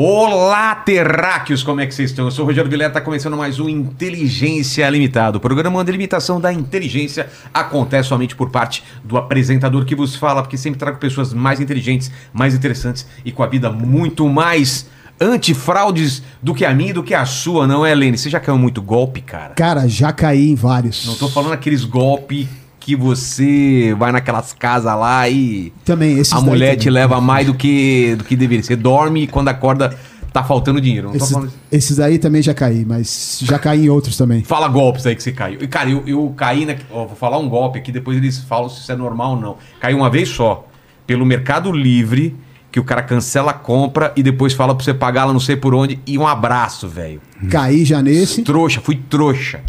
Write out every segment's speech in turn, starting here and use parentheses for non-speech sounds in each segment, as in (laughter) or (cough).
Olá, terráqueos, como é que vocês estão? Eu sou o Rogério Vilera, está começando mais um Inteligência Limitada. O programa onde a limitação da inteligência acontece somente por parte do apresentador que vos fala, porque sempre trago pessoas mais inteligentes, mais interessantes e com a vida muito mais antifraudes do que a minha e do que a sua, não é, Lene? Você já caiu muito golpe, cara? Cara, já caí em vários. Não tô falando aqueles golpes que você vai naquelas casas lá e Também, esses a mulher também. te leva mais do que, do que deveria. Você dorme e quando acorda tá faltando dinheiro. Esses, falando... esses aí também já caí, mas já caí em outros também. Fala golpes aí que você caiu. E, cara, eu, eu caí na. ó, vou falar um golpe aqui, depois eles falam se isso é normal ou não. Caiu uma vez só. Pelo Mercado Livre, que o cara cancela a compra e depois fala pra você pagar lá não sei por onde. E um abraço, velho. Caí já nesse, Trouxa, fui trouxa.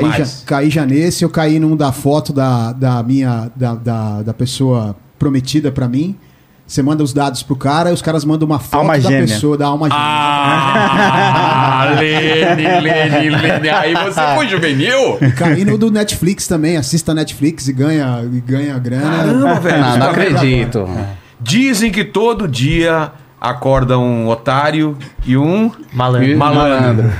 Caí já, caí já nesse, eu caí num da foto da, da minha, da, da, da pessoa prometida pra mim. Você manda os dados pro cara e os caras mandam uma foto Alma da gêmea. pessoa, da alma gêmea. Ah, (laughs) Lene, Lene, Lene. Aí você foi juvenil? Caí no do Netflix também, assista Netflix e ganha, e ganha grana. Caramba, velho. Não, não acredito. Dizem que todo dia acorda um otário e um Malandro. malandro.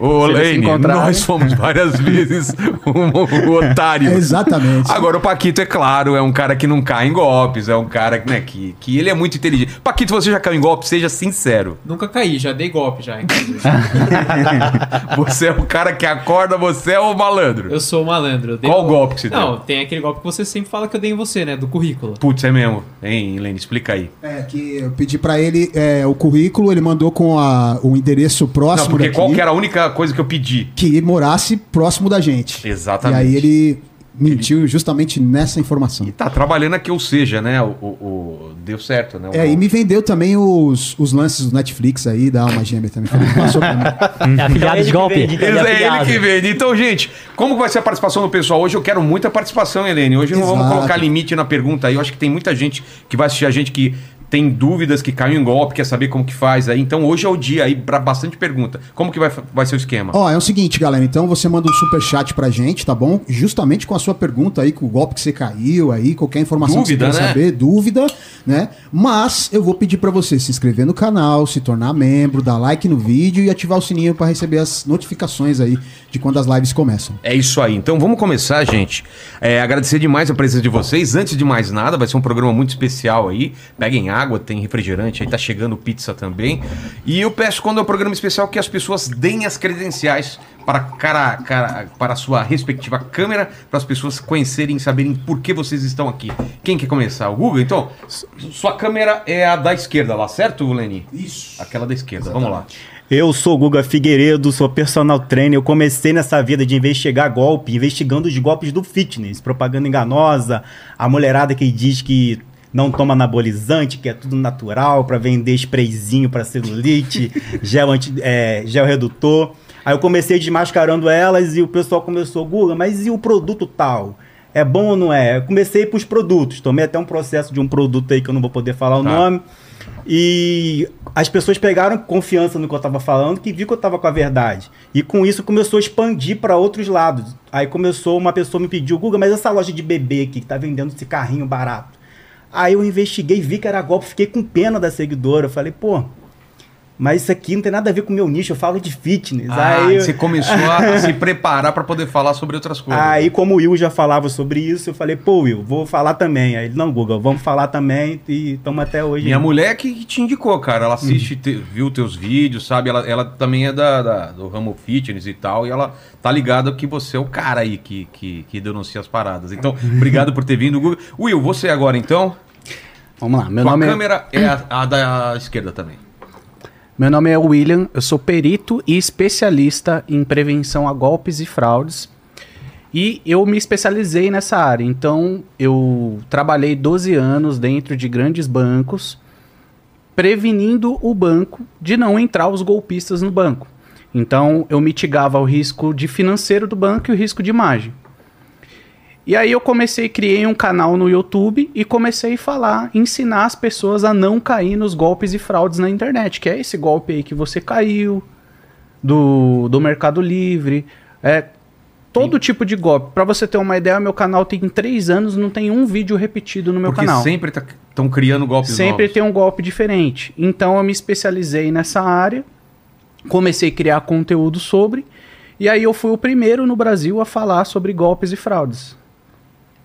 Ô, encontrarem. nós fomos várias (laughs) vezes um, um otário. Exatamente. Agora, o Paquito, é claro, é um cara que não cai em golpes, é um cara né, que, que ele é muito inteligente. Paquito, você já caiu em golpe? Seja sincero. Nunca caí, já dei golpe já. (laughs) Você é o cara que acorda, você é o malandro. Eu sou malandro. eu dei Qual um- golpe que você Não, deu? tem aquele golpe que você sempre fala que eu dei em você, né? Do currículo. Putz, é mesmo. Hein, Lene, explica aí. É, que eu pedi pra ele é, o currículo, ele mandou com a- o endereço Não, próximo porque daqui, qual que era a única coisa que eu pedi? que morasse próximo da gente. Exatamente. E aí ele mentiu justamente nessa informação. E tá trabalhando aqui, ou seja, né? O, o- o- deu certo, né? O- É, e me vendeu também os, os lances do Netflix aí, da Alma Gêmea também. Falei, passou pra mim. É afiliado de golpe. Ele, é ele que vende. Então, gente, como vai ser a participação do pessoal hoje? Eu quero muita participação, Helene. Hoje não vamos Exato. colocar limite na pergunta aí. Eu acho que tem muita gente que vai assistir a gente que tem dúvidas, que caiu em golpe, quer saber como que faz aí. Então, hoje é o dia aí para bastante pergunta. Como que vai, vai ser o esquema? Ó, é o seguinte, galera. Então você manda um superchat pra gente, tá bom? Justamente com a sua pergunta aí, com o golpe que você caiu aí, qualquer informação Dúvida, que você quer né? saber, dúvida, né? Mas eu vou pedir pra você se inscrever no canal, se tornar membro, dar like no vídeo e ativar o sininho pra receber as notificações aí de quando as lives começam. É isso aí. Então vamos começar, gente. É, agradecer demais a presença de vocês. Antes de mais nada, vai ser um programa muito especial aí. Peguem água, tem refrigerante, aí tá chegando pizza também. E eu peço, quando é um programa especial, que as pessoas deem as credenciais para, cara, cara- para a sua respectiva câmera, para as pessoas conhecerem e saberem por que vocês estão aqui. Quem quer começar? O Google? Então, sua câmera é a da esquerda lá, certo, Leni? Isso. Aquela da esquerda. Vamos lá. Eu sou o Guga Figueiredo, sou personal trainer. Eu comecei nessa vida de investigar golpe, investigando os golpes do fitness, propaganda enganosa, a mulherada que diz que não toma anabolizante, que é tudo natural, pra vender sprayzinho pra celulite, (laughs) gel, anti, é, gel redutor. Aí eu comecei desmascarando elas e o pessoal começou, Guga, mas e o produto tal? É bom ou não é? Eu comecei pros produtos, tomei até um processo de um produto aí que eu não vou poder falar o Tá. nome. E as pessoas pegaram confiança no que eu estava falando, que viu que eu estava com a verdade. E com isso começou a expandir para outros lados. Aí começou, uma pessoa me pediu, Guga, mas essa loja de bebê aqui que tá vendendo esse carrinho barato. Aí eu investiguei, vi que era golpe, fiquei com pena da seguidora. Falei, pô, mas isso aqui não tem nada a ver com o meu nicho, eu falo de fitness. Ah, aí, você começou a (laughs) se preparar para poder falar sobre outras coisas. Aí, como o Will já falava sobre isso, eu falei, pô, Will, vou falar também. Aí ele, não, Guga, vamos falar também e estamos até hoje. Minha mulher que te indicou, cara. Ela assiste, te- viu teus vídeos, sabe? Ela, ela também é da, da- do ramo fitness e tal. E ela tá ligada que você é o cara aí que, que, que denuncia as paradas. Então, (laughs) obrigado por ter vindo, Google. Will, você agora então? Vamos lá. Meu Tua nome, é, câmera é a, a da esquerda também. Meu nome é William, eu sou perito e especialista em prevenção a golpes e fraudes. E eu me especializei nessa área. Então, eu trabalhei 12 anos dentro de grandes bancos, prevenindo o banco de não entrar os golpistas no banco. Então, eu mitigava o risco de financeiro do banco e o risco de imagem. E aí eu comecei, criei um canal no YouTube e comecei a falar, ensinar as pessoas a não cair nos golpes e fraudes na internet, que é esse golpe aí que você caiu, do, do Mercado Livre, é todo tipo de golpe. Pra você ter uma ideia, meu canal tem três anos, não tem um vídeo repetido no meu Porque canal. sempre estão estão criando golpes Sempre novos. tem um golpe diferente. Então eu me especializei nessa área, comecei a criar conteúdo sobre, e aí eu fui o primeiro no Brasil a falar sobre golpes e fraudes.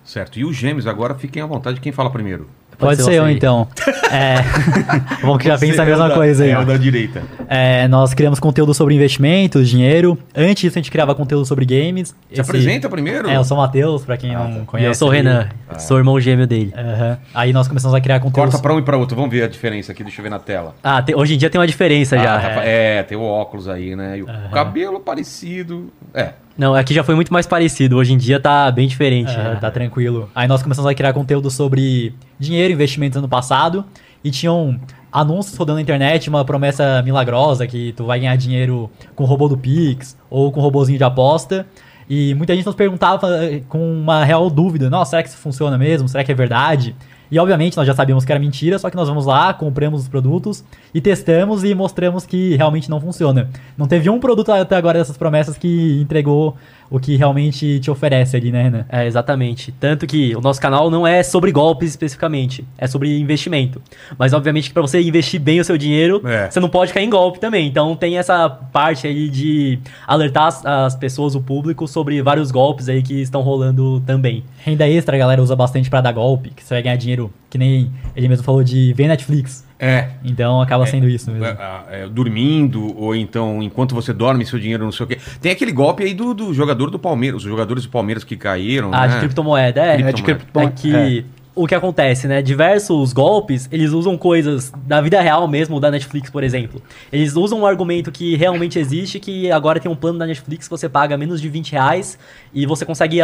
Certo. E os gêmeos agora fiquem à vontade. Quem fala primeiro? Pode, ser, você eu aí. então. É. (laughs) Bom que já pensa a Você é mesma da- coisa aí. É o da direita. É, nós criamos conteúdo sobre investimentos, dinheiro. Antes disso, a gente criava conteúdo sobre games. Se apresenta primeiro. É, eu sou o Matheus, pra quem não E conhece. eu sou o. Renan, sou o irmão gêmeo dele. Aham. Aí nós começamos a criar conteúdo. Corta pra um e pra outro. Vamos ver a diferença aqui. Deixa eu ver na tela. Ah, tem- hoje em dia tem uma diferença Ah, já. Rafa- é, tem o óculos aí, né? E o cabelo parecido. É. Não, aqui já foi muito mais parecido. Hoje em dia tá bem diferente. É, tá tranquilo. Aí nós começamos a criar conteúdo sobre dinheiro, investimentos ano passado. E tinham anúncios rodando na internet, uma promessa milagrosa que tu vai ganhar dinheiro com o robô do Pix ou com o robôzinho de aposta. E muita gente nos perguntava eh, com uma real dúvida: Nossa, será que isso funciona mesmo? Será que é verdade? E obviamente nós já sabíamos que era mentira, só que nós vamos lá, compramos os produtos e testamos e mostramos que realmente não funciona. Não teve um produto até agora dessas promessas que entregou o que realmente te oferece ali, né, Renan? É, exatamente. Tanto que o nosso canal não é sobre golpes especificamente, é sobre investimento. Mas obviamente que para você investir bem o seu dinheiro, É. você não pode cair em golpe também. Então tem essa parte aí de alertar as, as pessoas, o público, sobre vários golpes aí que estão rolando também. Renda extra a galera usa bastante pra dar golpe, que você vai ganhar dinheiro, que nem ele mesmo falou de ver Netflix. É. Então acaba sendo isso mesmo. É, é, dormindo, ou então enquanto você dorme, seu dinheiro não sei o quê. Tem aquele golpe aí do, do jogador do Palmeiras, os jogadores do Palmeiras que caíram. Ah, né? de criptomoeda, é. Criptomoeda. É de criptomoeda. É que o que acontece, né? Diversos golpes, eles usam coisas da vida real mesmo, da Netflix, por exemplo. Eles usam um argumento que realmente existe, que agora tem um plano da Netflix que você paga menos de 20 reais e você consegue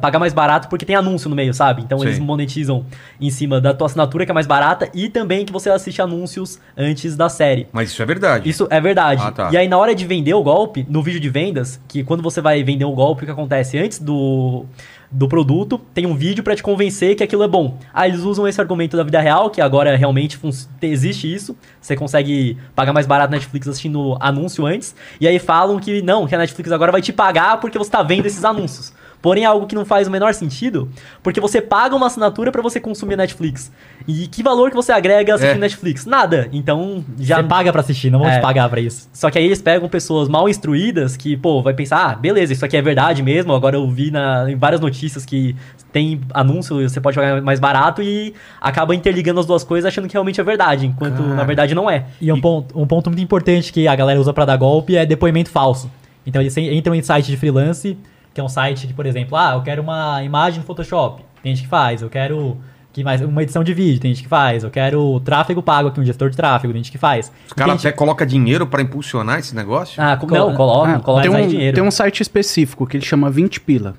pagar mais barato porque tem anúncio no meio, sabe? Então eles Sim. monetizam em cima da tua assinatura, que é mais barata, e também que você assiste anúncios antes da série. Mas isso é verdade. Isso é verdade. Ah, tá. E aí, na hora de vender o golpe, no vídeo de vendas, que quando você vai vender o golpe, o que acontece? Antes do, do produto, tem um vídeo pra te convencer que aquilo é bom. Aí eles usam esse argumento da vida real, que agora realmente existe isso. Você consegue pagar mais barato na Netflix assistindo anúncio antes. E aí falam que não, que a Netflix agora vai te pagar porque você tá vendo esses anúncios. Porém, é algo que não faz o menor sentido, porque você paga uma assinatura pra você consumir a Netflix. E que valor que você agrega assistindo É. Netflix? Nada. Então, já Você paga pra assistir, não vão É. te pagar pra isso. só que aí eles pegam pessoas mal instruídas que, pô, vai pensar, ah, beleza, isso aqui é verdade mesmo. Agora eu vi na, em várias notícias que tem anúncio, você pode pagar mais barato e acaba interligando as duas coisas achando que realmente é verdade, enquanto Cara. na verdade não é. E um, Ponto, um ponto muito importante que a galera usa pra dar golpe é depoimento falso. Então eles entram em site de freelance, que é um site que, por exemplo, ah, eu quero uma imagem no Photoshop. Tem gente que faz, eu quero que mais uma edição de vídeo, tem gente que faz, eu quero tráfego pago aqui, um gestor de tráfego, tem gente que faz. Os caras Tem gente- até colocam dinheiro pra impulsionar esse negócio? Ah, co- Colo- não, coloca, Ah, coloca tem, mais um, dinheiro. tem um site específico que ele chama 20 Pila.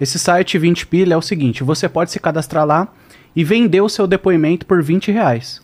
Esse site 20 Pila é o seguinte: você pode se cadastrar lá e vender o seu depoimento por 20 reais.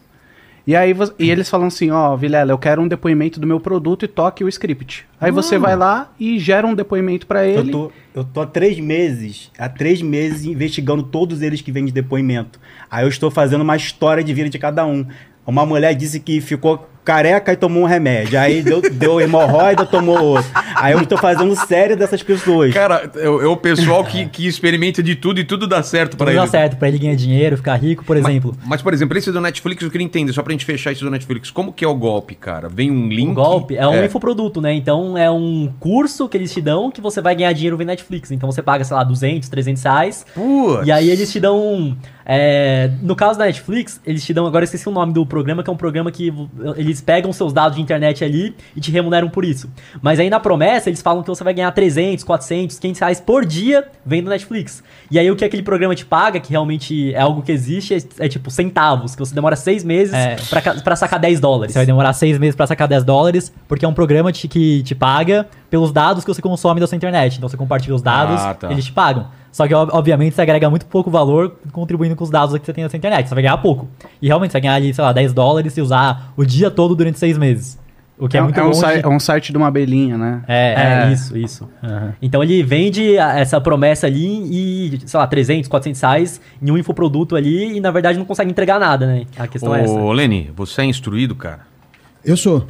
E aí e eles falam assim, ó, Vilela, eu quero um depoimento do meu produto e toque o script. Aí você vai lá e gera um depoimento pra Eu ele. tô, eu tô há três meses, há três meses investigando todos eles que vêm de depoimento. Aí eu estou fazendo uma história de vida de cada um. Uma mulher disse que ficou careca e tomou um remédio. Aí deu, deu hemorroida, tomou outro. Aí eu estou fazendo série dessas pessoas. Cara, é, o é pessoal que, que experimenta de tudo e tudo dá certo pra Tudo ele. dá certo pra ele ganhar dinheiro, ficar rico, por exemplo. Mas, por exemplo, esse do Netflix, eu queria entender, só pra gente fechar esse do Netflix, como que é o golpe, cara? Vem um link... O golpe é um infoproduto, né? Então é um curso que eles te dão que você vai ganhar dinheiro vendo Netflix. Então você paga, sei lá, 200, 300 reais. Putz. E aí eles te dão. é, no caso da Netflix, eles te dão. Agora eu esqueci o nome do programa, que é um programa que vo- eles pegam seus dados de internet ali e te remuneram por isso. Mas aí na promessa, eles falam que você vai ganhar 300, 400, 500 reais por dia vendo Netflix. E aí o que aquele programa te paga, que realmente é algo que existe, é, é tipo centavos, que você demora seis meses É. pra, pra sacar 10 dólares. Você vai demorar seis meses pra sacar 10 dólares, porque é um programa te- que te paga pelos dados que você consome da sua internet. Então você compartilha os dados, Ah, tá. eles te pagam. Só que, ob- obviamente, você agrega muito pouco valor contribuindo com os dados que você tem na sua internet. Você vai ganhar pouco. E realmente, você vai ganhar ali, sei lá, 10 dólares se usar o dia todo durante seis meses. O que é, é, muito é um site, é um site de uma abelhinha, né? É, é, É. isso, isso. Aham. Então ele vende essa promessa ali e, sei lá, 300, 400 reais em um infoproduto ali e na verdade não consegue entregar nada, né? A questão é essa. Ô, Leni, você é instruído, cara? Eu sou.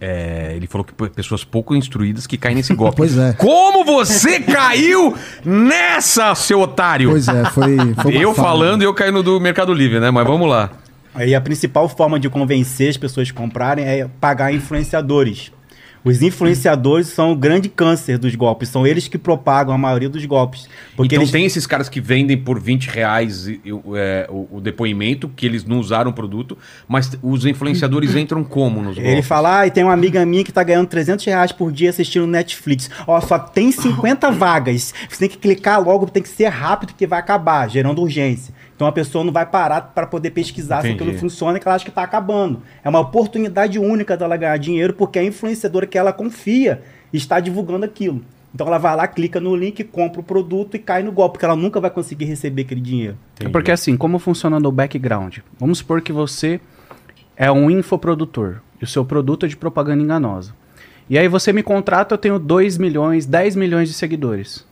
É, ele falou que pessoas pouco instruídas que caem nesse golpe. (laughs) Pois é. Como você caiu nessa, seu otário? Pois é, foi. foi eu fala. falando e eu caindo do Mercado Livre, né? Mas vamos lá. Aí a principal forma de convencer as pessoas a comprarem é pagar influenciadores. Os influenciadores são o grande câncer dos golpes, são eles que propagam a maioria dos golpes. Porque então eles tem esses caras que vendem por 20 reais o- é, o, o depoimento, que eles não usaram o produto, mas os influenciadores entram como nos golpes? Ele fala, ah, e tem uma amiga minha que tá ganhando 300 reais por dia assistindo Netflix. Ó, só tem 50 vagas. Você tem que clicar logo, tem que ser rápido que vai acabar, gerando urgência. Então a pessoa não vai parar para poder pesquisar se Entendi. aquilo funciona, que ela acha que tá acabando. É uma oportunidade única dela ganhar dinheiro, porque a influenciadora que ela confia está divulgando aquilo. Então ela vai lá, clica no link, compra o produto e cai no golpe, porque ela nunca vai conseguir receber aquele dinheiro. É porque assim, como funciona no background? Vamos supor que você é um infoprodutor e o seu produto é de propaganda enganosa. E aí você me contrata, eu tenho 2 milhões, 10 milhões de seguidores.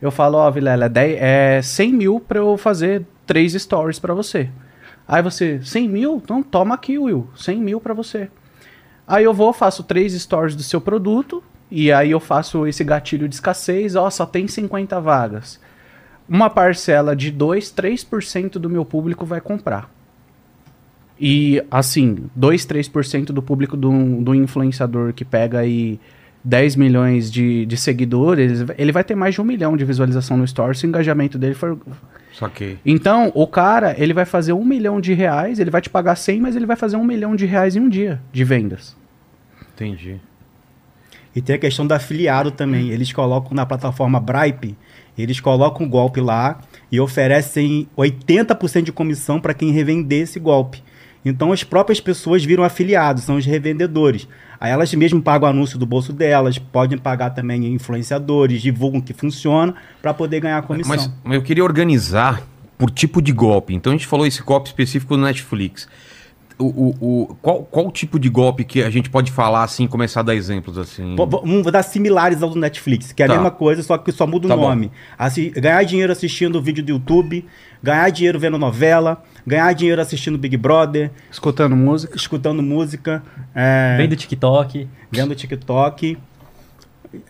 Eu falo, ó, Vilela, é, 10 é 100 mil pra eu fazer três stories pra você. Aí você, 100 mil? Então toma aqui, Will, 100 mil pra você. Aí eu vou, faço três stories do seu produto, e aí eu faço esse gatilho de escassez, ó, só tem 50 vagas uma parcela de 2, 3% do meu público vai comprar. E assim, 2, 3% do público do, do influenciador que pega aí 10 milhões de, de seguidores, ele vai ter mais de um milhão de visualização no Story se o engajamento dele for. Só que. Então, o cara, ele vai fazer um milhão de reais, ele vai te pagar 100, mas ele vai fazer um milhão de reais em um dia de vendas. Entendi. E tem a questão do afiliado também. Eles colocam na plataforma Bripe, eles colocam o golpe lá e oferecem 80% de comissão para quem revender esse golpe. Então as próprias pessoas viram afiliados, são os revendedores. Aí elas mesmo pagam o anúncio do bolso delas, podem pagar também influenciadores, divulgam que funciona para poder ganhar a comissão. Mas, mas eu queria organizar por tipo de golpe. Então a gente falou esse golpe específico do Netflix. O, o, o- qual, qual tipo de golpe que a gente pode falar assim, começar a dar exemplos assim? Vou- vou- Vamos dar similares ao do Netflix, que é a Tá. mesma coisa, só que só muda o Tá nome. Assi- ganhar dinheiro assistindo vídeo do YouTube, ganhar dinheiro vendo novela, ganhar dinheiro assistindo Big Brother, Escutando música. escutando música, é, Vem do TikTok. vendo TikTok.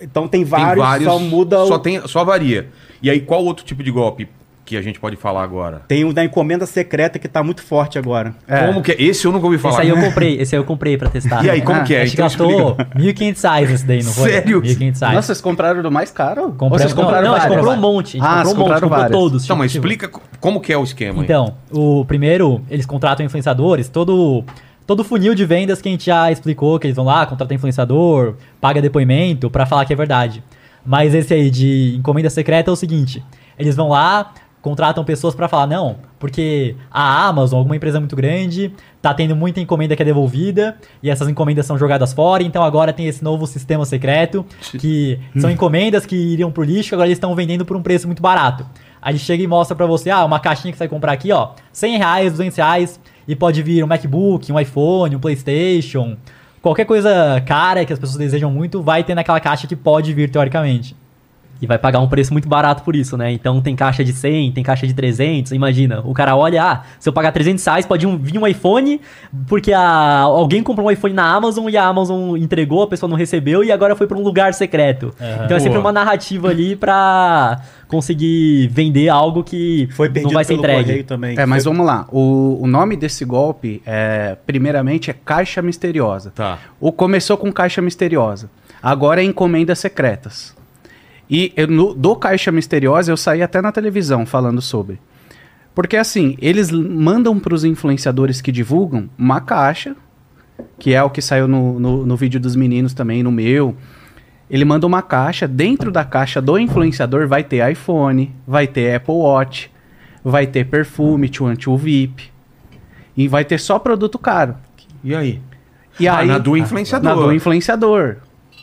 Então tem Tem vários, só muda só o... tem, só varia. E aí qual outro tipo de golpe que a gente pode falar agora? Tem o da encomenda secreta que tá muito forte agora. É. Como que é? Esse eu nunca ouvi falar. Esse aí eu (laughs) comprei, esse aí eu comprei pra testar. E aí, como que é? A gente Então gastou 1.500 reais nesse daí, não foi? Sério? 1.500 reais. Nossa, vocês compraram do mais caro? Compramos, vocês compraram não, não, a gente comprou um monte. A gente Ah, comprou um monte, comprou várias. todos. Então, mas tipo, explica co- como que é o esquema aí. Então, o primeiro, eles contratam influenciadores, todo todo funil de vendas que a gente já explicou, que eles vão lá, contratam influenciador, paga depoimento pra falar que é verdade. Mas esse aí de encomenda secreta é o seguinte, eles vão lá, contratam pessoas pra falar, não, porque a Amazon, alguma empresa muito grande, tá tendo muita encomenda que é devolvida, e essas encomendas são jogadas fora, então agora tem esse novo sistema secreto, que são encomendas que iriam pro lixo, agora eles estão vendendo por um preço muito barato. Aí chega e mostra pra você, ah, uma caixinha que você vai comprar aqui, ó, 100 reais, 200 reais, e pode vir um MacBook, um iPhone, um Playstation, qualquer coisa cara que as pessoas desejam muito, vai ter naquela caixa que pode vir teoricamente. E vai pagar um preço muito barato por isso, né? Então tem caixa de 100, tem caixa de 300. Imagina, o cara olha, ah, se eu pagar 300 reais, pode um- vir um iPhone, porque a, alguém comprou um iPhone na Amazon e a Amazon entregou, a pessoa não recebeu e agora foi pra um lugar secreto. Então é sempre Boa. uma narrativa ali pra conseguir vender algo que Foi perdido não vai ser entregue. também. É, mas Foi- vamos lá. O, o nome desse golpe, é, primeiramente, é Caixa Misteriosa. Tá. O começou com Caixa Misteriosa. Agora é Encomendas Secretas. E eu, no- do Caixa Misteriosa eu saí até na televisão falando sobre. Porque assim, eles mandam para os influenciadores que divulgam uma caixa, que é o que saiu no, no, no vídeo dos meninos também, no meu. Ele manda uma caixa, dentro da caixa do influenciador vai ter iPhone, vai ter Apple Watch, vai ter perfume, Tchuan Tchu VIP. E vai ter só produto caro. E aí? E Ah, aí na do influenciador. Na do influenciador.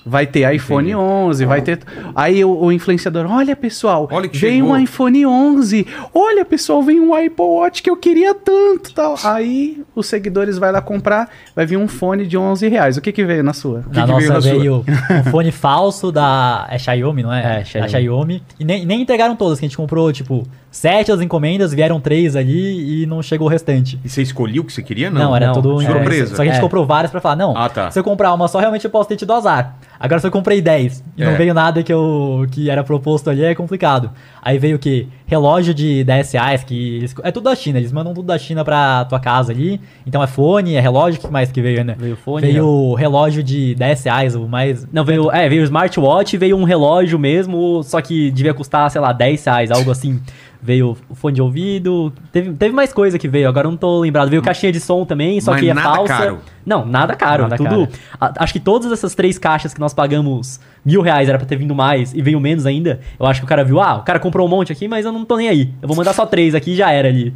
Vai ter iPhone 11, vai ter. Aí o, o influenciador, olha pessoal, Olha veio chegou." um iPhone 11. Olha pessoal, vem um Apple Watch que eu queria tanto, tal. Aí os seguidores vai lá comprar, vai vir um fone de 11 reais. O que que veio na sua? que Na que veio nossa na sua? veio um fone falso da. É Xiaomi, não é? É, Xiaomi. Da Xiaomi. E nem, nem entregaram todas, que a gente comprou, tipo, sete das encomendas, vieram três ali e não chegou o restante. E você escolheu o que você queria? Não, Não, era não, tudo surpresa. Só que a gente É. comprou várias pra falar, não, Ah, tá. se eu comprar uma só, realmente eu posso ter tido azar. Agora se eu comprei 10 e É. não veio nada que, eu, que era proposto ali, é complicado. Aí veio o quê? Relógio de 10 reais, que eles- é tudo da China, eles mandam tudo da China pra tua casa ali. Então é fone, é relógio, o que mais que veio, né? Veio fone, Veio o relógio de 10 reais, o mais... Não, veio, é, veio o smartwatch, veio um relógio mesmo, só que devia custar, sei lá, 10 reais, algo assim. (laughs) Veio o fone de ouvido, teve, teve mais coisa que veio, agora eu não tô lembrado. Veio caixinha de som também, só Mas que é nada falsa. caro. Não, nada caro. Nada tudo. a- acho que todas essas três caixas que nós pagamos mil reais era pra ter vindo mais e veio menos ainda. Eu acho que o cara viu, ah, o cara comprou um monte aqui, mas eu não tô nem aí. Eu vou mandar só três aqui e já era ali.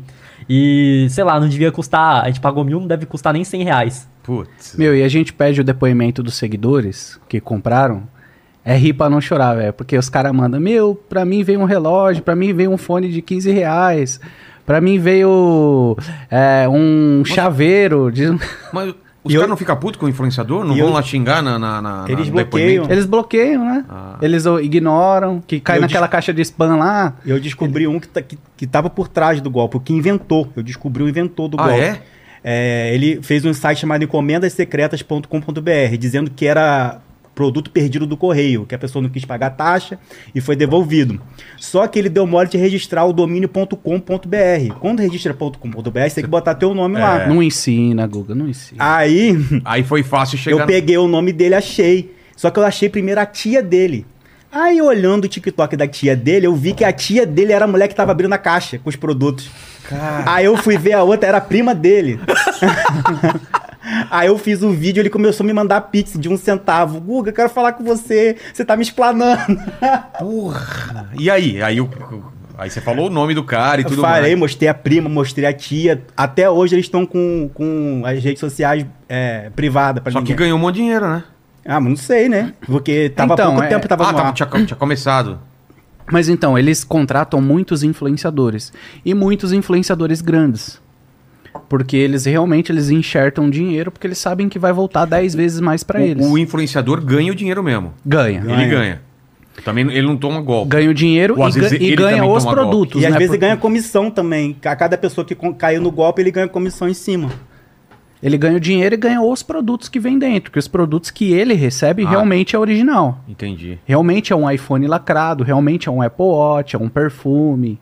E, sei lá, não devia custar. A gente pagou mil, não deve custar nem 100 reais. Putz. Meu, e a gente pede o depoimento dos seguidores que compraram. É rir pra não chorar, velho. Porque os caras mandam, meu, pra mim veio um relógio, pra mim veio um fone de 15 reais. Pra mim veio é, um chaveiro. de- Mas os E eu- caras não ficam putos com o influenciador? Não E vão eu- lá xingar na, na, na- Eles no bloqueiam. depoimento? Eles bloqueiam, né? Ah. Eles ignoram, que cai Eu naquela caixa de spam lá. Eu descobri um que, tá, que, que tava por trás do golpe, o que inventou. Eu descobri o inventor do Ah, golpe. é? É, ele fez um site chamado encomendasecretas.com.br, dizendo que era produto perdido do correio, que a pessoa não quis pagar a taxa e foi devolvido. Só que ele deu mole de registrar o domínio.com.br. Quando registra .com.br, você tem que botar teu nome É. lá. Não ensina, Guga, não ensina. Aí Aí foi fácil chegar... eu peguei o nome dele, achei. Só que eu achei primeiro a tia dele. Aí, olhando o TikTok da tia dele, eu vi que a tia dele era a mulher que tava abrindo a caixa com os produtos. Aí eu fui ver a outra, era a prima dele. (laughs) Aí eu fiz o vídeo, ele começou a me mandar pix de um centavo. Guga, eu quero falar com você, você tá me explanando. (laughs) Porra. E aí? Aí, o- aí você falou o nome do cara e Eu tudo falei, mais. mostrei a prima, mostrei a tia. Até hoje eles estão com, com as redes sociais é, privadas pra Só que ninguém. ganhou um monte de dinheiro, né? Ah, mas não sei, né? Porque tava há Então, pouco é- tempo, tava ah, no tava, ar. tinha, tinha começado. Mas então, eles contratam muitos influenciadores. E muitos influenciadores grandes. Porque eles realmente eles enxertam dinheiro porque eles sabem que vai voltar 10 vezes mais pra eles. O, influenciador ganha o dinheiro mesmo. Ganha. Ele ganha. Também ele não toma golpe. Ganha o dinheiro Ou e, vezes ga- e ele ganha os produtos. E às né? vezes Por- ganha comissão também. A cada pessoa que caiu no golpe, ele ganha comissão em cima. Ele ganha o dinheiro e ganha os produtos que vem dentro. Que os produtos que ele recebe Ah. realmente é original. Entendi. Realmente é um iPhone lacrado, realmente é um Apple Watch, é um perfume,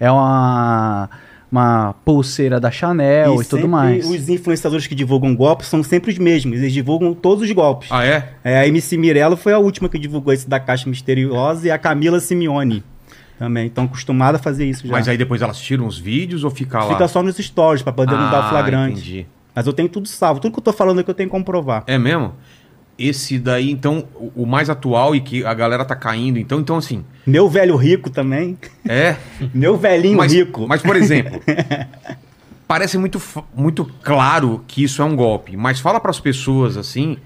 é uma, uma pulseira da Chanel e, tudo sempre mais. Os influenciadores que divulgam golpes são sempre os mesmos. Eles divulgam todos os golpes. Ah, é? É, a MC Mirella foi a última que divulgou esse da Caixa Misteriosa e a Camila Simeone também. Estão acostumadas a fazer isso já. Mas aí depois elas tiram os vídeos ou fica lá? Fica só nos stories pra poder não dar Ah, flagrante. entendi. Mas eu tenho tudo salvo. Tudo que eu tô falando aqui eu tenho que comprovar. É mesmo? Esse daí, então, o, o mais atual e que a galera tá caindo. Então, então assim, Meu velho rico também. é... (laughs) Meu velhinho mas, rico. Mas, por exemplo, (laughs) parece muito, muito claro que isso é um golpe. Mas fala para as pessoas assim,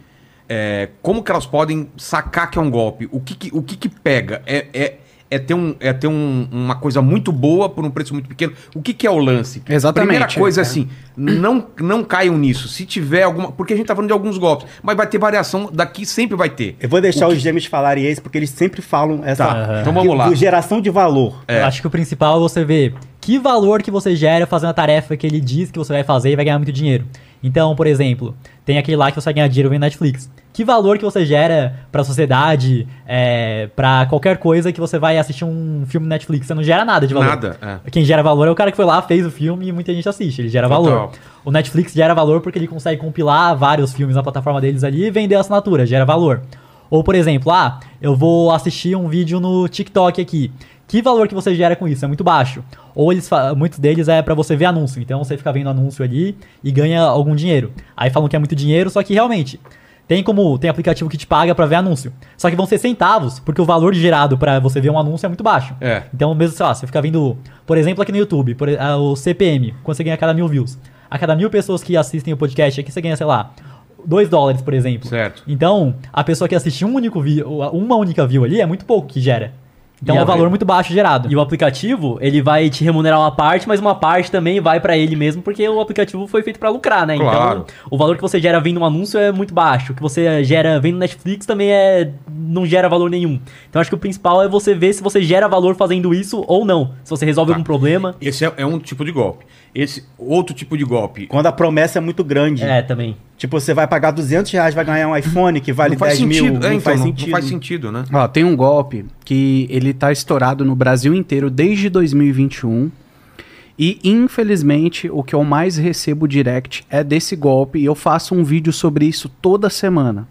é, como que elas podem sacar que é um golpe? O que, que- o que, que pega? É, é, é ter, um, é ter um- uma coisa muito boa por um preço muito pequeno. O que, que é o lance? Exatamente, Primeira coisa é. assim, não, não caiam nisso. Se tiver alguma. Porque a gente tá falando de alguns golpes, mas vai ter variação daqui, sempre vai ter. Eu vou deixar O os gêmeos falarem esse, porque eles sempre falam essa Tá, então vamos lá. geração de valor. É. Eu acho que o principal é você ver que valor que você gera fazendo a tarefa que ele diz que você vai fazer e vai ganhar muito dinheiro. Então, por exemplo, tem aquele lá que você vai ganhar dinheiro vendo Netflix. Que valor que você gera pra sociedade, é, para qualquer coisa que você vai assistir um filme Netflix? Você não gera nada de valor. Nada, é. Quem gera valor é o cara que foi lá, fez o filme e muita gente assiste. Ele gera Total. valor. O Netflix gera valor porque ele consegue compilar vários filmes na plataforma deles ali e vender a assinatura, gera valor. Ou, por exemplo, ah, eu vou assistir um vídeo no TikTok aqui. Que valor que você gera com isso? É muito baixo. Ou eles muitos deles é pra você ver anúncio. Então você fica vendo anúncio ali e ganha algum dinheiro. Aí falam que é muito dinheiro, só que realmente tem como tem aplicativo que te paga pra ver anúncio. Só que vão ser centavos, porque o valor gerado pra você ver um anúncio é muito baixo. É. Então, mesmo, sei lá, você fica vendo, por exemplo, aqui no YouTube, por, ah, o CPM, quando você ganha a cada mil views. A cada mil pessoas que assistem o podcast aqui, você ganha, sei lá, 2 dólares, por exemplo. Certo. Então, a pessoa que assiste um único view, uma única view ali é muito pouco que gera. Então E é um valor muito baixo gerado. E o aplicativo, ele vai te remunerar uma parte, mas uma parte também vai pra ele mesmo, porque o aplicativo foi feito pra lucrar, né? Claro. Então, o valor que você gera vendo um anúncio é muito baixo. O que você gera vendo Netflix também é não gera valor nenhum. Então, acho que o principal é você ver se você gera valor fazendo isso ou não. Se você resolve Tá. algum problema. Esse é, é um tipo de golpe. Esse outro tipo de golpe. Quando a promessa é muito grande. É, também. Tipo, você vai pagar 200 reais, vai ganhar um iPhone que vale não faz 10 sentido. mil. É, não, então, faz não- sentido. não faz sentido, né? Ó, tem um golpe que ele tá estourado no Brasil inteiro desde 2021. E infelizmente o que eu mais recebo direct é desse golpe e eu faço um vídeo sobre isso toda semana.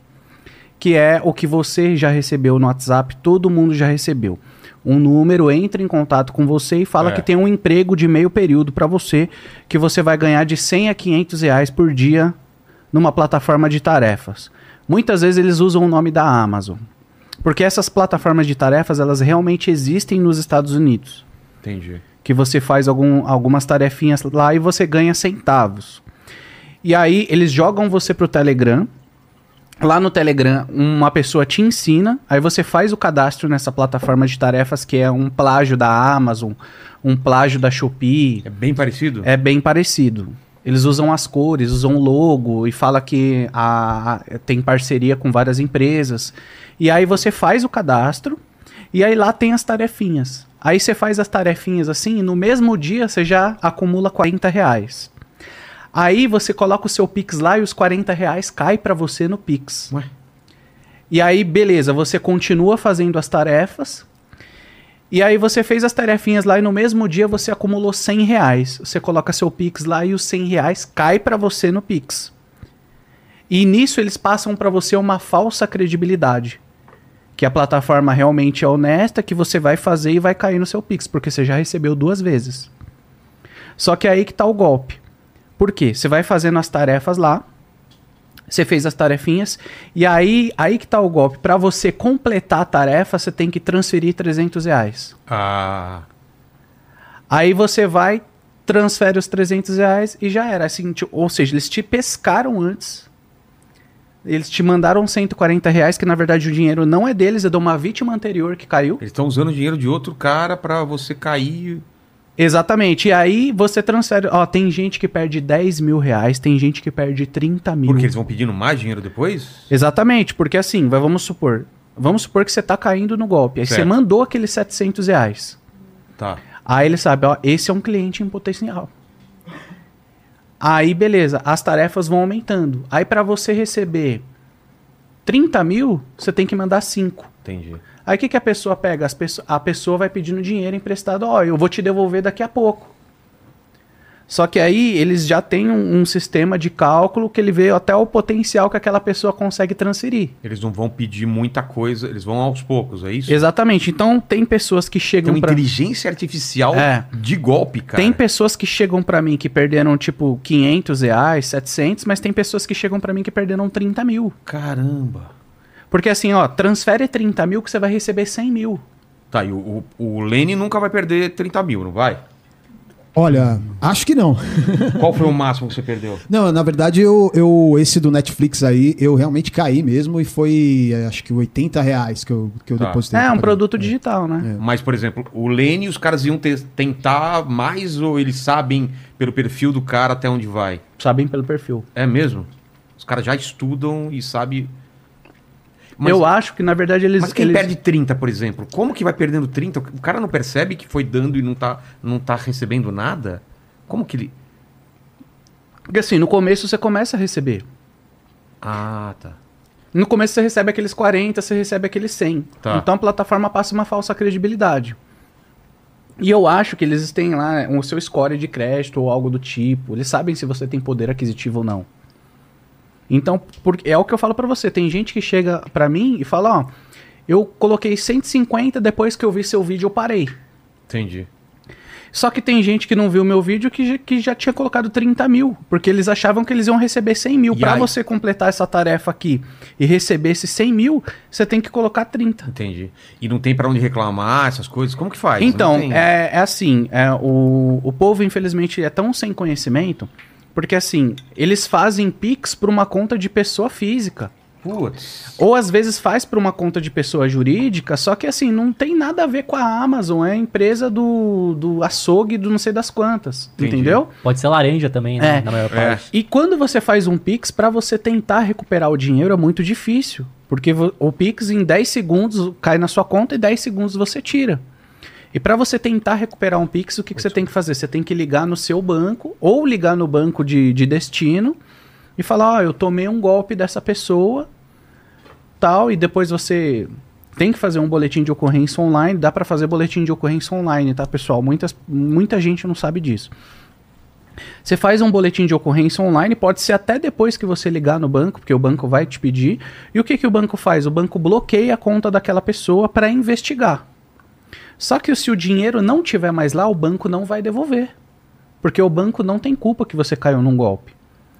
Que é o que você já recebeu no WhatsApp, todo mundo já recebeu. Um número entra em contato com você e fala É. que tem um emprego de meio período para você, que você vai ganhar de 100 a 500 reais por dia numa plataforma de tarefas. Muitas vezes eles usam o nome da Amazon. Porque essas plataformas de tarefas, elas realmente existem nos Estados Unidos. Entendi. Que você faz algum- algumas tarefinhas lá e você ganha centavos. E aí eles jogam você pro Telegram. Lá no Telegram, uma pessoa te ensina, aí você faz o cadastro nessa plataforma de tarefas que é um plágio da Amazon, um plágio da Shopee. É bem parecido? É bem parecido. Eles usam as cores, usam o logo e fala que a, a- tem parceria com várias empresas. E aí você faz o cadastro e aí lá tem as tarefinhas. Aí você faz as tarefinhas assim e no mesmo dia você já acumula 40 reais. Aí você coloca o seu Pix lá e os 40 reais cai para você no Pix. Ué? E aí, beleza, você continua fazendo as tarefas. E aí você fez as tarefinhas lá e no mesmo dia você acumulou 100 reais. Você coloca seu Pix lá e os 100 reais cai para você no Pix. E nisso eles passam para você uma falsa credibilidade. Que a plataforma realmente é honesta, que você vai fazer e vai cair no seu Pix, porque você já recebeu duas vezes. Só que aí que tá o golpe. Por quê? Você vai fazendo as tarefas lá, você fez as tarefinhas, e aí, aí que tá o golpe. Para você completar a tarefa, você tem que transferir 300 reais. Ah. Aí você vai, transfere os 300 reais e já era. Assim, ti- ou seja, eles te pescaram antes. Eles te mandaram 140 reais, que na verdade o dinheiro não é deles, é de uma vítima anterior que caiu. Eles estão usando o dinheiro de outro cara pra você cair. Exatamente. E aí você transfere. Ó, tem gente que perde 10 mil reais, tem gente que perde 30 mil. Porque eles vão pedindo mais dinheiro depois? Exatamente, porque assim, vai- vamos supor. Vamos supor que você tá caindo no golpe. Aí você Certo. mandou aqueles 700 reais. Tá. Aí ele sabe, ó, esse é um cliente em potencial. Aí, beleza, as tarefas vão aumentando. Aí, para você receber 30 mil, você tem que mandar 5. Entendi. Aí, o que, que a pessoa pega? Pesso- a pessoa vai pedindo dinheiro emprestado. Ó, eu vou te devolver daqui a pouco. Só que aí, eles já têm um, um sistema de cálculo que ele vê até o potencial que aquela pessoa consegue transferir. Eles não vão pedir muita coisa, eles vão aos poucos, é isso? Exatamente. Então, tem pessoas que Tem chegam uma pra... inteligência artificial É. de golpe, cara. Tem pessoas que chegam pra mim que perderam, tipo, 500 reais, 700, mas tem pessoas que chegam pra mim que perderam 30 mil. Caramba. Porque assim, ó, transfere 30 mil que você vai receber 100 mil. Tá, e o, o, o Lene nunca vai perder 30 mil, não vai? Olha, acho que não. (laughs) Qual foi o máximo que você perdeu? Não, na verdade, eu, eu esse do Netflix aí, eu realmente caí mesmo e foi, eh, acho que 80 reais que eu, que eu Tá. depositei. É, um produto digital, né? Mas, por exemplo, o Lene, os caras iam te- tentar mais ou eles sabem pelo perfil do cara até onde vai? Sabem pelo perfil. É mesmo? Os caras já estudam e sabem. Mas, eu acho que, na verdade, eles. mas quem eles- perde 30, por exemplo? Como que vai perdendo 30? O cara não percebe que foi dando e não tá, não tá recebendo nada? Como que ele. Porque assim, no começo você começa a receber. Ah, tá. No começo você recebe aqueles 40, você recebe aqueles 100. Tá. Então a plataforma passa uma falsa credibilidade. E eu acho que eles têm lá o seu score de crédito ou algo do tipo. Eles sabem se você tem poder aquisitivo ou não. Então, por- é o que eu falo pra você. Tem gente que chega pra mim e fala, ó, eu coloquei 150, depois que eu vi seu vídeo eu parei. Entendi. Só que tem gente que não viu meu vídeo que, já- que já tinha colocado 30 mil, porque eles achavam que eles iam receber 100 mil. Pra aí? você completar essa tarefa aqui e receber esses 100 mil, você tem que colocar 30. Entendi. E não tem pra onde reclamar, essas coisas? Como que faz? Então, é, é assim, é, o, o povo, infelizmente, é tão sem conhecimento Porque assim, eles fazem Pix para uma conta de pessoa física. Putz. Ou às vezes faz para uma conta de pessoa jurídica, só que assim, não tem nada a ver com a Amazon, é a empresa do, do açougue do não sei das quantas. Entendi. Entendeu? Pode ser laranja também, né? É. Na maior É. parte. E quando você faz um Pix, para você tentar recuperar o dinheiro é muito difícil. Porque o Pix em 10 segundos cai na sua conta e 10 segundos você tira. E para você tentar recuperar um Pix, o que, que você tem que fazer? Você tem que ligar no seu banco ou ligar no banco de, de destino e falar: Ó, eu tomei um golpe dessa pessoa, tal, e depois você tem que fazer um boletim de ocorrência online. Dá para fazer boletim de ocorrência online, tá, pessoal? Muitas, muita gente não sabe disso. Você faz um boletim de ocorrência online, pode ser até depois que você ligar no banco, porque o banco vai te pedir. E o que, que o banco faz? O banco bloqueia a conta daquela pessoa para investigar. Só que se o dinheiro não tiver mais lá, o banco não vai devolver. Porque o banco não tem culpa que você caiu num golpe.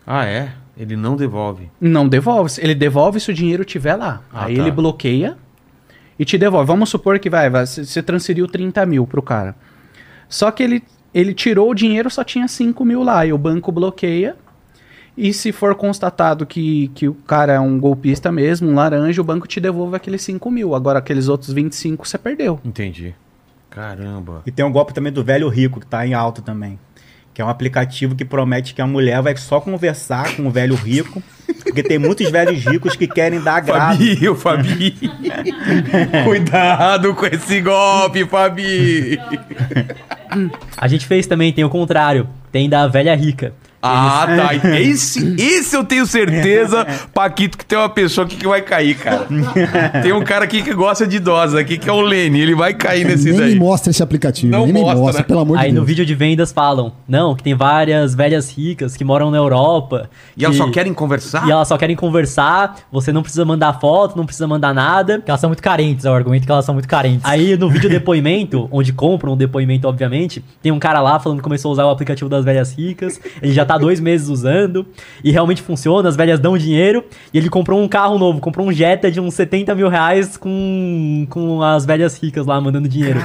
Ah, é? Ele não devolve. Não devolve. Ele devolve se o dinheiro estiver lá. Ah, Aí tá. ele bloqueia e te devolve. Vamos supor que vai, vai, você transferiu 30 mil pro cara. Só que ele, ele tirou o dinheiro, só tinha 5 mil lá. E o banco bloqueia. E se for constatado que, que o cara é um golpista mesmo, um laranja, o banco te devolve aqueles 5 mil. Agora aqueles outros 25 você perdeu. Entendi. Caramba. E tem um golpe também do velho rico, que tá em alta também. Que é um aplicativo que promete que a mulher vai só conversar com o velho rico. Porque tem muitos velhos ricos que querem dar agrado. Fabi, o Fabi. (laughs) Cuidado com esse golpe, Fabi. A gente fez também, tem o contrário. Tem da velha rica. Ah, tá. Esse, esse eu tenho certeza, (laughs) Paquito, que tem uma pessoa aqui que vai cair, cara. Tem um cara aqui que gosta de idosa aqui, que é o Lene. Ele vai cair nesse Nem daí. me mostra esse aplicativo. Não nem me mostra, mostra, né? pelo amor Aí de no Deus. vídeo de vendas falam, não, que tem várias velhas ricas que moram na Europa. E elas que- só querem conversar? E elas só querem conversar, você não precisa mandar foto, não precisa mandar nada. Elas são muito carentes, é o argumento que elas são muito carentes. Aí no vídeo (laughs) depoimento, onde compram o depoimento, obviamente, tem um cara lá falando que começou a usar o aplicativo das velhas ricas. Ele já tá dois meses usando e realmente funciona, as velhas dão dinheiro. E ele comprou um carro novo, comprou um Jetta de uns 70 mil reais com, com as velhas ricas lá mandando dinheiro.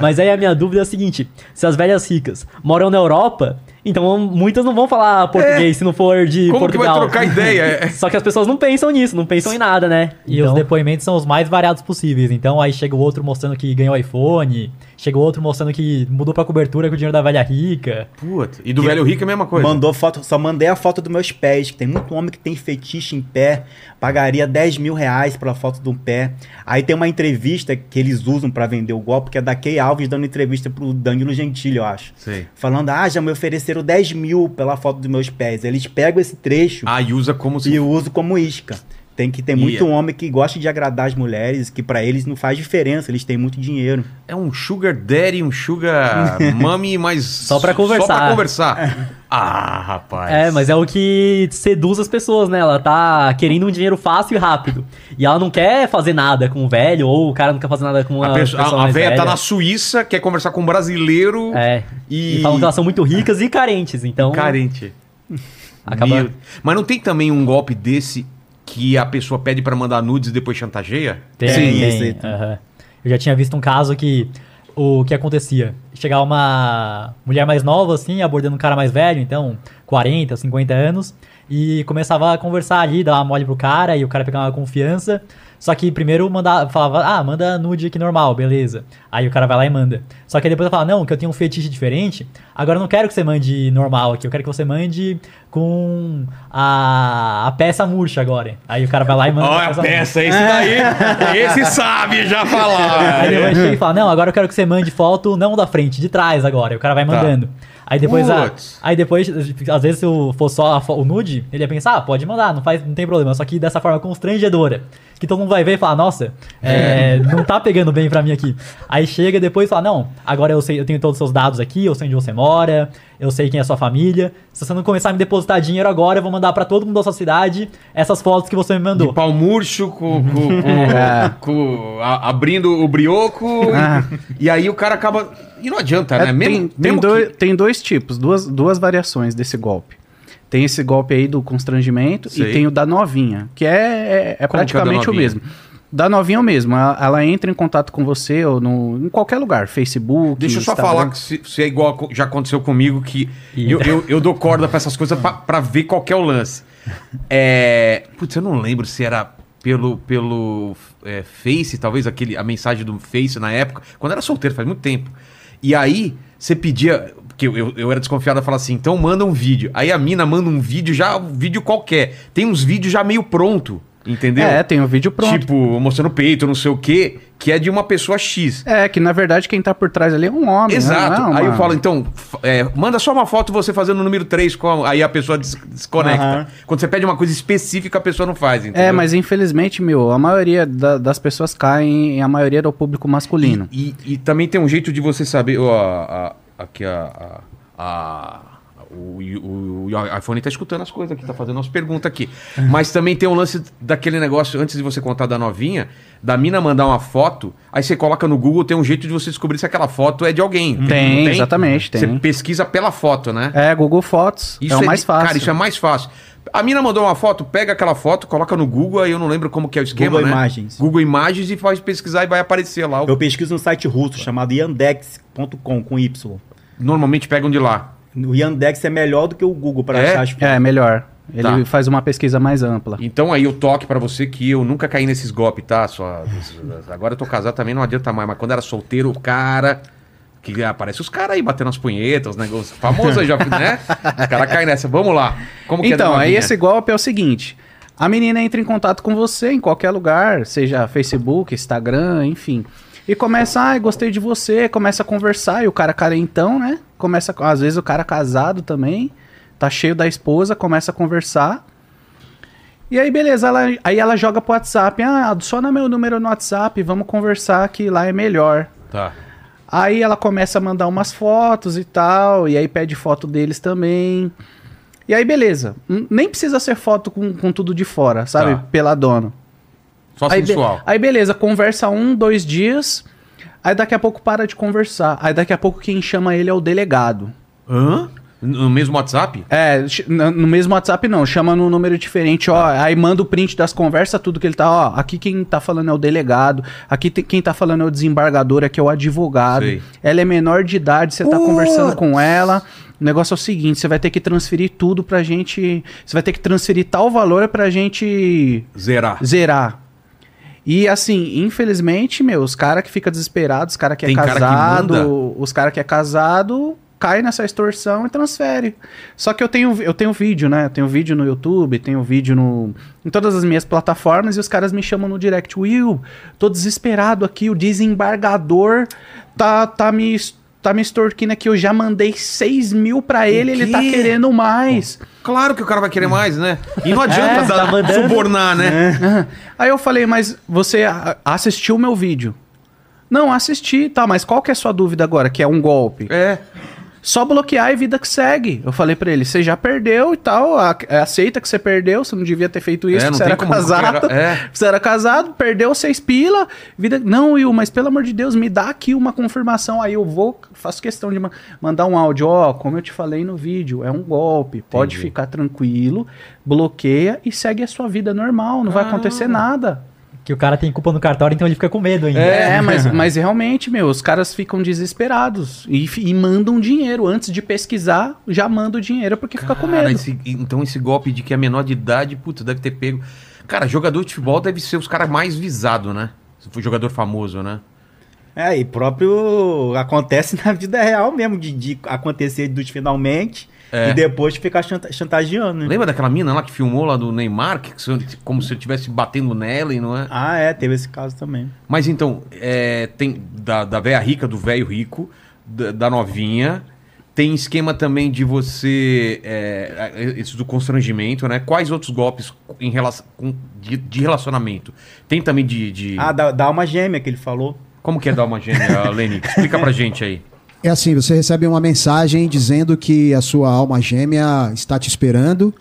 Mas aí a minha dúvida é a seguinte: se as velhas ricas moram na Europa, então muitas não vão falar português se não for de É. Como que vai Portugal. trocar ideia? (laughs) É. Só que as pessoas não pensam nisso, não pensam em nada, né? E os depoimentos são os mais variados possíveis. Então aí chega o outro mostrando que ganhou iPhone, chega o outro mostrando que mudou pra cobertura com o dinheiro da velha rica. Puta. E do velho rico é a mesma coisa. Mandou foto, só mandei a foto dos meus pés, que tem muito homem que tem fetiche em pé, pagaria 10 mil reais pela foto de um pé. Aí tem uma entrevista que eles usam pra vender o golpe, que é da Kay Alves dando entrevista pro Danilo Gentili, eu acho. Sei. Falando, ah, já me ofereceram 10 mil pela foto dos meus pés. Eles pegam esse trecho Ah, e usa como se... e usam como isca. Tem que ter E- muito homem que gosta de agradar as mulheres, que pra eles não faz diferença, eles têm muito dinheiro. É um sugar daddy, um sugar (laughs) mommy, mas... Só pra conversar. Só pra conversar. ah, rapaz. É, mas é o que seduz as pessoas, né? Ela tá querendo um dinheiro fácil e rápido. E ela não quer fazer nada com o velho, ou o cara não quer fazer nada com A, a, pessoa, pessoa a, a véia velha. tá na Suíça, quer conversar com um brasileiro É. e... E falam que elas são muito ricas e carentes, então. Carente. Acaba- Meu- Mas não tem também um golpe desse que a pessoa pede pra mandar nudes e depois chantageia? Tem, Sim, tem. aham. Eu já tinha visto um caso que o que acontecia? Chegava uma mulher mais nova, assim, abordando um cara mais velho, então 40, 50 anos, e começava a conversar ali, dar uma mole pro cara, e o cara pegava uma confiança. Só que primeiro mandava, falava, ah, manda nude aqui normal, beleza. Aí o cara vai lá e manda. Só que aí depois eu falo, não, que eu tenho um fetiche diferente. Agora eu não quero que você mande normal aqui, eu quero que você mande com a, a peça murcha agora. Aí o cara vai lá e manda. Olha a peça murcha. peça, esse daí, (laughs) esse sabe já falar. Aí depois chega e fala, não, agora eu quero que você mande foto não da frente, de trás agora. E o cara vai mandando. Aí depois, a, aí depois, às vezes se for só o nude, ele ia pensar, ah, pode mandar, não, faz, não tem problema. Só que dessa forma constrangedora. Que todo mundo vai ver e falar, nossa, é, não tá pegando bem pra mim aqui. Aí chega depois e fala, não, agora eu sei, eu tenho todos os seus dados aqui, eu sei onde você mora, eu sei quem é a sua família. Se você não começar a me depositar dinheiro agora, eu vou mandar pra todo mundo da sua cidade essas fotos que você me mandou. De pau murcho, com, com- com- É. com- a- abrindo o brioco. E, e aí o cara acaba. E não adianta, É, né? tem, Mesmo, tem, mesmo dois, que- tem dois tipos, duas, duas variações desse golpe. Tem esse golpe aí do constrangimento Sei. e tem o da novinha, que é, é, é Como que é o da praticamente o novinha? mesmo. Da novinha mesmo. Ela, ela entra em contato com você ou no, em qualquer lugar. Facebook. Deixa eu só Instagram. falar que se, se é igual já aconteceu comigo, que eu, eu, eu dou corda pra essas coisas (laughs) pra, pra ver qual que é o lance. É. Putz, eu não lembro se era pelo, pelo é, Face, talvez aquele, a mensagem do Face na época, quando eu era solteiro, faz muito tempo. E aí, você pedia. Porque eu, eu, eu era desconfiado, falar assim, então manda um vídeo. Aí a mina manda um vídeo, já um vídeo qualquer. Tem uns vídeos já meio pronto, entendeu? É, tem o vídeo pronto. Tipo, mostrando o peito, não sei o quê, que é de uma pessoa X. É, que na verdade quem tá por trás ali é um homem. Exato. né? Não é uma- Aí eu falo, então, é, manda só uma foto você fazendo o número 3, com a- aí a pessoa des- desconecta. Aham. Quando você pede uma coisa específica, a pessoa não faz, entendeu? É, mas infelizmente, meu, a maioria da- das pessoas caem em a maioria do público masculino. E, e também tem um jeito de você saber. Ó, a- aqui a. a- a- o, o- o iPhone tá escutando as coisas aqui, tá fazendo umas perguntas aqui. (laughs) Mas também tem um lance daquele negócio, antes de você contar da novinha, da mina mandar uma foto, aí você coloca no Google, tem um jeito de você descobrir se aquela foto é de alguém. Tem, Não exatamente, tem. Você pesquisa pela foto, né? É, Google Fotos. é o mais de- fácil. Cara, isso é mais fácil. A mina mandou uma foto, pega aquela foto, coloca no Google, aí eu não lembro como que é o esquema, Google né? Imagens. Google Imagens e faz pesquisar e vai aparecer lá. o- Eu pesquiso no site russo chamado yandex.com com Y. Normalmente pegam de lá. O Yandex é melhor do que o Google para É? achar as É, melhor. Ele Tá. faz uma pesquisa mais ampla. Então aí eu toque pra você que eu nunca caí nesses golpes, tá? Só, agora eu tô casado também, não adianta mais. Mas quando era solteiro, o cara... Que aparece os caras aí batendo as punhetas, os negócios famosos aí já, (laughs) né? Os caras caem nessa. Vamos lá. Como que é Então, da aí esse golpe é o seguinte: a menina entra em contato com você em qualquer lugar, seja Facebook, Instagram, enfim. E começa, ai, gostei de você, começa a conversar, e o cara carentão, né? Começa, às vezes o cara casado também, tá cheio da esposa, começa a conversar. E aí, beleza, ela, aí ela joga pro WhatsApp, ah, adiciona meu número no WhatsApp, vamos conversar que lá é melhor. Tá. Aí ela começa a mandar umas fotos e tal, e aí pede foto deles também. E aí, beleza. Nem precisa ser foto com, com tudo de fora, sabe? Tá. Peladona. Só Aí, be- sensual. aí, beleza, conversa um, dois dias. Aí daqui a pouco para de conversar. Aí daqui a pouco quem chama ele é o delegado. Hã? No mesmo WhatsApp? É, no mesmo WhatsApp não, chama num número diferente, ó. Aí manda o print das conversas, tudo que ele tá, ó. Aqui quem tá falando é o delegado, aqui tem- quem tá falando é o desembargador, aqui é o advogado. Sei. Ela é menor de idade, você tá conversando com ela. O negócio é o seguinte, você vai ter que transferir tudo pra gente. Você vai ter que transferir tal valor pra gente Zerar. zerar. E assim, infelizmente, meu, os caras que ficam desesperados, os caras que é Tem cara que casado, manda. os caras que é casado, cai nessa extorsão e transfere. Só que eu tenho, eu tenho vídeo, né? Eu tenho vídeo no YouTube, tenho vídeo no, em todas as minhas plataformas e os caras me chamam no direct. Will, tô desesperado aqui, o desembargador tá, tá me. Tá me extorquindo aqui, eu já mandei 6 mil pra ele, ele tá querendo mais. Claro que o cara vai querer mais, né? E não adianta É, dar- tá subornar, né? Aham. Aí eu falei, mas você assistiu o meu vídeo? Não, assisti, tá, mas qual que é a sua dúvida agora, que é um golpe? É. Só bloquear e vida que segue. Eu falei pra ele, você já perdeu e tal, aceita que você perdeu, você não devia ter feito isso, É, você era casado. é. Você era casado, perdeu seis pila, vida... Não, Will, mas pelo amor de Deus, me dá aqui uma confirmação, aí eu vou, faço questão de ma- mandar um áudio, ó, como eu te falei no vídeo, é um golpe, pode Entendi. ficar tranquilo, bloqueia e segue a sua vida normal, não vai acontecer nada. Que o cara tem culpa no cartório, então ele fica com medo ainda. É, mas, (laughs) mas realmente, meu, os caras ficam desesperados e, e mandam dinheiro. Antes de pesquisar, já mandam dinheiro porque fica com Cara, medo. esse- então esse golpe de que é menor de idade, putz, deve ter pego. Cara, jogador de futebol deve ser os caras mais visados, né? Se for jogador famoso, né? É, e próprio acontece (laughs) na vida real mesmo, de, de acontecer dos finalmente É. e depois ficar chanta- chantageando, né? Lembra daquela mina lá que filmou lá do Neymar, que, como se ele estivesse batendo nela e não é? Ah, é, teve esse caso também. Mas então, é, tem da, da véia rica, do velho rico, da, da novinha. Tem esquema também de você. É, esse do constrangimento, né? Quais outros golpes em relação, com- de, de relacionamento? Tem também de. de- Ah, da, da alma gêmea que ele falou. Como que é dar uma gêmea, Leni? Explica pra (laughs) gente aí. É assim, você recebe uma mensagem dizendo que a sua alma gêmea está te esperando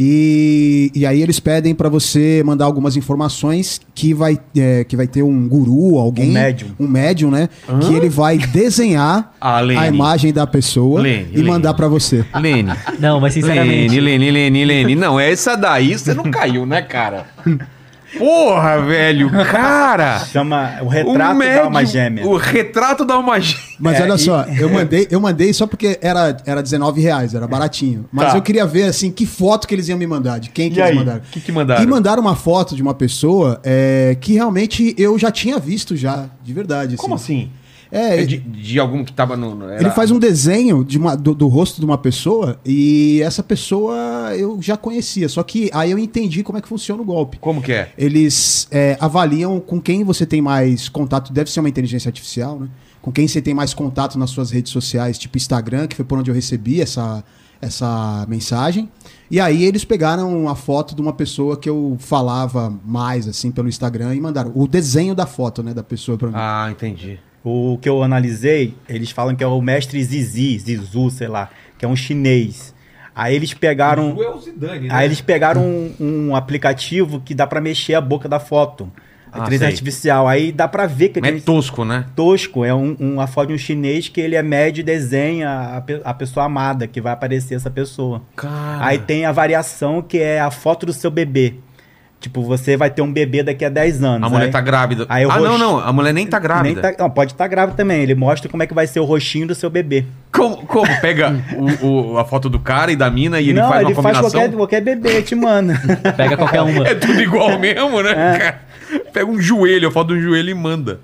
e, e aí eles pedem para você mandar algumas informações que vai, é, que vai ter um guru, alguém, Um médium. um médium, né? Que ele vai desenhar (laughs) Ah, a imagem da pessoa Lene, e Lene. mandar para você. Lene. Não, mas sinceramente. Lene, Lene, Lene, Lene. Não, essa daí você não caiu, né, cara? (laughs) Porra, velho, cara! Chama o retrato da alma gêmea. O retrato da alma gêmea. Mas É, olha e- só, eu mandei, eu mandei só porque era, era 19 reais, era baratinho. Mas Tá. eu queria ver, assim, que foto que eles iam me mandar, de quem que E eles aí? mandaram. O que que mandaram? E mandaram uma foto de uma pessoa é, que realmente eu já tinha visto já, de verdade. Como assim? É, É de, de algum que tava no. era- Ele faz um desenho de uma- do, do rosto de uma pessoa e essa pessoa eu já conhecia. Só que aí eu entendi como é que funciona o golpe. Como que é? Eles é, avaliam com quem você tem mais contato. Deve ser uma inteligência artificial, né? Com quem você tem mais contato nas suas redes sociais, tipo Instagram, que foi por onde eu recebi essa, essa mensagem. E aí eles pegaram a foto de uma pessoa que eu falava mais, assim, pelo Instagram e mandaram o desenho da foto, né, da pessoa pra mim. Ah, entendi. O que eu analisei, eles falam que é o mestre Zizi, Zizu, sei lá, que é um chinês. Aí eles pegaram. é o Zidane, Aí eles pegaram um, um aplicativo que dá pra mexer a boca da foto. Ah, A inteligência sei. artificial. Aí dá pra ver que é tosco, né? tosco é um, uma foto de um chinês que ele é médio e desenha a, a pessoa amada, que vai aparecer essa pessoa. Cara. Aí tem a variação que é a foto do seu bebê. Tipo, você vai ter um bebê daqui a 10 anos. A mulher aí- tá grávida. aí ah, não, rosto- não. A mulher nem tá grávida. Nem tá- não, pode estar grávida também. Ele mostra como é que vai ser o rostinho do seu bebê. Como, como? Pega (laughs) o, o- a foto do cara e da mina e ele não, faz ele uma faz combinação? qualquer, qualquer bebê, te manda. (laughs) Pega qualquer uma. É tudo igual mesmo, né, É. Pega um joelho, a foto do joelho e manda.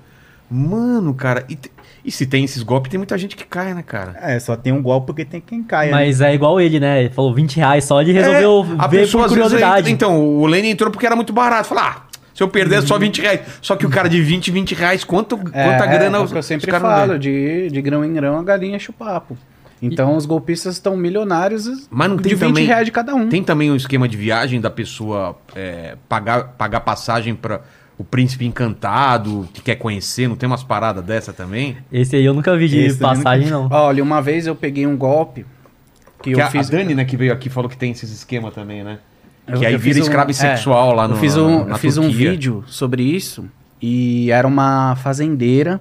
Mano, cara. E, te- e se tem esses golpes, tem muita gente que cai, né, cara? é, só tem um golpe porque tem quem caia. né? Mas é igual ele, né? Ele falou 20 reais só, ele resolveu É, a ver pessoa, por curiosidade. Então, o Lenny entrou porque era muito barato. Falou, ah, se eu perder é Uhum. só 20 reais. Só que o cara de 20, 20 reais, quanto, quanta grana é, o que eu sempre falo, de, de grão em grão a galinha enche o papo. Então os golpistas estão milionários Mas não tem de 20 também- reais de cada um. Tem também um esquema de viagem da pessoa é, pagar, pagar passagem para o príncipe encantado, que quer conhecer, não tem umas paradas dessa também? Esse aí eu nunca vi de Esse passagem, não. Olha, uma vez eu peguei um golpe que, Que eu a, fiz. a Dani, né, que veio aqui, falou que tem esses esquema também, né? Eu- que aí vira um- escravo é, sexual lá no Eu fiz um, na eu fiz um vídeo sobre isso e era uma fazendeira,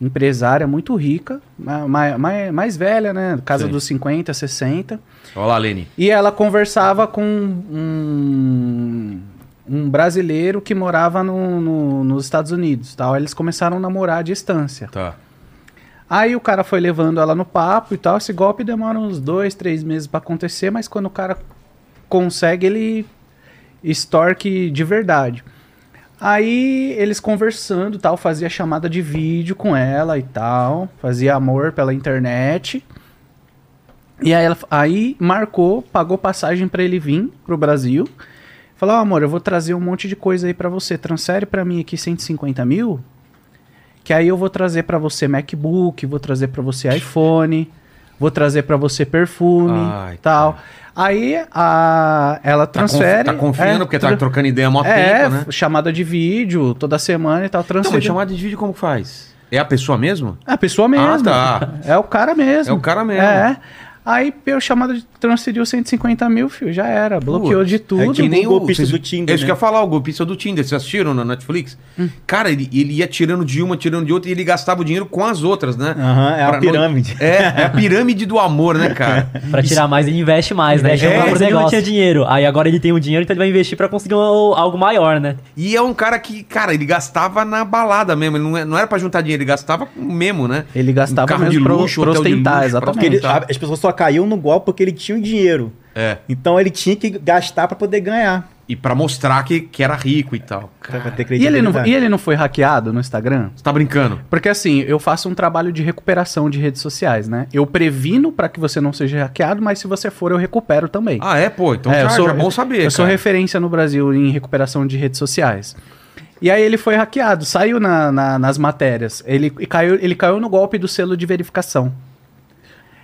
empresária muito rica, mais, mais, mais velha, né? Casa Sim. dos 50, 60. Olha lá, Lene. E ela conversava com um, um brasileiro que morava no- no- nos Estados Unidos. Tal. Eles começaram a namorar à distância. Tá. Aí o cara foi levando ela no papo e tal. Esse golpe demora uns dois, três meses pra acontecer, mas quando o cara consegue, ele extorque de verdade. Aí eles conversando tal, fazia chamada de vídeo com ela e tal, fazia amor pela internet. E aí, ela, aí marcou, pagou passagem pra ele vir pro Brasil. Falou, "Ó, amor, eu vou trazer um monte de coisa aí pra você. Transfere pra mim aqui 150 mil. Que aí eu vou trazer pra você MacBook, vou trazer pra você iPhone, vou trazer pra você perfume, Ai, tal. Aí a, ela Tá, transfere. tá confiando é, porque tá trocando ideia mó é, tempo, né? chamada de vídeo toda semana e tal, Não, transfere. mas chamada de vídeo como faz? É a pessoa mesmo? É a pessoa mesmo. Ah, tá. É o cara mesmo. É o cara mesmo. É. Aí, pelo chamada de transferiu 150 mil, filho, já era. Bloqueou Putz, de tudo. é tipo Que nem o golpista do Tinder, É isso né? que eu ia falar, o golpista do Tinder. Vocês assistiram na Netflix? Hum. Cara, ele, ele ia tirando de uma, tirando de outra e ele gastava o dinheiro com as outras, né? Aham, é a Pra- pirâmide. É, é a pirâmide do amor, né, cara? (laughs) Pra tirar mais, ele investe mais, né? Mais antes no ele não tinha dinheiro. Aí agora ele tem o dinheiro, então ele vai investir pra conseguir um- algo maior, né? E é um cara que, cara, ele gastava na balada mesmo. Ele não, é- não era pra juntar dinheiro, ele gastava mesmo, né? Ele gastava Um carro mesmo de pra- luxo, pra de ostentar, luxo, pra exatamente. Porque ele- ostentar. a- as pessoas só caíam no golpe porque ele tinha o dinheiro. É. Então ele tinha que gastar pra poder ganhar. E pra mostrar que, que era rico e tal. Cara, ter E ele, não, e ele não foi hackeado no Instagram? você tá brincando? Porque assim, eu faço um trabalho de recuperação de redes sociais, né? Eu previno pra que você não seja hackeado, mas se você for, eu recupero também. Ah, é? Pô, então É, já, sou- já é bom saber, Eu sou cara. referência no Brasil em recuperação de redes sociais. E aí ele foi hackeado, saiu na- na- nas matérias. Ele caiu, ele caiu no golpe do selo de verificação.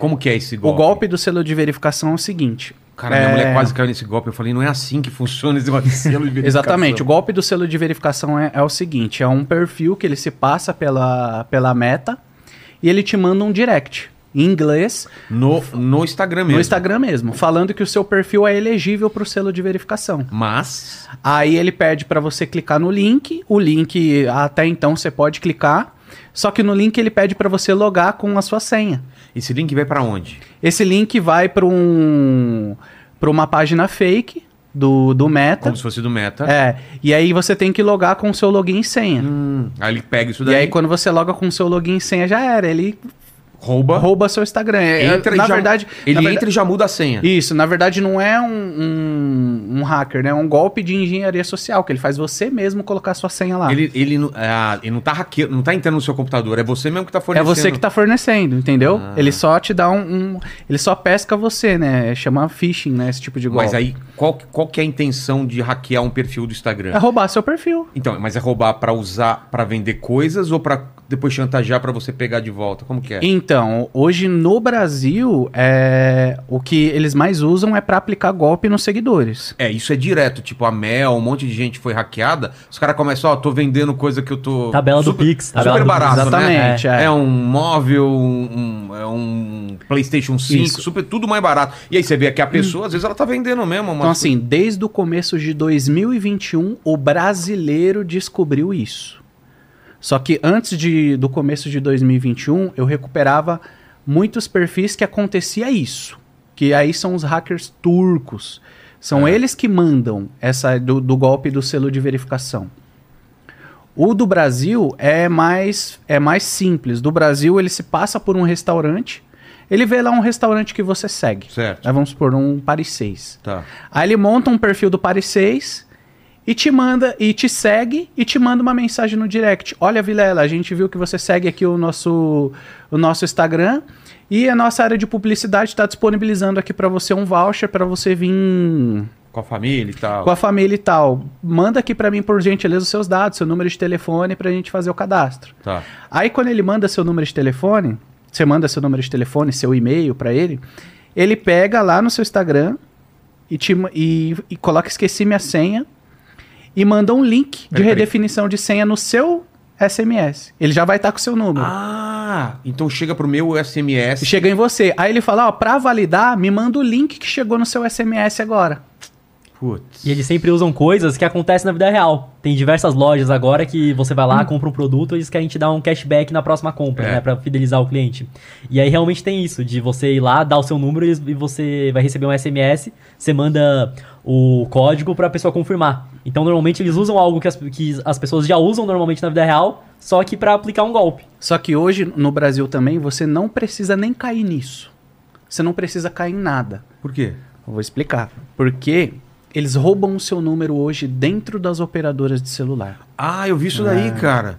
Como que é esse golpe? O golpe do selo de verificação é o seguinte. Cara, minha é- mulher quase caiu nesse golpe. Eu falei, não é assim que funciona esse de selo de (laughs) verificação. Exatamente. O golpe do selo de verificação é, é o seguinte: é um perfil que ele se passa pela, pela meta e ele te manda um direct em inglês No, no Instagram mesmo. no Instagram mesmo, falando que o seu perfil é elegível para o selo de verificação. Mas... Aí ele pede para você clicar no link. O link até então você pode clicar. Só que no link ele pede para você logar com a sua senha. Esse link vai pra onde? Esse link vai para um para uma página fake do, do Meta. Como se fosse do Meta. É, e aí você tem que logar com o seu login e senha. Hum, aí ele pega isso E daí, aí quando você loga com o seu login e senha já era, ele rouba, rouba seu Instagram. É, entra na já, verdade, ele na verdade- entra e já muda a senha. Isso, na verdade não é um, um, um hacker, né? É um golpe de engenharia social, que ele faz você mesmo colocar sua senha lá. Ele, ele, não- ah, ele não tá hackeando, não tá entrando no seu computador, é você mesmo que tá É fornecendo. você que tá fornecendo, entendeu? Ah. Ele só te dá um, um- Ele só pesca você, né? Chama phishing, né? Esse tipo de golpe. Mas aí, qual, qual que é a intenção de hackear um perfil do Instagram? É roubar seu perfil. Então, mas é roubar pra usar, pra vender coisas ou pra depois chantagear pra você pegar de volta? Como que é? Então, hoje no Brasil, é... o que eles mais usam é pra aplicar golpe nos seguidores. É, isso é direto. Tipo, a Mel, um monte de gente foi hackeada. Os caras começam, ó, tô vendendo coisa que eu tô. Tabela do super, Pix, tabela Super do barato, Pix. Exatamente, né? é. É. um móvel, um, um- é um PlayStation 5, Isso. super, tudo mais barato. E aí você vê que a pessoa, às vezes, ela tá vendendo mesmo. Então, assim, desde o começo de 2021, o brasileiro descobriu isso. Só que antes de, do começo de 2021, eu recuperava muitos perfis que acontecia isso. Que aí são os hackers turcos. São É. eles que mandam essa do, do golpe do selo de verificação. O do Brasil é mais, é mais simples. Do Brasil, ele se passa por um restaurante. Ele vê lá um restaurante que você segue. Certo. Aí vamos supor, um Paris 6. Tá. Aí ele monta um perfil do Paris 6 e te manda, e te segue e te manda uma mensagem no direct. Olha, Vilela, a gente viu que você segue aqui o nosso, o nosso Instagram e a nossa área de publicidade está disponibilizando aqui para você um voucher para você vir Com a família e tal. com a família e tal. Manda aqui para mim, por gentileza, os seus dados, seu número de telefone pra gente fazer o cadastro. Tá. Aí quando ele manda seu número de telefone, você manda seu número de telefone, seu e-mail pra ele, ele pega lá no seu Instagram e, te, e, e coloca esqueci minha senha e manda um link de redefinição de senha no seu SMS. Ele já vai estar com o seu número. Ah, então chega pro meu SMS. Chega em você. Aí ele fala, ó, pra validar, me manda o link que chegou no seu SMS agora. Putz. E eles sempre usam coisas que acontecem na vida real. Tem diversas lojas agora que você vai lá, compra um produto e eles querem te dar um cashback na próxima compra, É. né? Pra fidelizar o cliente. E aí realmente tem isso, de você ir lá, dar o seu número e você vai receber um SMS, você manda o código pra pessoa confirmar. Então normalmente eles usam algo que as, que as pessoas já usam normalmente na vida real, só que pra aplicar um golpe. Só que hoje, no Brasil também, você não precisa nem cair nisso. Você não precisa cair em nada. Por quê? Eu vou explicar. Porque eles roubam o seu número hoje dentro das operadoras de celular. Ah, eu vi isso daí, cara.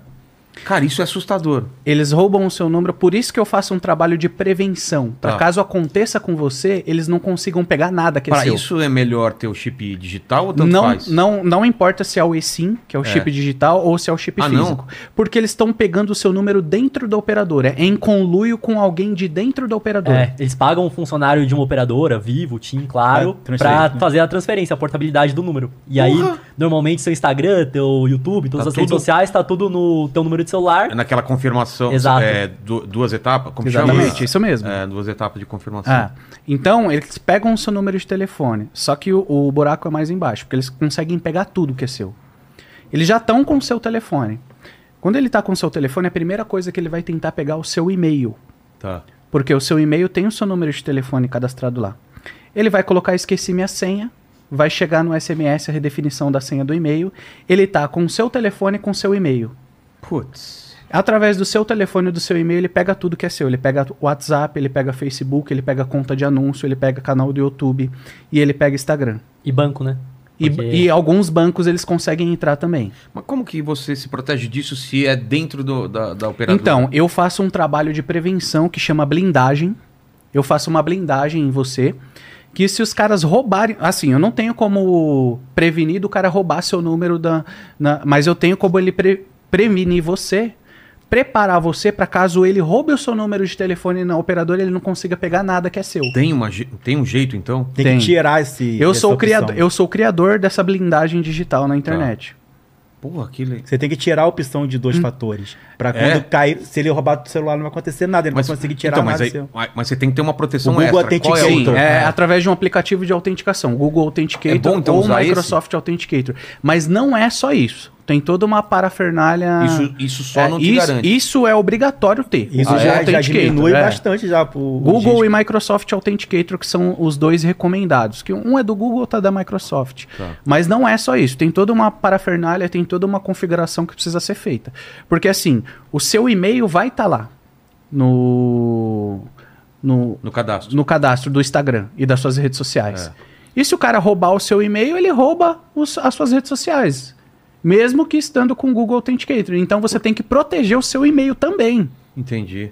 Cara, isso é assustador. Eles roubam o seu número, por isso que eu faço um trabalho de prevenção. Para Tá. caso aconteça com você, eles não consigam pegar nada que é Para seu. isso é melhor ter o chip digital ou tanto não, faz? não, não importa se é o eSIM, que é o É. chip digital, ou se é o chip Ah, não? físico. Porque eles estão pegando o seu número dentro da operadora. É em conluio com alguém de dentro da operadora. É, eles pagam um funcionário de uma operadora, Vivo, TIM, claro, transferir, pra né? fazer a transferência, a portabilidade do número. E aí, normalmente, seu Instagram, teu YouTube, todas Tá as redes tudo- sociais, tá tudo no teu número de celular. É naquela confirmação. Exato. É, du- duas etapas? Como Exatamente, chama? isso mesmo. É, duas etapas de confirmação. Ah, então, eles pegam o seu número de telefone. Só que o, o buraco é mais embaixo, porque eles conseguem pegar tudo que é seu. Eles já estão com o seu telefone. Quando ele está com o seu telefone, a primeira coisa que ele vai tentar pegar é o seu e-mail. Tá. Porque o seu e-mail tem o seu número de telefone cadastrado lá. Ele vai colocar esqueci minha senha, vai chegar no SMS a redefinição da senha do e-mail. Ele tá com o seu telefone e com o seu e-mail. Putz. Através do seu telefone e do seu e-mail, ele pega tudo que é seu. Ele pega WhatsApp, ele pega Facebook, ele pega conta de anúncio, ele pega canal do YouTube e ele pega Instagram. E banco, né? E, Porque- e alguns bancos eles conseguem entrar também. Mas como que você se protege disso se é dentro do- da, da operadora? Então, eu faço um trabalho de prevenção que chama blindagem. Eu faço uma blindagem em você. Que se os caras roubarem. Assim, eu não tenho como prevenir do cara roubar seu número da. na- mas eu tenho como ele pre- prevenir você. Preparar você para caso ele roube o seu número de telefone na operadora, ele não consiga pegar nada que é seu. Tem, uma, tem um jeito, então? Tem, Tem. que tirar esse. Eu sou, o opção. criador, eu sou o criador dessa blindagem digital na internet. Porra, que le... Você tem que tirar a opção de dois fatores. Pra quando É? cair, se ele roubar o celular, não vai acontecer nada. Ele não Mas, vai conseguir tirar então, nada mas, aí- seu. mas- você tem que ter uma proteção O Google extra. É, Authenticator. o... Sim, é É. através de um aplicativo de autenticação, Google Authenticator É bom, então, ou Microsoft Authenticator. Mas não é só isso. Tem toda uma parafernália. Isso, isso só É, não te isso, garante. isso é obrigatório ter. Isso Ah, é já, já diminui é. bastante já pro Google gente- e Microsoft Authenticator, que são os dois recomendados. Que um é do Google, outro é da Microsoft. Tá. Mas não é só isso. Tem toda uma parafernália, tem toda uma configuração que precisa ser feita. Porque assim, o seu e-mail vai estar lá no, no, No cadastro. no cadastro do Instagram e das suas redes sociais. É. E se o cara roubar o seu e-mail, ele rouba os- as suas redes sociais. Mesmo que estando com o Google Authenticator. Então você tem que proteger o seu e-mail também. Entendi.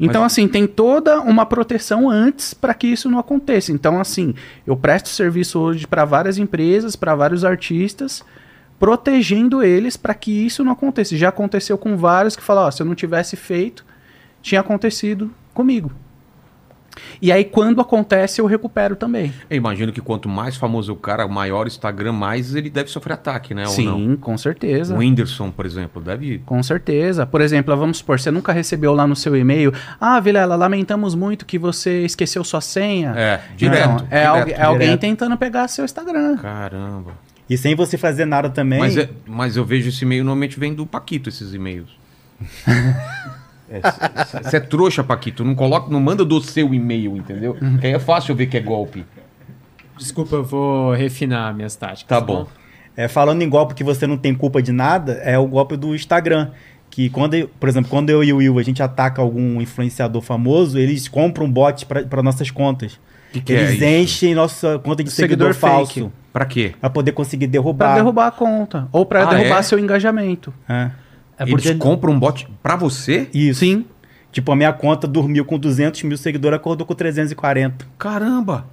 Então, Mas- assim, tem toda uma proteção antes para que isso não aconteça. Então, assim, eu presto serviço hoje para várias empresas, para vários artistas, protegendo eles para que isso não aconteça. Já aconteceu com vários que falaram, ó, se eu não tivesse feito, tinha acontecido comigo. E aí, quando acontece, eu recupero também. Eu imagino que quanto mais famoso o cara, maior o Instagram, mais ele deve sofrer ataque, né? Sim, Ou não? com certeza. O Whindersson, por exemplo, deve. Com certeza. Por exemplo, vamos supor, você nunca recebeu lá no seu e-mail, ah, Vilela, lamentamos muito que você esqueceu sua senha. É, direto. Então, é, direto. é alguém direto. tentando pegar seu Instagram. Caramba. E sem você fazer nada também. Mas, é- mas eu vejo esse e-mail, normalmente vem do Paquito, esses e-mails. (laughs) Você é trouxa, Paquito. Não, coloca, não manda do seu e-mail, entendeu? Uhum. Que aí é fácil ver que é golpe. Desculpa, eu vou refinar minhas táticas. Tá bom. É, falando em golpe que você não tem culpa de nada, é o golpe do Instagram. Que quando, eu- por exemplo, quando eu e o Will a gente ataca algum influenciador famoso, eles compram bots para nossas contas. Que que é eles isso? enchem nossa conta de Seguidor seguidor, falso Pra quê? para poder conseguir derrubar. Pra derrubar a conta. Ou pra Ah, derrubar é? seu engajamento. É. É Eles porque compram um bot pra você? Isso. Sim. Tipo, a minha conta dormiu com 200 mil seguidores, acordou com 340. Caramba!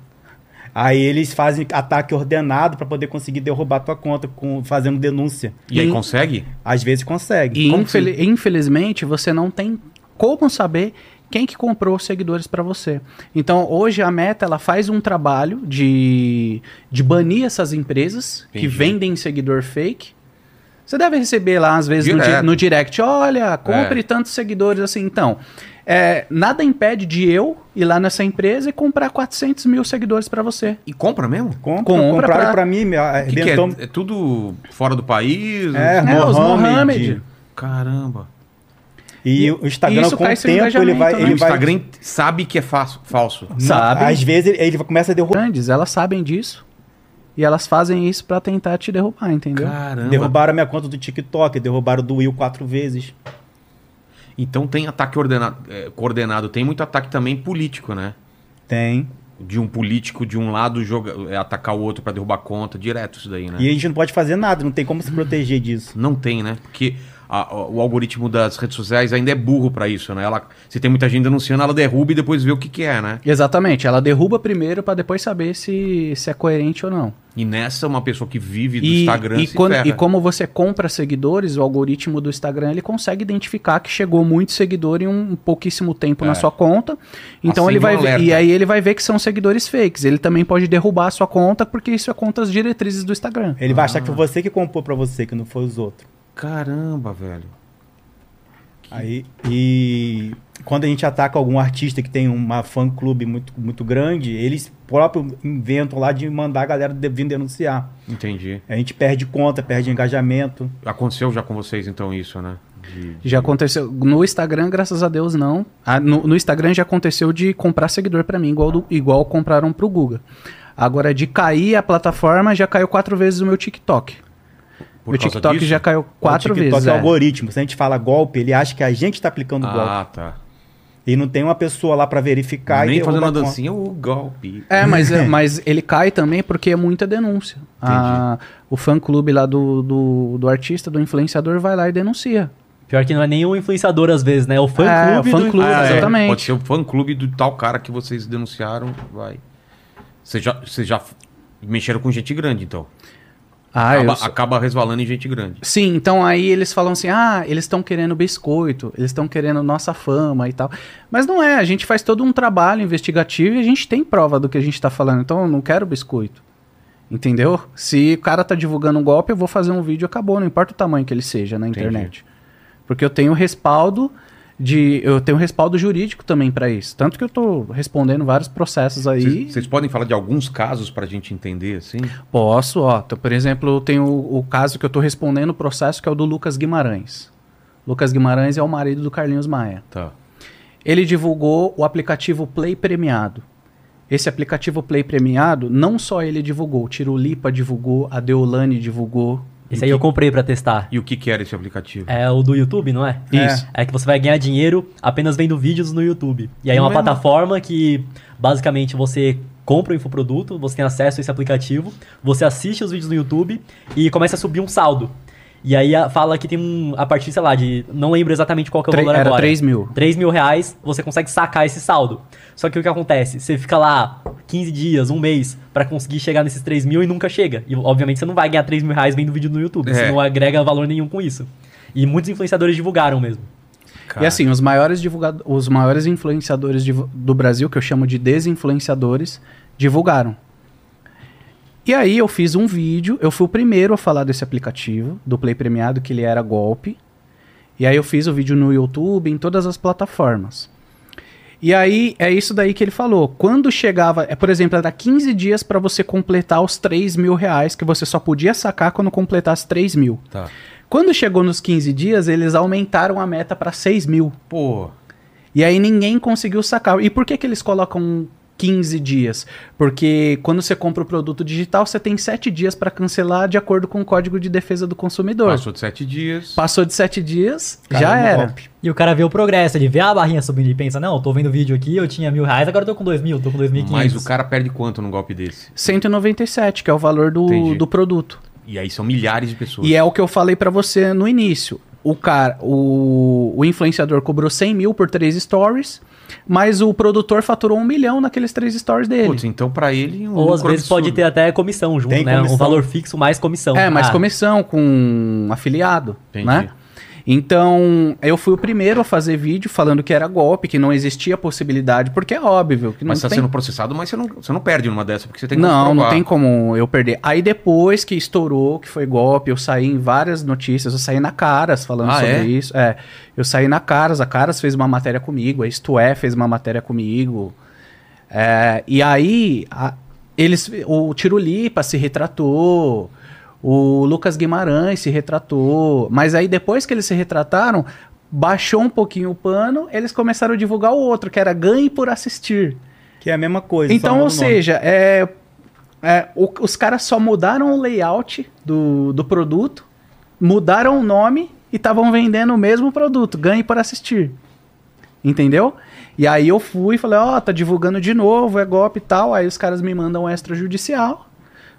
Aí eles fazem ataque ordenado para poder conseguir derrubar tua conta, com, fazendo denúncia. E aí E- consegue? Às vezes consegue. E infeli- infelizmente você não tem como saber quem que comprou os seguidores para você. Então hoje a Meta ela faz um trabalho de, de banir essas empresas que Entendi. vendem seguidor fake. Você deve receber lá às vezes no, di- no direct, olha, compre É. tantos seguidores assim. Então, é, nada impede de eu ir lá nessa empresa e comprar 400 mil seguidores para você. E compra mesmo? Compra, Compra compraram pra- pra mim, O que, que é? É tudo fora do país? É, É, os Mohamed. Caramba. E, E- o Instagram, com o seu tempo, ele vai. né? Ele o vai Instagram sabe que é fa- falso. Sabe? Às vezes ele, ele começa a derrubar. Grandes, elas sabem disso. E elas fazem isso para tentar te derrubar, entendeu? Caramba. Derrubaram a minha conta do TikTok, derrubaram do Will quatro vezes. Então tem ataque ordenado, é, coordenado. Tem muito ataque também político, né? Tem. De um político de um lado joga, é, atacar o outro pra derrubar a conta. Direto isso daí, né? E a gente não pode fazer nada, não tem como se proteger disso. Não tem, né? Porque a- o algoritmo das redes sociais ainda é burro pra isso, né? Ela, se tem muita gente denunciando, ela derruba e depois vê o que, que é, né? Exatamente, ela derruba primeiro para depois saber se, se é coerente ou não. E nessa, uma pessoa que vive do E, Instagram e, se quando- ferra. e como você compra seguidores, o algoritmo do Instagram ele consegue identificar que chegou muito seguidor em um pouquíssimo tempo na sua conta. Então Acende ele vai um ver, e aí ele vai ver que são seguidores fakes. Ele também pode derrubar a sua conta porque isso é contas diretrizes do Instagram. Ele vai achar Ah. que foi você que comprou pra você, que não foi os outros. Caramba, velho. Aí, e quando a gente ataca algum artista que tem uma fã-clube muito, muito grande, eles próprios inventam lá de mandar a galera de- vir denunciar. Entendi. A gente perde conta, perde engajamento. Aconteceu já com vocês, então, isso, né? De- Já aconteceu. No Instagram, graças a Deus, não. Ah, no, no Instagram já aconteceu de comprar seguidor pra mim, igual, do- igual compraram pro Guga. Agora, de cair a plataforma, já caiu quatro vezes o meu TikTok. Por meu causa TikTok disso? já caiu quatro o TikTok vezes. é é. algoritmo. Se a gente fala golpe, ele acha que a gente está aplicando golpe. Ah, tá. E não tem uma pessoa lá para verificar Nem e fazendo uma a dancinha, o golpe. É, mas, é, (laughs) mas ele cai também porque é muita denúncia. Ah, o fã-clube lá do, do, do artista, do influenciador, vai lá e denuncia. Pior que não é nem o influenciador às vezes, né? É o É, fã-clube o do fã-clube, Ah, é. exatamente. Pode ser o fã-clube do tal cara que vocês denunciaram, vai. Vocês já, já mexeram com gente grande, então. Ah, acaba, sou- acaba resvalando em gente grande. Sim, então aí eles falam assim: ah, eles estão querendo biscoito, eles estão querendo nossa fama e tal. Mas não é, a gente faz todo um trabalho investigativo e a gente tem prova do que a gente tá falando. Então eu não quero biscoito. Entendeu? Se o cara tá divulgando um golpe, eu vou fazer um vídeo e acabou, não importa o tamanho que ele seja na Entendi. internet. Porque eu tenho respaldo de eu tenho respaldo jurídico também para isso. Tanto que eu tô respondendo vários processos aí. Vocês podem falar de alguns casos pra gente entender, assim? Posso, ó. Então, por exemplo, eu tenho o, o caso que eu tô respondendo o processo que é o do Lucas Guimarães. Lucas Guimarães é o marido do Carlinhos Maia. Tá. Ele divulgou o aplicativo Play Premiado. Esse aplicativo Play Premiado, não só ele divulgou, o Tirulipa divulgou, a Deolane divulgou. Esse aí eu comprei pra testar. E o que, que era esse aplicativo? É o do YouTube, não é? Isso. É que você vai ganhar dinheiro apenas vendo vídeos no YouTube. E aí é uma Não é plataforma que basicamente você compra o infoproduto, você tem acesso a esse aplicativo, você assiste os vídeos no YouTube e começa a subir um saldo. E aí fala que tem um. A partir, sei lá, de. Não lembro exatamente qual que é o valor era agora. 3 mil. 3 mil reais, você consegue sacar esse saldo. Só que o que acontece? Você fica lá 15 dias, um mês, pra conseguir chegar nesses 3 mil e nunca chega. E obviamente você não vai ganhar 3 mil reais vendo vídeo no YouTube. Você É. não agrega valor nenhum com isso. E muitos influenciadores divulgaram mesmo. Cara, E assim, os maiores divulgado- os maiores influenciadores do Brasil, que eu chamo de desinfluenciadores, divulgaram. E aí eu fiz um vídeo, eu fui o primeiro a falar desse aplicativo, do Play Premiado, que ele era golpe. E aí eu fiz o vídeo no YouTube, em todas as plataformas. E aí é isso daí que ele falou. Quando chegava, é, por exemplo, era 15 dias para você completar os 3 mil reais, que você só podia sacar quando completasse 3 mil. Tá. Quando chegou nos 15 dias, eles aumentaram a meta para 6 mil. Pô, E aí ninguém conseguiu sacar. E por que, que eles colocam 15 dias? Porque quando você compra o produto digital, você tem 7 dias para cancelar de acordo com o Código de Defesa do Consumidor. passou de sete dias. Passou de 7 dias, já Caramba, era. golpe. E o cara vê o progresso, ele vê a barrinha subindo e pensa, não, eu tô vendo o vídeo aqui, eu tinha mil reais, agora eu tô com dois mil, tô com dois mil e Mas o cara perde quanto num golpe desse? 197, que é o valor do, Entendi. do produto. E aí são milhares de pessoas. E é o que eu falei pra você no início. O cara, o, o influenciador cobrou 100 mil por três stories, mas o produtor faturou um milhão naqueles três stories dele. Putz, então pra ele. Um Ou às vezes pode absurdo. ter até comissão junto, Tem né? Um comissão. valor fixo mais comissão. É, mais Ah, comissão com um afiliado, Entendi. né? Então, eu fui o primeiro a fazer vídeo falando que era golpe, que não existia possibilidade, porque é óbvio que não Mas tá tem... sendo processado, mas você não, você não perde numa dessa, porque você tem que não, não tem como eu perder. Aí depois que estourou, que foi golpe, eu saí em várias notícias, eu saí na Caras falando Ah, sobre é? isso. É, eu saí na Caras, a Caras fez uma matéria comigo, a Isto É fez uma matéria comigo. É, e aí, a- eles, o Tirulipa se retratou, o Lucas Guimarães se retratou, mas aí depois que eles se retrataram, baixou um pouquinho o pano, eles começaram a divulgar o outro, que era ganhe por assistir. Que é a mesma coisa. Então, ou seja, é, é, o- os caras só mudaram o layout do, do produto, mudaram o nome e estavam vendendo o mesmo produto, ganhe por assistir. Entendeu? E aí eu fui e falei, ó, tá divulgando de novo, é golpe e tal. Aí os caras me mandam um extrajudicial.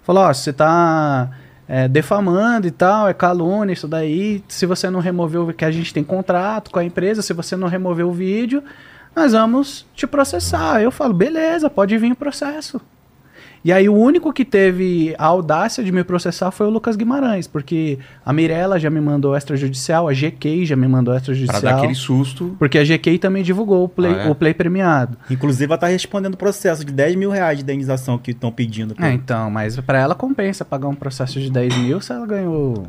Falou, ó, você tá é, defamando e tal, é calúnia, isso daí. Se você não remover o que a gente tem contrato com a empresa, se você não remover o vídeo, nós vamos te processar. Eu falo, beleza, pode vir o processo. E aí o único que teve a audácia de me processar foi o Lucas Guimarães, porque a Mirella já me mandou extrajudicial, a GK já me mandou Pra extrajudicial. dar aquele susto. Porque a GK também divulgou o play, Ah, é? o play premiado. Inclusive, ela tá respondendo o processo de 10 mil reais de indenização que estão pedindo. É, então, mas pra ela compensa pagar um processo de 10 mil se ela ganhou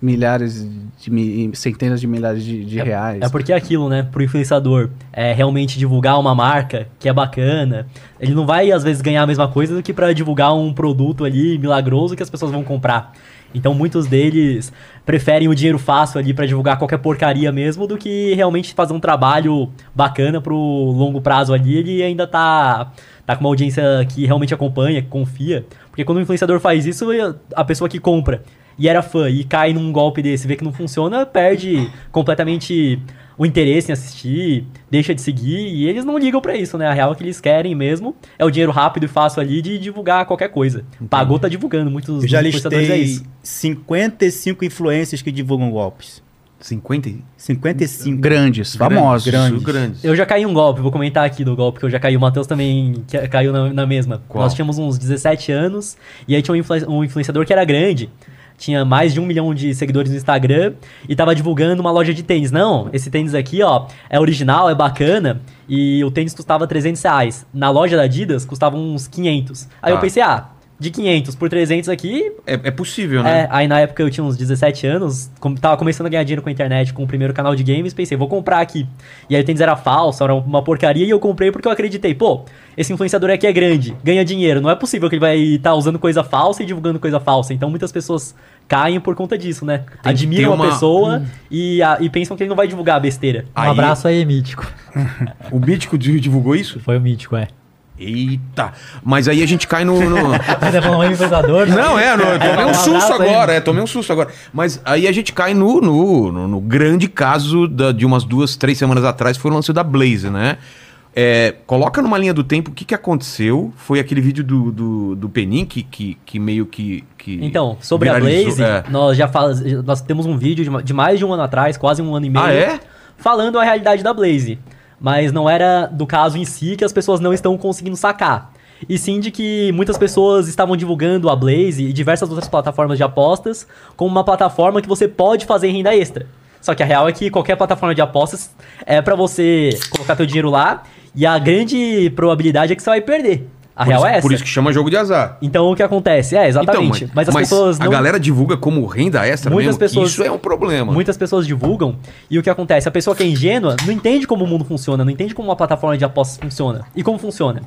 milhares de centenas de milhares de, de reais. É porque é aquilo, né? Pro influenciador é, realmente divulgar uma marca que é bacana, ele não vai às vezes ganhar a mesma coisa do que pra divulgar um produto ali milagroso que as pessoas vão comprar. Então muitos deles preferem o dinheiro fácil ali pra divulgar qualquer porcaria mesmo do que realmente fazer um trabalho bacana pro longo prazo ali. Ele ainda tá tá com uma audiência que realmente acompanha, que confia. Porque quando o influenciador faz isso, a pessoa que compra e era fã e cai num golpe desse, vê que não funciona, perde completamente o interesse em assistir, deixa de seguir e eles não ligam pra isso, né? A real é que eles querem mesmo é o dinheiro rápido e fácil ali de divulgar qualquer coisa. Pagou, tá divulgando. Muitos Eu já dos influenciadores é listei isso. 55 influências que divulgam golpes. 50 e- 55. Grandes, famosos. grandes. grandes. Eu já caí em um golpe, vou comentar aqui do golpe que eu já caí. O Matheus também caiu na, na mesma. Qual? Nós tínhamos uns 17 anos e aí tinha um, influ- um influenciador que era grande. Tinha mais de um milhão de seguidores no Instagram e tava divulgando uma loja de tênis. Não, esse tênis aqui, ó, é original, é bacana e o tênis custava 300 reais. Na loja da Adidas custava uns 500. Aí Tá. eu pensei, ah, de 500 por 300 aqui, É, é possível, é, né? aí na época eu tinha uns 17 anos, com, tava começando a ganhar dinheiro com a internet, com o primeiro canal de games, pensei, vou comprar aqui. E aí o tênis era falso, era uma porcaria, e eu comprei porque eu acreditei, pô, esse influenciador aqui é grande, ganha dinheiro, não é possível que ele vai estar usando coisa falsa e divulgando coisa falsa. Então muitas pessoas caem por conta disso, né? Tem- Admiram uma- a pessoa e, a- e pensam que ele não vai divulgar besteira. Um Aí- abraço aí, Mítico. (laughs) O Mítico di- divulgou isso? Foi o Mítico, é. Eita! Mas aí a gente cai no. no- (laughs) influenciador? Não, é, no- eu tomei um susto agora, é, tomei um susto agora. Mas aí a gente cai no, no, no- no grande caso da- de umas duas, três semanas atrás, foi o lance da Blaze, né? É, coloca numa linha do tempo o que, que aconteceu. Foi aquele vídeo do, do, do Penin que, que, que meio que, que. Então, sobre a Blaze, é. nós já faz, nós temos um vídeo de, ma- de mais de um ano atrás, quase um ano e meio, Ah, é? falando a realidade da Blaze. Mas não era do caso em si que as pessoas não estão conseguindo sacar. E sim de que muitas pessoas estavam divulgando a Blaze e diversas outras plataformas de apostas como uma plataforma que você pode fazer renda extra. Só que a real é que qualquer plataforma de apostas é pra você colocar teu dinheiro lá e a grande probabilidade é que você vai perder. A Por real isso, é essa. Por isso que chama jogo de azar. Então o que acontece? É, exatamente. Então, mas, as pessoas a não. galera divulga como renda extra Muitas mesmo? pessoas- Isso é um problema. Muitas pessoas divulgam e o que acontece? A pessoa que é ingênua não entende como o mundo funciona, não entende como uma plataforma de apostas funciona. E como funciona?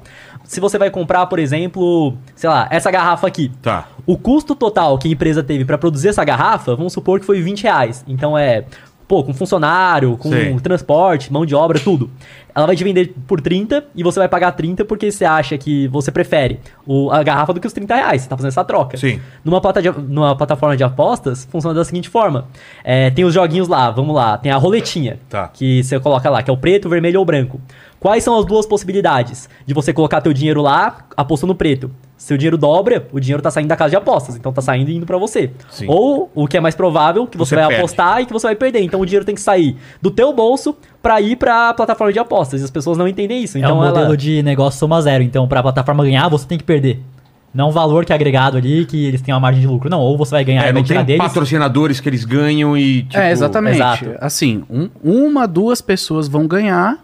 Se você vai comprar, por exemplo, sei lá, essa garrafa aqui. Tá. O custo total que a empresa teve para produzir essa garrafa, vamos supor que foi 20 reais. Então é, pô, com funcionário, com Sei. transporte, mão de obra, tudo. Ela vai te vender por 30 e você vai pagar 30 porque você acha que você prefere o- a garrafa do que os 30 reais. Você tá fazendo essa troca. Sim. Numa, plata de- numa plataforma de apostas, funciona da seguinte forma. É, tem os joguinhos lá, vamos lá. Tem a roletinha, Tá. que você coloca lá, que é o preto, o vermelho ou o branco. Quais são as duas possibilidades de você colocar teu dinheiro lá, apostou no preto? Seu dinheiro dobra, o dinheiro tá saindo da casa de apostas, então tá saindo e indo pra você. Sim. Ou, o que é mais provável, que você, Você vai perde. apostar e que você vai perder. Então o dinheiro tem que sair do teu bolso pra ir pra plataforma de apostas. E as pessoas não entendem isso. é Então um ela- modelo de negócio soma zero. Então, pra plataforma ganhar, você tem que perder. Não um valor que é agregado ali, que eles têm uma margem de lucro. Não, ou você vai ganhar É, e vai não tirar tem deles. patrocinadores que eles ganham e. Tipo, é, exatamente. exato. Assim, um- uma, duas pessoas vão ganhar,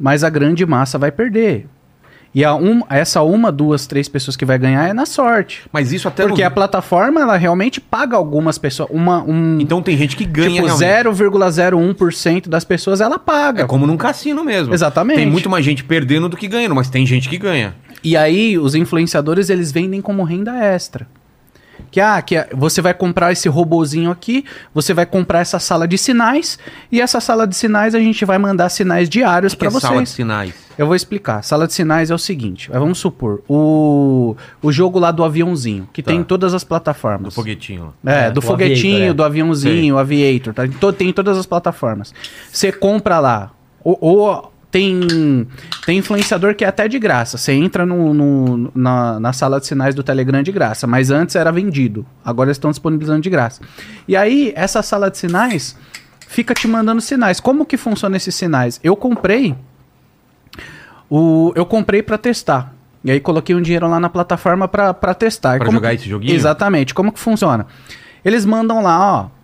mas a grande massa vai perder. E a um, essa uma, duas, três pessoas que vai ganhar é na sorte. Mas isso até. Porque no- a plataforma, ela realmente paga algumas pessoas. Uma, um, Então tem gente que ganha. tipo, realmente. 0,01% das pessoas ela paga. É como num cassino mesmo. Exatamente. Tem muito mais gente perdendo do que ganhando, mas tem gente que ganha. E aí, os influenciadores, eles vendem como renda extra. Que, ah, que você vai comprar esse robozinho aqui, você vai comprar essa sala de sinais, e essa sala de sinais a gente vai mandar sinais diários para é sala de vocês. sinais. Eu vou explicar. Sala de sinais é o seguinte, eh, vamos supor, o, o jogo lá do aviãozinho, que Tá. tem em todas as Do plataformas. foguetinho lá. É, É, do do foguetinho, Aviator, é. do aviãozinho, o Aviator, tá? Tem em todas as plataformas. Você compra lá, ou, ou tem, tem influenciador que é até de graça. Você entra no, no- na, na sala de sinais do Telegram de graça, mas antes era vendido. Agora eles estão disponibilizando de graça. E aí, essa sala de sinais fica te mandando sinais. Como que funciona esses sinais? Eu comprei o, eu comprei pra testar. E aí coloquei um dinheiro lá na plataforma pra pra testar. Pra Como jogar que- esse joguinho? Exatamente. Como que funciona? Eles mandam lá, ó.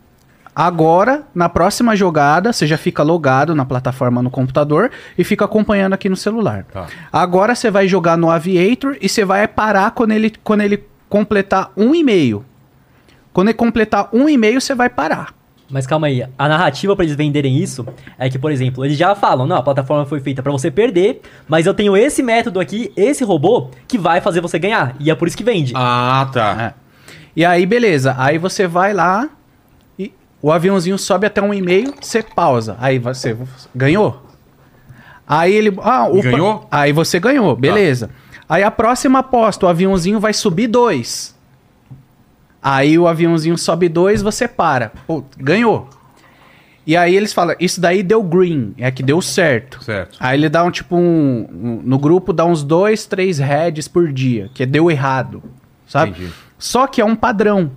Agora, na próxima jogada, você já fica logado na plataforma no computador e fica acompanhando aqui no celular. Tá. Agora você vai jogar no Aviator e você vai parar quando ele, quando ele completar um e-mail. Quando ele completar um e-mail, você vai parar. Mas calma aí, a narrativa pra eles venderem isso é que, por exemplo, eles já falam, não, a plataforma foi feita pra você perder, mas eu tenho esse método aqui, esse robô, que vai fazer você ganhar. E é por isso que vende. Ah, tá. É. E aí, beleza. Aí você vai lá e o aviãozinho sobe até um e-mail, você pausa. Aí você ganhou. Aí ele. Ah, E opa, ganhou? Aí você ganhou, beleza. Aí a próxima aposta, o aviãozinho vai subir dois. Aí o aviãozinho sobe dois, você para. Pô, ganhou. E aí eles falam, isso daí deu green, é que deu certo. Certo. Aí ele dá um tipo um. um- no grupo dá uns dois, três heads por dia, que deu errado. Sabe? Entendi. Só que é um padrão.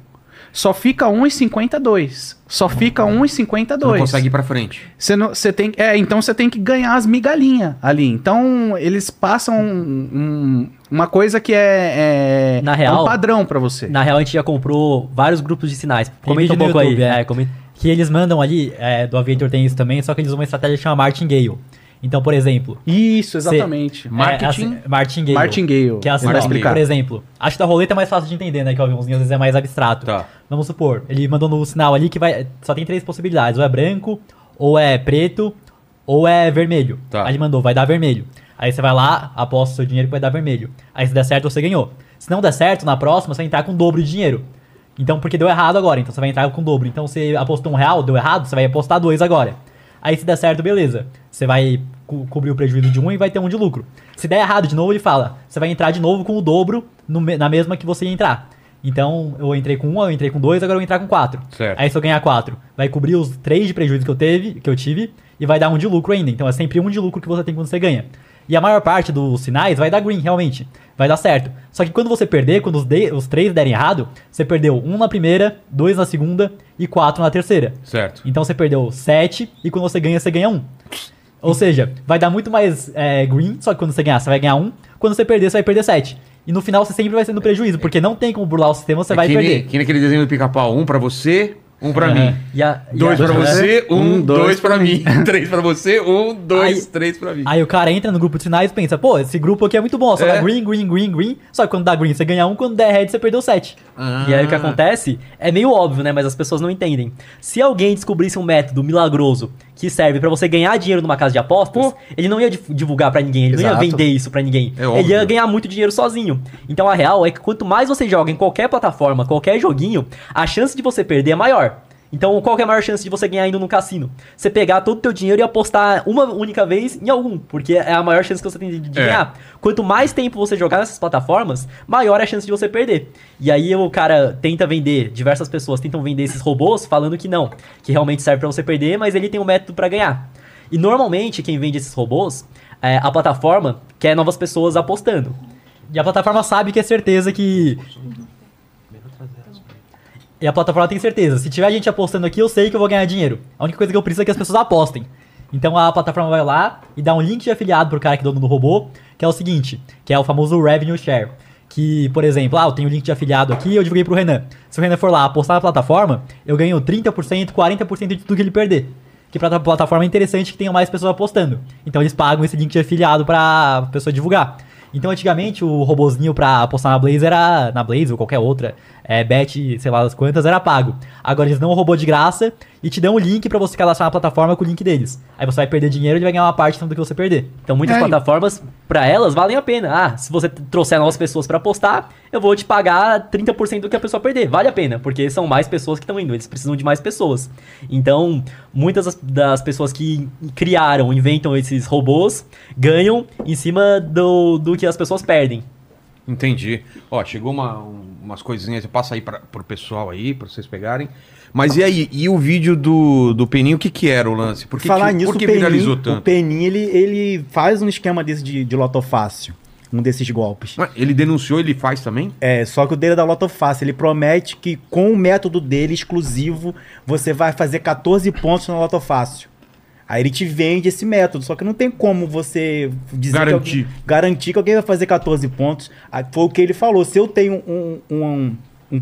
Só fica 1,52. Só fica 1,52. Não consegue ir pra frente. Você não, você tem, é, então você tem que ganhar as migalhinhas ali. Então eles passam um- um- uma coisa que é, é, Na é real- um padrão pra você. Na real, a gente já comprou vários grupos de sinais. Tem Comenta um pouco YouTube, aí. é. É, comenta. Que eles mandam ali, é, do Aviator tem isso também, só que eles usam uma estratégia que chama Martingale. Então, por exemplo, Isso, Cê- exatamente. é, Marketing. assim, martingale. Martingale. Que é assim, ó, explicar. por exemplo, acho que da roleta é mais fácil de entender, né? Que o aviãozinho às vezes é mais abstrato. Tá. Vamos supor, ele mandou no sinal ali que vai. Só tem três possibilidades: ou é branco, ou é preto, ou é vermelho. Tá. Aí ele mandou, vai dar vermelho. Aí você vai lá, aposta o seu dinheiro que vai dar vermelho. Aí se der certo, você ganhou. Se não der certo, na próxima você vai entrar com o dobro de dinheiro. Então, porque deu errado agora, então você vai entrar com o dobro. Então você apostou um real, deu errado, você vai apostar dois agora. Aí se der certo, beleza. Você vai co- cobrir o prejuízo de um e vai ter um de lucro. Se der errado de novo, ele fala, você vai entrar de novo com o dobro no na mesma que você ia entrar. Então, eu entrei com um, eu entrei com dois, agora eu vou entrar com quatro. Certo. Aí se eu ganhar quatro, vai cobrir os três de prejuízo que eu teve, que eu tive, e vai dar um de lucro ainda. Então é sempre um de lucro que você tem quando você ganha. E a maior parte dos sinais vai dar green, realmente. Vai dar certo. Só que quando você perder, quando os, de- os três derem errado, você perdeu um na primeira, dois na segunda e quatro na terceira. Certo. Então você perdeu 7 e quando você ganha, você ganha 1. Ou seja, vai dar muito mais é, green, só que quando você ganhar, você vai ganhar 1. Quando você perder, você vai perder 7. E no final você sempre vai ser no prejuízo, porque não tem como burlar o sistema, você É vai que nem- perder. Que naquele desenho do pica-pau. Um pra você, um pra Aham. mim. E a, e Dois a- pra você, um, Um, dois, dois pra mim. (laughs) Três pra você, um, dois, Aí- três pra mim. Aí o cara entra no grupo de sinais e pensa, pô, esse grupo aqui é muito bom, só É. dá green, green, green, green. Só que quando dá green você ganha 1, quando der red você perdeu 7. E aí o Ah. que acontece é meio óbvio, né? Mas as pessoas não entendem. Se alguém descobrisse um método milagroso que serve pra você ganhar dinheiro numa casa de apostas, ele não ia divulgar pra ninguém, ele não Exato. ia vender isso pra ninguém. É ele óbvio. ia ganhar muito dinheiro sozinho. Então a real é que quanto mais você joga em qualquer plataforma, qualquer joguinho, a chance de você perder é maior. Então, qual que é a maior chance de você ganhar indo no cassino? Você pegar todo o teu dinheiro e apostar uma única vez em algum, porque é a maior chance que você tem de, É. ganhar. Quanto mais tempo você jogar nessas plataformas, maior é a chance de você perder. E aí o cara tenta vender, diversas pessoas tentam vender esses robôs falando que não, que realmente serve pra você perder, mas ele tem um método pra ganhar. E normalmente quem vende esses robôs, é, a plataforma quer novas pessoas apostando. E a plataforma sabe que é certeza que. E a plataforma tem certeza. Se tiver gente apostando aqui, eu sei que eu vou ganhar dinheiro. A única coisa que eu preciso é que as pessoas apostem. Então a plataforma vai lá e dá um link de afiliado pro cara que é dono do robô, que é o seguinte, que é o famoso revenue share. Que, por exemplo, ah, eu tenho um link de afiliado aqui eu divulguei pro Renan. Se o Renan for lá apostar na plataforma, eu ganho 30%, 40% de tudo que ele perder. Que pra plataforma é interessante que tenha mais pessoas apostando. Então eles pagam esse link de afiliado pra pessoa divulgar. Então, antigamente, o robozinho pra apostar na Blaze era. Na Blaze ou qualquer outra, é, bet, sei lá das quantas, era pago. Agora eles dão um robô de graça e te dão um link pra você cadastrar na plataforma com o link deles. Aí você vai perder dinheiro e ele vai ganhar uma parte tanto do que você perder. Então muitas É, plataformas, pra elas, valem a pena. Ah, se você trouxer novas pessoas pra apostar, eu vou te pagar 30% do que a pessoa perder. Vale a pena, porque são mais pessoas que estão indo, eles precisam de mais pessoas. Então, muitas das- das pessoas que criaram, inventam esses robôs, ganham em cima do, do que as pessoas perdem. Entendi. Ó, chegou uma, um- umas coisinhas, eu passo aí pra, pro pessoal aí, pra vocês pegarem. Mas e aí, e o vídeo do, do Peninho, o que que era o lance? Por que, Falar que, nisso, por que o Penin, viralizou o tanto? Penin ele, ele faz um esquema desse de, de loto fácil. Um desses golpes. Mas Ele denunciou, ele faz também? É, só que o dele é da Loto Fácil. Ele promete que com o método dele exclusivo, você vai fazer 14 pontos na Loto Fácil. Aí ele te vende esse método, só que não tem como você dizer Garantir. Que alguém, garantir que alguém vai fazer 14 pontos. Aí Foi o que ele falou. Se eu tenho um, um, um um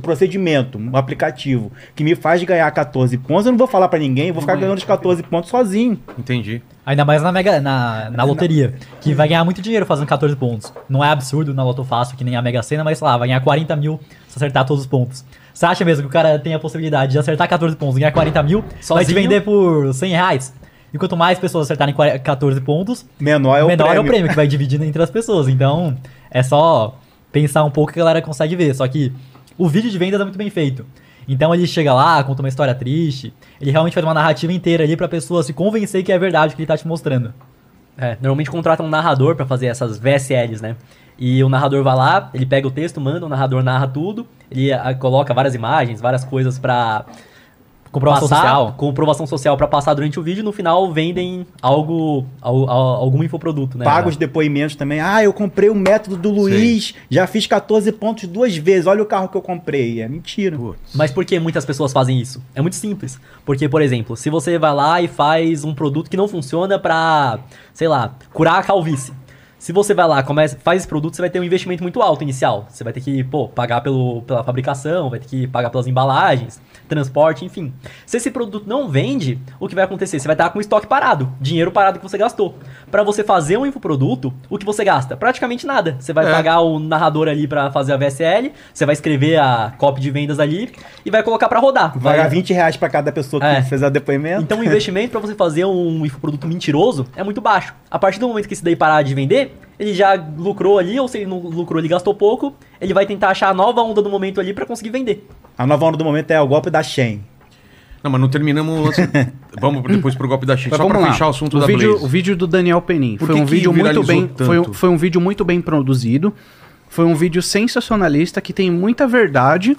procedimento, um aplicativo, que me faz ganhar 14 pontos, eu não vou falar pra ninguém, eu vou ficar ganhando os 14 pontos sozinho. Entendi. Ainda mais na, mega, na, na loteria, que vai ganhar muito dinheiro fazendo 14 pontos. Não é absurdo na Loto Fácil, que nem a Mega Sena, mas sei lá, vai ganhar 40 mil se acertar todos os pontos. Você acha mesmo que o cara tem a possibilidade de acertar 14 pontos e ganhar 40 mil, vai te Sozinho? vender por 100 reais? E quanto mais pessoas acertarem 40 14 pontos, Menor é o menor prêmio. é o prêmio que vai (laughs) dividindo entre as pessoas. Então, é só pensar um pouco que a galera consegue ver. Só que o vídeo de vendas é muito bem feito. Então ele chega lá, conta uma história triste, ele realmente faz uma narrativa inteira ali pra pessoa se convencer que é verdade o que ele tá te mostrando. É, normalmente contratam um narrador pra fazer essas VSLs, né? E o narrador vai lá, ele pega o texto, manda, o narrador narra tudo, ele ah, coloca várias imagens, várias coisas pra Comprovação passar, social. comprovação social pra passar durante o vídeo, no final vendem algo, al- al- algum infoproduto, né? Paga os depoimentos também. Ah, eu comprei o método do Luiz, já fiz 14 pontos duas vezes. Olha o carro que eu comprei. É mentira. Putz. Mas por que muitas pessoas fazem isso? É muito simples. Porque, por exemplo, se você vai lá e faz um produto que não funciona pra, sei lá, curar a calvície. Se você vai lá, começa, faz esse produto, você vai ter um investimento muito alto inicial. Você vai ter que, pô, pagar pelo, pela fabricação, vai ter que pagar pelas embalagens, transporte, enfim. Se esse produto não vende, o que vai acontecer? Você vai estar com o estoque parado, dinheiro parado que você gastou. Para você fazer um infoproduto, o que você gasta? Praticamente nada. Você vai É. pagar o narrador ali para fazer a VSL, você vai escrever a copy de vendas ali e vai colocar para rodar. Vai Vai dar 20 reais pra cada pessoa que É. fez o depoimento. então o investimento para você fazer um infoproduto mentiroso é muito baixo. A partir do momento que esse daí parar de vender, ele já lucrou ali, ou se ele não lucrou, ele gastou pouco, ele vai tentar achar a nova onda do momento ali para conseguir vender. A nova onda do momento é o golpe da Shen. Não, mas não terminamos o lance. (laughs) Vamos depois pro golpe da China. Mas Só lá. fechar o assunto o da vídeo, Blaze. O vídeo do Daniel Penin foi um vídeo muito bem, foi um, foi um vídeo muito bem produzido. Foi um vídeo sensacionalista que tem muita verdade.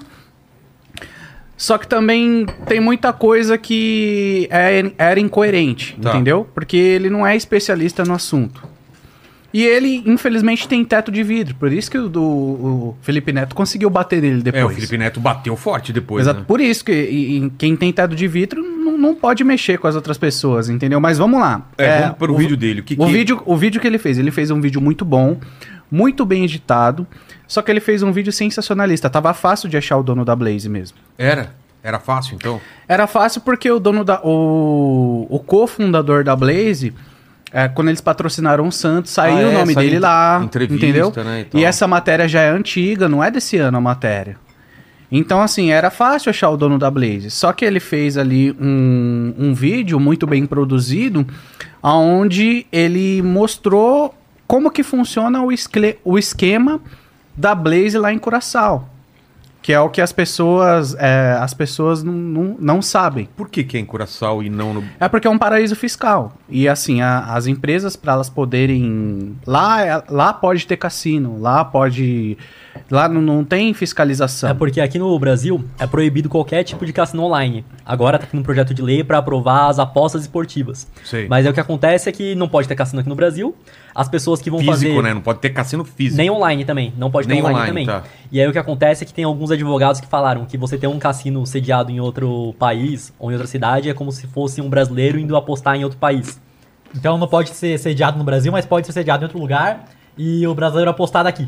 Só que também tem muita coisa que é- era incoerente, Tá. entendeu? Porque ele não é especialista no assunto. E ele, infelizmente, tem teto de vidro. Por isso que o, o Felipe Neto conseguiu bater nele depois. É, o Felipe Neto bateu forte depois, Exato. né? Por isso que e- e quem tem teto de vidro não, não pode mexer com as outras pessoas, entendeu? Mas vamos lá. É, vamos pro o, vídeo dele. O, que o que- vídeo, o vídeo que ele fez, ele fez um vídeo muito bom, muito bem editado, só que ele fez um vídeo sensacionalista. Tava fácil de achar o dono da Blaze mesmo. Era? Era fácil, então? Era fácil porque o dono da. O, o cofundador da Blaze, é, quando eles patrocinaram o Santos, saiu Ah, é, o nome dele lá. entrevista, entendeu? né, e e essa matéria já é antiga, não é desse ano a matéria. Então, assim, era fácil achar o dono da Blaze. Só que ele fez ali um, um vídeo muito bem produzido, onde ele mostrou como que funciona o esquema da Blaze lá em Curaçao. Que é o que as pessoas, é, as pessoas não, não, não sabem. Por que, que é em Curaçao e não no. É porque é um paraíso fiscal. E assim, a- as empresas, para elas poderem. Lá, é- lá pode ter cassino, lá pode. Lá não, não tem fiscalização. É porque aqui no Brasil é proibido qualquer tipo de cassino online. Agora tá tendo um projeto de lei para aprovar as apostas esportivas. Sei. Mas é o que acontece é que não pode ter cassino aqui no Brasil. As pessoas que vão Físico, fazer né? Não pode ter cassino físico. nem online também, não pode ter Nem online, online, também. tá. E aí o que acontece é que tem alguns advogados que falaram que você ter um cassino sediado em outro país ou em outra cidade é como se fosse um brasileiro indo apostar em outro país. Então não pode ser sediado no Brasil, mas pode ser sediado em outro lugar e o brasileiro apostar daqui.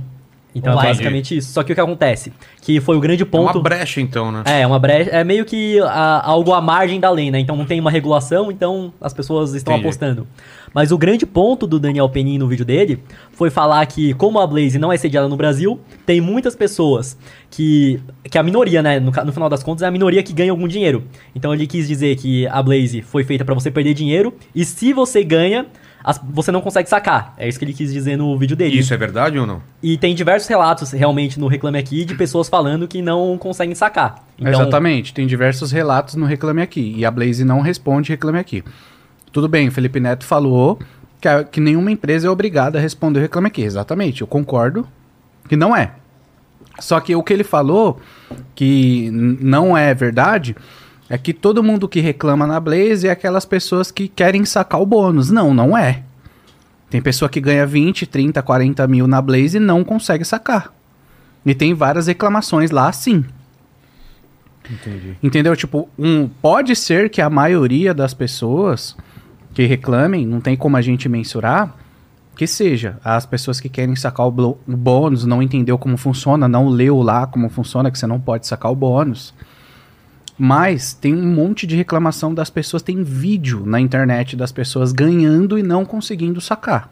Então Entendi. é basicamente isso. Só que o que acontece? Que foi o grande É ponto. uma brecha, então, né? É, uma brecha. É meio que a- algo à margem da lei, né? Então não tem uma regulação, então as pessoas estão Entendi. apostando. Mas o grande ponto do Daniel Penin no vídeo dele foi falar que, como a Blaze não é sediada no Brasil, tem muitas pessoas que. que a minoria, né? No, no final das contas, é a minoria que ganha algum dinheiro. Então ele quis dizer que a Blaze foi feita pra você perder dinheiro, e se você ganha. As- você não consegue sacar. É isso que ele quis dizer no vídeo dele. Isso é verdade ou não? E tem diversos relatos realmente no Reclame Aqui de pessoas falando que não conseguem sacar. Então, Exatamente, tem diversos relatos no Reclame Aqui. E a Blaze não responde Reclame Aqui. Tudo bem, o Felipe Neto falou que, a- que nenhuma empresa é obrigada a responder o Reclame Aqui. Exatamente, eu concordo que não é. Só que o que ele falou, que não é verdade, é que todo mundo que reclama na Blaze é aquelas pessoas que querem sacar o bônus. Não, não é. Tem pessoa que ganha 20, 30, 40 mil na Blaze e não consegue sacar. E tem várias reclamações lá sim. Entendi. Entendeu? Tipo, um, pode ser que a maioria das pessoas que reclamem, não tem como a gente mensurar, que seja as pessoas que querem sacar o, o bônus, não entendeu como funciona, não leu lá como funciona, que você não pode sacar o bônus. Mas tem um monte de reclamação das pessoas, tem vídeo na internet das pessoas ganhando e não conseguindo sacar.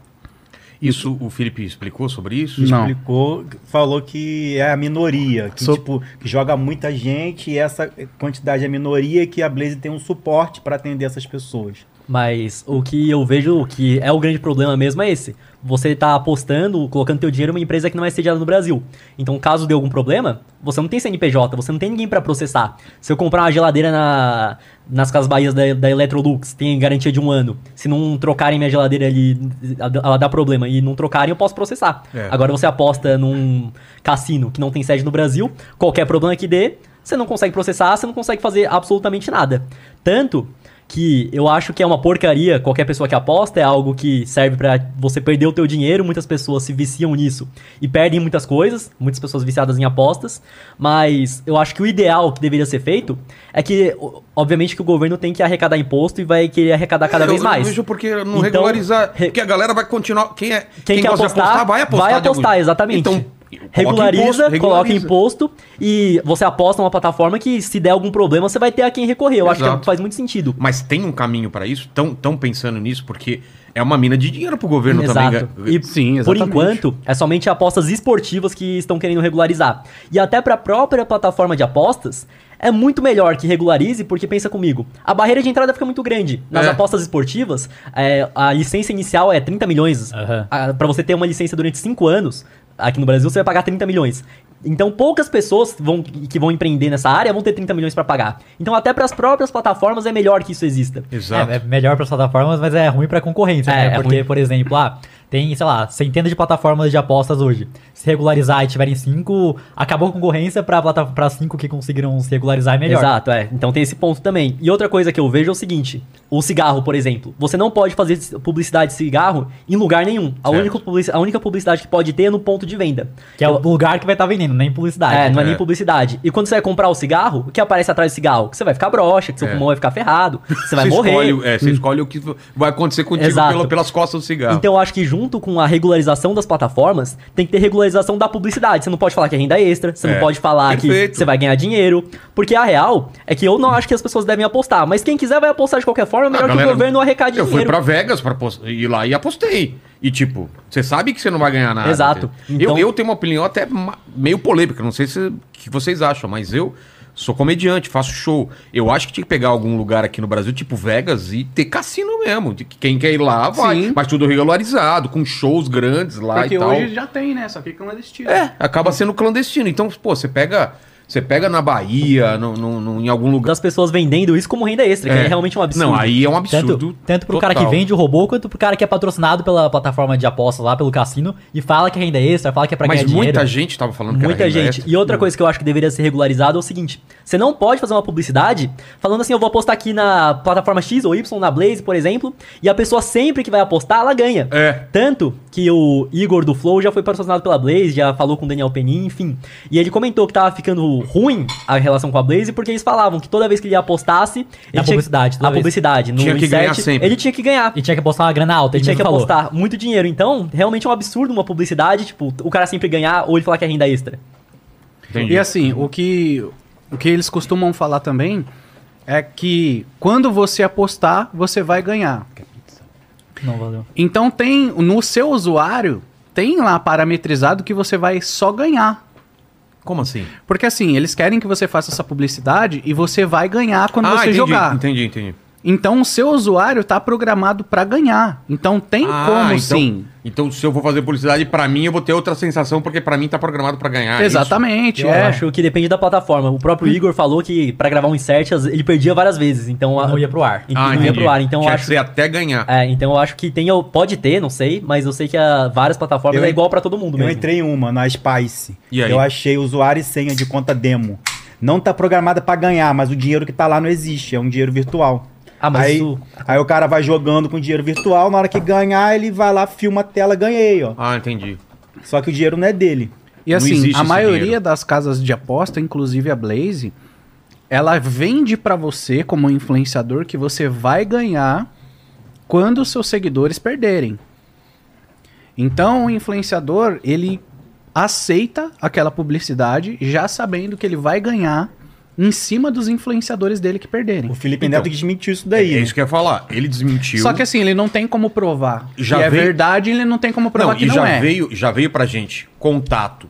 Isso, o Felipe explicou sobre isso? Não. Explicou, falou que é a minoria, que, So- tipo, que joga muita gente e essa quantidade é a minoria que a Blaze tem um suporte para atender essas pessoas. Mas o que eu vejo que é o grande problema mesmo é esse. Você tá apostando, colocando teu dinheiro em uma empresa que não é sediada no Brasil. Então, caso dê algum problema, você não tem CNPJ, você não tem ninguém pra processar. Se eu comprar uma geladeira na, nas Casas Bahias da, da Electrolux, tem garantia de um ano. Se não trocarem minha geladeira ali, ela dá problema. E não trocarem, eu posso processar. É. Agora você aposta num cassino que não tem sede no Brasil, qualquer problema que dê, você não consegue processar, você não consegue fazer absolutamente nada. Tanto que eu acho que é uma porcaria, qualquer pessoa que aposta é algo que serve pra você perder o teu dinheiro, muitas pessoas se viciam nisso e perdem muitas coisas, muitas pessoas viciadas em apostas, mas eu acho que o ideal que deveria ser feito é que, obviamente que o governo tem que arrecadar imposto e vai querer arrecadar cada É, vez eu, mais. Vejo porque não Então, regularizar. re- Porque a galera vai continuar. Quem, é, Quem, quer gosta de apostar, vai apostar. de algum- exatamente. Então, coloca regulariza, imposto, coloca imposto e você aposta numa plataforma que se der algum problema você vai ter a quem recorrer. Eu acho que Exato. faz muito sentido. Mas tem um caminho pra isso? Estão pensando nisso? Porque é uma mina de dinheiro pro governo Exato. também. E Sim, por exatamente. enquanto, é somente apostas esportivas que estão querendo regularizar. E até para a própria plataforma de apostas, é muito melhor que regularize, porque pensa comigo, a barreira de entrada fica muito grande. Nas É. apostas esportivas, é, a licença inicial é 30 milhões. Aham. para você ter uma licença durante 5 anos, aqui no Brasil você vai pagar 30 milhões. Então poucas pessoas vão, que vão empreender nessa área vão ter 30 milhões para pagar. Então até para as próprias plataformas é melhor que isso exista. Exato. É, é melhor para as plataformas, mas é ruim para a concorrência, É, né? é Porque, ruim. por exemplo, ah, tem, sei lá, centenas de plataformas de apostas hoje. Se regularizar e tiverem cinco, acabou a concorrência para cinco que conseguiram se regularizar é melhor. Exato, é. Então tem esse ponto também. E outra coisa que eu vejo é o seguinte: o cigarro, por exemplo. Você não pode fazer publicidade de cigarro em lugar nenhum. A única, publici- a única publicidade que pode ter é no ponto de venda. Que é o lugar que vai estar vendendo, nem publicidade. É, não é, É. nem publicidade. E quando você vai comprar o cigarro, o que aparece atrás do cigarro? Que você vai ficar broxa, que seu É. pulmão vai ficar ferrado, (laughs) você vai Você morrer. Escolhe, é, você escolhe o que vai acontecer contigo Exato. pela- pelas costas do cigarro. Então eu acho que junto com a regularização das plataformas, tem que ter regularização da publicidade. Você não pode falar que é renda extra, você É, não pode falar perfeito. que você vai ganhar dinheiro. Porque a real é que eu não acho que as pessoas devem apostar. Mas quem quiser vai apostar de qualquer forma, é melhor Ah, que o galera, governo arrecade Eu dinheiro. fui pra Vegas pra ir lá e apostei. E tipo, você sabe que você não vai ganhar nada. Exato. Então- Eu, eu tenho uma opinião até meio polêmica, não sei se o que vocês acham, mas eu sou comediante, faço show. Eu acho que tinha que pegar algum lugar aqui no Brasil, tipo Vegas, e ter cassino mesmo. De que quem quer ir lá, vai. Sim. Mas tudo regularizado, com shows grandes lá Porque e tal. hoje já tem, né? Só que clandestino. É, acaba sendo clandestino. Então, pô, você pega. Você pega na Bahia, no, no- no- em algum lugar. das pessoas vendendo isso como renda extra, que É. é realmente um absurdo. Não, aí é um absurdo. Tanto, tanto pro cara que vende o robô, quanto pro cara que é patrocinado pela plataforma de apostas lá, pelo cassino, e fala que é renda extra, fala que é pra Mas ganhar muita dinheiro. gente tava falando que era Muita gente. extra. E outra coisa que eu acho que deveria ser regularizado é o seguinte: você não pode fazer uma publicidade falando assim, eu vou apostar aqui na plataforma X ou Y, na Blaze, por exemplo, e a pessoa sempre que vai apostar, ela ganha. É. Tanto que o Igor do Flow já foi patrocinado pela Blaze, já falou com o Daniel Penin, enfim. E ele comentou que tava ficando ruim a relação com a Blaze, porque eles falavam que toda vez que ele apostasse. Ele Na tinha- publicidade, A vez. publicidade. No Tinha que ganhar sempre. Ele tinha que ganhar. E tinha que apostar uma grana alta, Ele ele tinha que falou. apostar muito dinheiro. Então, realmente é um absurdo uma publicidade, tipo, o cara sempre ganhar ou ele falar que é renda extra. Entendi. E assim, o que, o que eles costumam falar também é que quando você apostar, você vai ganhar. Não, valeu. Então tem no seu usuário tem lá parametrizado que você vai só ganhar. Como assim? Porque assim, eles querem que você faça essa publicidade e você vai ganhar quando você Ah, entendi, jogar. Entendi, entendi. Então o seu usuário tá programado pra ganhar. Então tem Ah, como então, sim. Então, se eu for fazer publicidade, pra mim eu vou ter outra sensação, porque pra mim tá programado pra ganhar. é Exatamente, Eu é. acho que depende da plataforma. O próprio Igor falou que pra gravar um insert ele perdia várias vezes, então a- Não ia pro ar. Então Ah, não ia pro ar. Então eu Tinha acho que até ganhar. É, então eu acho que tem, pode ter, não sei, mas eu sei que a várias plataformas Eu é igual pra todo mundo Eu mesmo. entrei em uma, na Spice. E aí? Eu achei usuário e senha de conta demo. Não tá programada pra ganhar, mas o dinheiro que tá lá não existe, é um dinheiro virtual. Ah, mas aí, isso- aí o cara vai jogando com dinheiro virtual, na hora que ganhar, ele vai lá, filma a tela, ganhei, ó. Ah, entendi. Só que o dinheiro não é dele. E Não assim, existe a maioria dinheiro. das casas de aposta, inclusive a Blaze, ela vende pra você como influenciador que você vai ganhar quando os seus seguidores perderem. Então, o influenciador, ele aceita aquela publicidade já sabendo que ele vai ganhar em cima dos influenciadores dele que perderem. O Felipe Então, Neto desmentiu isso É, daí. né? isso que eu ia falar. Ele desmentiu. Só que assim, ele não tem como provar. Já que é veio- verdade, ele não tem como provar não, que e não já é. veio, já veio pra gente contato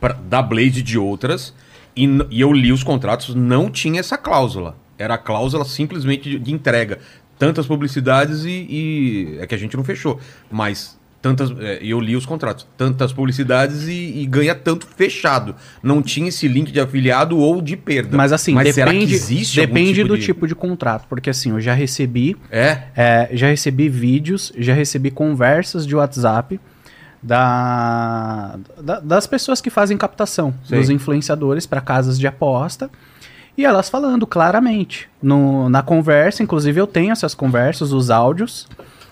pra- da Blaze e de outras, e, e eu li os contratos, não tinha essa cláusula. Era a cláusula simplesmente de, de entrega. Tantas publicidades e, e- É que a gente não fechou. Mas tantas. é, eu li os contratos. Tantas publicidades e, e ganha tanto fechado. Não tinha esse link de afiliado ou de perda. Mas assim, que depende, existe depende do de- tipo de contrato. Porque assim, eu já recebi É? É, já recebi vídeos, já recebi conversas de WhatsApp da, da- das pessoas que fazem captação Sei. dos influenciadores para casas de aposta. E elas falando claramente. No, na conversa, inclusive eu tenho essas conversas, os áudios,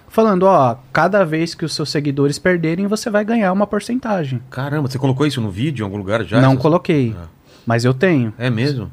falando, ó, cada vez que os seus seguidores perderem, você vai ganhar uma porcentagem. Caramba, você colocou isso no vídeo em algum lugar já? não Essas- coloquei, Ah. mas eu tenho. É mesmo?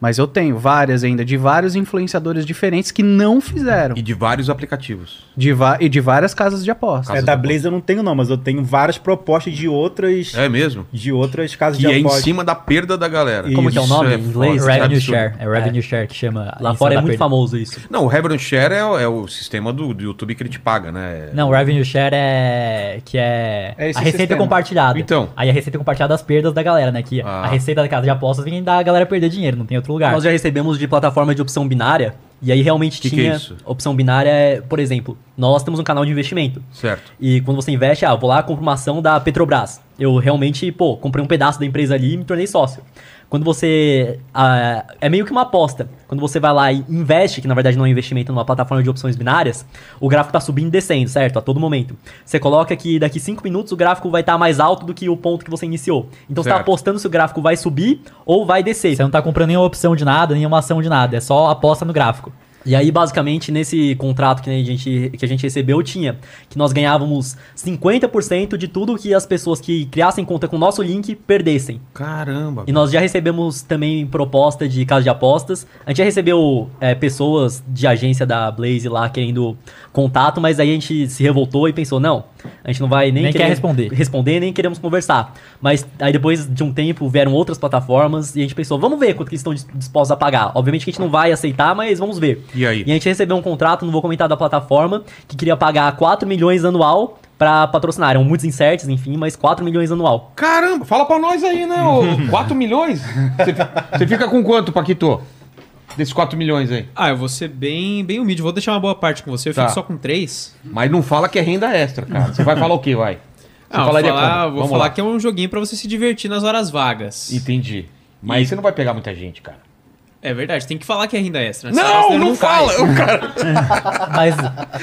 Mas eu tenho várias ainda, de vários influenciadores diferentes que não fizeram. E de vários aplicativos. De e de várias casas de aposta. Casa É, da Blaze eu não tenho não, mas eu tenho várias propostas de outras É mesmo? de outras casas E de é em apostas. cima da perda da galera. Como que é o nome em foda, inglês? é Revenue share. É revenue share que chama. Lá em fora é muito perda. famoso isso. Não, o Revenue Share é, o- é o sistema do, do YouTube que ele te paga, né? Não, o revenue share é que é, É a receita sistema. compartilhada. Então. Aí a receita compartilhada das perdas da galera, né? Que Ah. a receita da casa de apostas vem da galera perder dinheiro, não tem outro lugar. Nós já recebemos de plataforma de opção binária, e aí realmente Que que tinha. é isso? Opção binária é, por exemplo, nós temos um canal de investimento. Certo. E quando você investe, ah, vou lá, compro uma ação da Petrobras. Eu realmente, pô, comprei um pedaço da empresa ali e me tornei sócio. Quando você. ah, é meio que uma aposta. Quando você vai lá e investe, que na verdade não é um investimento numa plataforma de opções binárias, o gráfico tá subindo e descendo, certo? A todo momento. Você coloca que daqui 5 minutos o gráfico vai estar mais alto do que o ponto que você iniciou. Então você tá Certo. apostando se o gráfico vai subir ou vai descer. Você não tá comprando nenhuma opção de nada, nenhuma ação de nada, é só aposta no gráfico. E aí, basicamente, nesse contrato que a gente, que a gente recebeu, tinha que nós ganhávamos 50% de tudo que as pessoas que criassem conta com o nosso link perdessem. Caramba. E nós já recebemos também proposta de casa de apostas. A gente já recebeu é, pessoas de agência da Blaze lá querendo contato, mas aí a gente se revoltou e pensou, não, a gente não vai nem, Nem quer responder. responder, nem queremos conversar. Mas aí depois de um tempo vieram outras plataformas e a gente pensou, vamos ver quanto que eles estão dis- dispostos a pagar. Obviamente que a gente não vai aceitar, mas vamos ver. E aí? E a gente recebeu um contrato, não vou comentar da plataforma, que queria pagar 4 milhões anual pra patrocinar. Eram muitos inserts, enfim, mas 4 milhões anual. Caramba, fala pra nós aí, né? ô, (laughs) 4 milhões? Você fica com quanto, Paquito? Desses 4 milhões aí. Ah, eu vou ser bem, bem humilde. Vou deixar uma boa parte com você. Eu Tá. fico só com três. Mas não fala que é renda extra, cara. Você vai falar o quê, vai? Você Ah, vou falaria falar, como? vou Vamos falar lá. que é um joguinho pra você se divertir nas horas vagas. Entendi. Mas E- você não vai pegar muita gente, cara. É verdade, tem que falar que é renda extra. né? Não, não, cai. fala. O cara... (laughs) Mas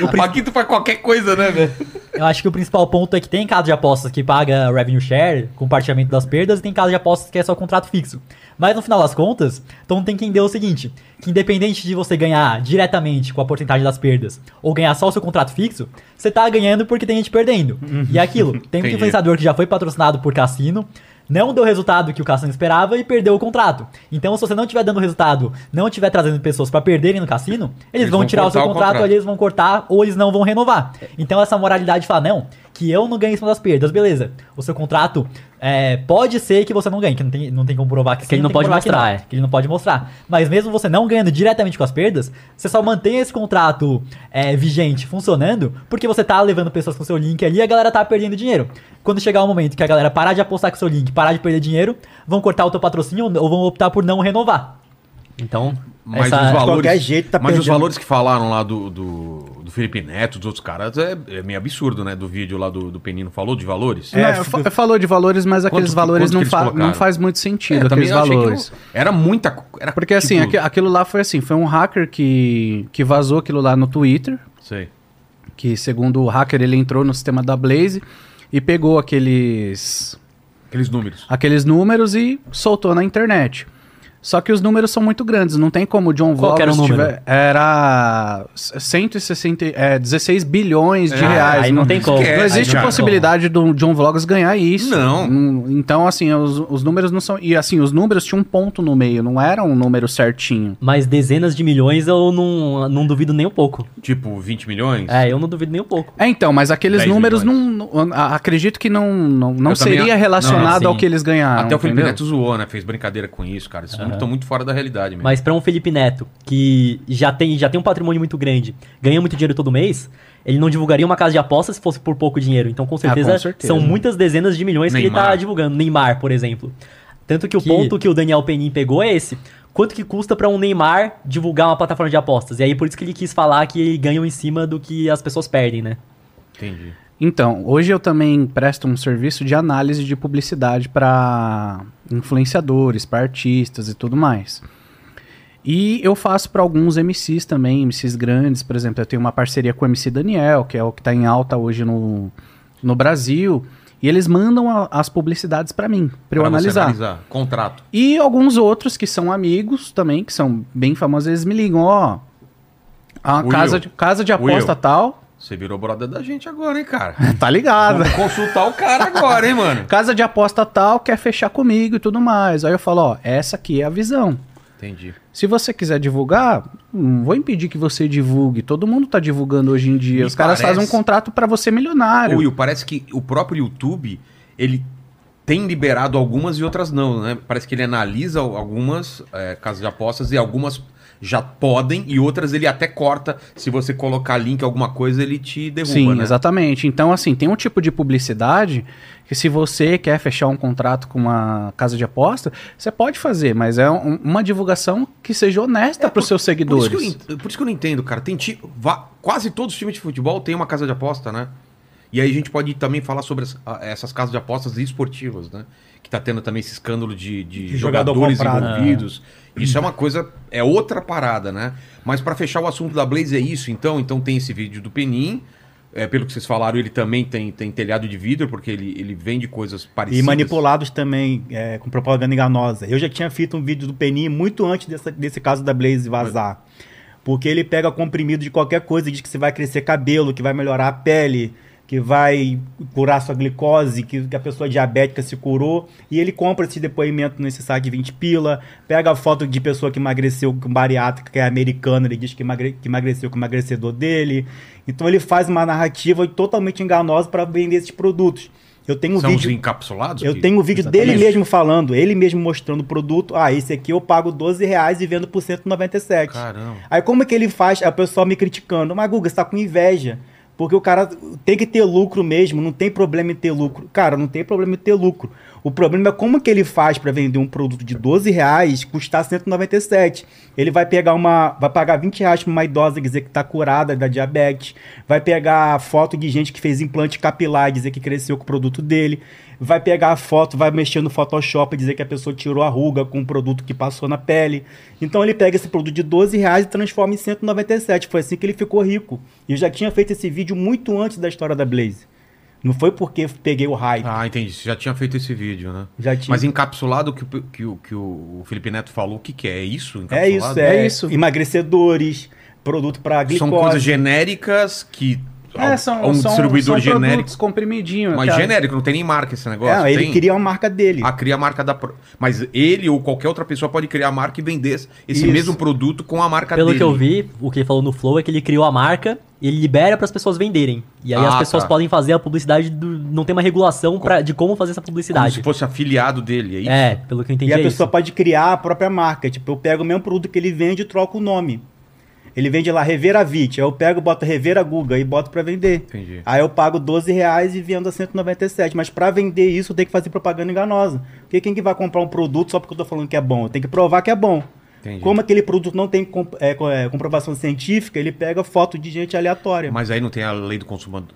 O (laughs) Paquito faz qualquer coisa, né, velho? eu acho que o principal ponto é que tem casa de apostas que paga revenue share, compartilhamento das perdas, e tem casa de apostas que é só contrato fixo. Mas no final das contas, todo mundo tem que entender o seguinte: que independente de você ganhar diretamente com a porcentagem das perdas ou ganhar só o seu contrato fixo, você tá ganhando porque tem gente perdendo. E é aquilo, (laughs) tem muito Entendi. influenciador que já foi patrocinado por cassino. Não deu o resultado que o cassino esperava e perdeu o contrato. Então, se você não estiver dando resultado, não estiver trazendo pessoas pra perderem no cassino, eles, Eles vão, vão tirar o seu cortar o contrato, contrato. ali, eles vão cortar ou eles não vão renovar. Então essa moralidade de falar, não, que eu não ganho em cima das perdas, beleza. O seu contrato é, pode ser que você não ganhe, que não tem, não tem como provar que, Que ele sim, não tem pode provar que mostrar, não, é. que ele não pode mostrar. Mas mesmo você não ganhando diretamente com as perdas, você só mantém esse contrato é, vigente funcionando porque você tá levando pessoas com seu link ali e a galera tá perdendo dinheiro. Quando chegar o momento que a galera parar de apostar com seu link, parar de perder dinheiro, vão cortar o teu patrocínio ou vão optar por não renovar. Então, Mas essa- os valores. qualquer jeito tá mas os valores que falaram lá do, do, do Felipe Neto, dos outros caras, é, é meio absurdo, né? Do vídeo lá do, do Penino falou de valores. Não, É, fa- falou de valores, mas aqueles Quanto- valores quanto não, fa- colocaram? não faz muito sentido, É, também aqueles valores. era muita. Era, Porque assim, tipo, aqui- aquilo lá foi assim, foi um hacker que, que vazou aquilo lá no Twitter, Sei. que segundo o hacker ele entrou no sistema da Blaze e pegou aqueles Aqueles números. aqueles números e soltou na internet. Só que os números são muito grandes, não tem como o John Qual que era o Vlogs número? tiver- Era 160, é, 16 bilhões de É, reais. aí não tem como. Não existe não possibilidade do John Vlogs ganhar isso. Não. Hum, Então, assim, os, os números não são. E assim, os números tinham um ponto no meio, não era um número certinho. mas dezenas de milhões eu não, não duvido nem um pouco. Tipo, 20 milhões? É, eu não duvido nem um pouco. É, então, mas aqueles 10 números não, milhões. não- a- Acredito que não, não, não Eu também seria a- relacionado não, ao sim. que eles ganharam. Até o Felipe entendeu? Neto zoou, né? Fez brincadeira com isso, cara. Esses números estão muito fora da realidade mesmo. Mas pra um Felipe Neto, que já tem, já tem um patrimônio muito grande, ganha muito dinheiro todo mês, ele não divulgaria uma casa de apostas se fosse por pouco dinheiro. Então, com certeza, com certeza. são muitas dezenas de milhões que ele Neymar. tá divulgando. Neymar, por exemplo. Tanto que o Que- ponto que o Daniel Penin pegou é esse. Quanto que custa pra um Neymar divulgar uma plataforma de apostas? E aí, por isso que ele quis falar que ele ganha em cima do que as pessoas perdem, né? Entendi. Então, hoje eu também presto um serviço de análise de publicidade para influenciadores, para artistas e tudo mais. E eu faço para alguns MCs também, MCs grandes, por exemplo, eu tenho uma parceria com o MC Daniel, que é o que está em alta hoje no, no Brasil. E eles mandam a- as publicidades pra mim, pra eu você analisar. Contrato. E alguns outros que são amigos também, que são bem famosos, eles me ligam, ó. A Will. casa de, casa de aposta Will. tal. Você virou brother da gente agora, hein, cara? (laughs) Tá ligado? Vamos consultar o cara agora, hein, mano? (laughs) Casa de aposta tal quer fechar comigo e tudo mais. Aí eu falo, ó, essa aqui é a visão. Entendi. Se você quiser divulgar, não vou impedir que você divulgue. Todo mundo tá divulgando hoje em dia. Me Os caras parece- fazem um contrato pra você milionário. Will, parece que o próprio YouTube, ele tem liberado algumas e outras não, né? Parece que ele analisa algumas é, casas de apostas e algumas já podem e outras ele até corta. Se você colocar link, alguma coisa, ele te derruba, Sim, né? exatamente. Então, assim, tem um tipo de publicidade que se você quer fechar um contrato com uma casa de aposta, você pode fazer, mas é um- uma divulgação que seja honesta para os seus Por seguidores. isso, que eu, por isso que eu não entendo, cara. Tem ti- va- quase todos os times de futebol têm uma casa de aposta, né? E aí a gente pode também falar sobre as- a- essas casas de apostas esportivas, né? Que tá tendo também esse escândalo de, de De jogador jogadores comprado. envolvidos. Isso é uma coisa, é outra parada, né? Mas pra fechar o assunto da Blaze é isso, então. Então tem esse vídeo do Penin. É, pelo que vocês falaram, ele também tem, tem telhado de vidro, porque ele, ele vende coisas parecidas. E manipulados também é, com propaganda enganosa. Eu já tinha feito um vídeo do Peninha muito antes dessa- desse caso da Blaze vazar. Porque ele pega comprimido de qualquer coisa, diz que você vai crescer cabelo, que vai melhorar a pele, que vai curar sua glicose, que, que a pessoa diabética se curou. E ele compra esse depoimento nesse site de 20 pila, pega a foto de pessoa que emagreceu com bariátrica, que é americana, ele diz que, emagre- que emagreceu com o emagrecedor dele. Então ele faz uma narrativa totalmente enganosa para vender esses produtos. Eu tenho um São vídeo. os encapsulados? Eu que- tenho um vídeo dele Exatamente. mesmo falando, ele mesmo mostrando o produto. Ah, esse aqui eu pago 12 reais e vendo por 197. Caramba. Aí como é que ele faz? Aí o pessoal me criticando. Mas Guga, você tá com inveja. Porque o cara tem que ter lucro mesmo, não tem problema em ter lucro. Cara, não tem problema em ter lucro. O problema é como que ele faz para vender um produto de 12 reais custar 197. Ele vai pegar uma. Vai pagar 20 reais pra uma idosa dizer que tá curada da diabetes. Vai pegar foto de gente que fez implante capilar e dizer que cresceu com o produto dele. Vai pegar a foto, vai mexer no Photoshop e dizer que a pessoa tirou a ruga com o produto que passou na pele. Então ele pega esse produto de 12 reais e transforma em 197. Foi assim que ele ficou rico. E eu já tinha feito esse vídeo muito antes da história da Blaze. Não foi porque peguei o hype. Ah, entendi. Você já tinha feito esse vídeo, né? Já tinha. Mas encapsulado que, o- que, o- que o Felipe Neto falou, o que, que é? É isso? É isso, é, É isso. Emagrecedores, produto para glicose. São coisas genéricas que É, são, um são, distribuidor são genérico. comprimidinho. Mas cara. genérico, não tem nem marca esse negócio. É, ele tem? queria uma marca dele. Ah, cria a marca da. pro- Mas ele ou qualquer outra pessoa pode criar a marca e vender esse Isso. mesmo produto com a marca Pelo dele. que eu vi, o que ele falou no Flow é que ele criou a marca e ele libera para as pessoas venderem. E aí Ah, as pessoas tá. podem fazer a publicidade, do- não tem uma regulação pra, de como fazer essa Como publicidade. se fosse afiliado dele, é isso? É, pelo que eu entendi E a é pessoa isso. pode criar a própria marca. Tipo, eu pego o mesmo produto que ele vende e troco o nome. Ele vende lá Revera Vit. Aí eu pego, boto Revera Guga e boto pra vender. Entendi. Aí eu pago 12 reais e vendo a 197. Mas pra vender isso, eu tenho que fazer propaganda enganosa. Porque quem que vai comprar um produto só porque eu tô falando que é bom? Eu tenho que provar que é bom. Entendi. Como aquele produto não tem comp- é, é, comprovação científica, ele pega foto de gente aleatória. Mas aí não tem a lei do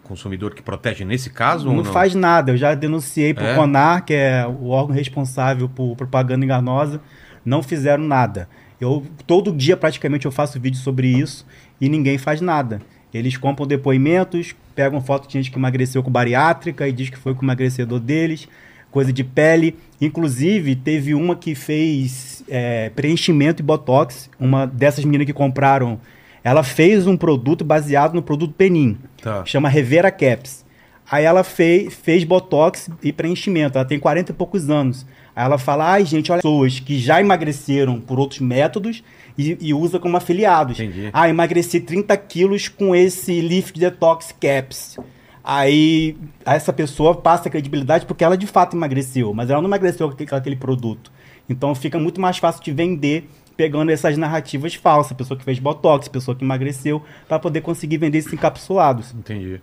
consumidor que protege nesse caso? ou Não, faz nada. Eu já denunciei pro É? CONAR, que é o órgão responsável por propaganda enganosa. Não fizeram nada. Eu todo dia praticamente eu faço vídeo sobre isso e ninguém faz nada. Eles compram depoimentos, pegam foto de gente que emagreceu com bariátrica e diz que foi com o emagrecedor deles, coisa de pele. Inclusive, teve uma que fez é, preenchimento e botox, uma dessas meninas que compraram. Ela fez um produto baseado no produto Penin Tá. chama Revera Caps. Aí ela fez, fez botox e preenchimento. Ela tem 40 e poucos anos. Aí ela fala: ai, gente, olha, pessoas que já emagreceram por outros métodos e, e usa como afiliados. Entendi. Ah, emagreci 30 quilos com esse Lift Detox Caps. Aí essa pessoa passa credibilidade porque ela de fato emagreceu, mas ela não emagreceu com aquele, com aquele produto. Então fica muito mais fácil de vender pegando essas narrativas falsas, pessoa que fez botox, pessoa que emagreceu, para poder conseguir vender esses encapsulados. Entendi.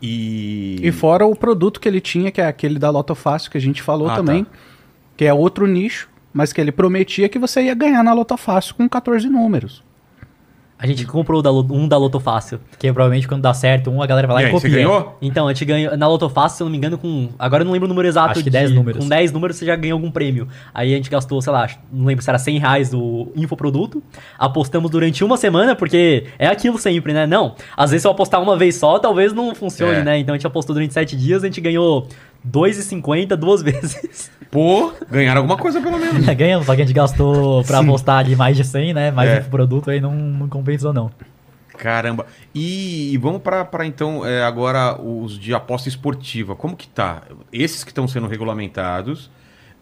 E. E fora o produto que ele tinha, que é aquele da Loto Fácil, que a gente falou Ah, também, tá. Que é outro nicho, mas que ele prometia que você ia ganhar na Loto Fácil com 14 números. A gente comprou um da Loto Fácil, que provavelmente quando dá certo um, a galera vai lá E e, aí, você copia. ganhou? Então, a gente ganhou na Loto Fácil, se eu não me engano, com. Agora eu não lembro o número exato. Acho que de- 10 números. Com 10 números você já ganhou algum prêmio. Aí a gente gastou, sei lá, não lembro se era 100 reais do infoproduto. Apostamos durante uma semana, porque é aquilo sempre, né? Não. Às vezes se eu apostar uma vez só, talvez não funcione, É. né? Então a gente apostou durante 7 dias, a gente ganhou 2,50 duas (laughs) vezes. Pô, ganharam alguma coisa pelo menos. (laughs) Ganhamos, só que a gente gastou pra Sim. apostar ali mais de 100, né? Mais É. um produto aí não, não compensou, não. Caramba. E, e vamos pra pra, então é, agora os de aposta esportiva. Como que tá? Esses que estão sendo regulamentados,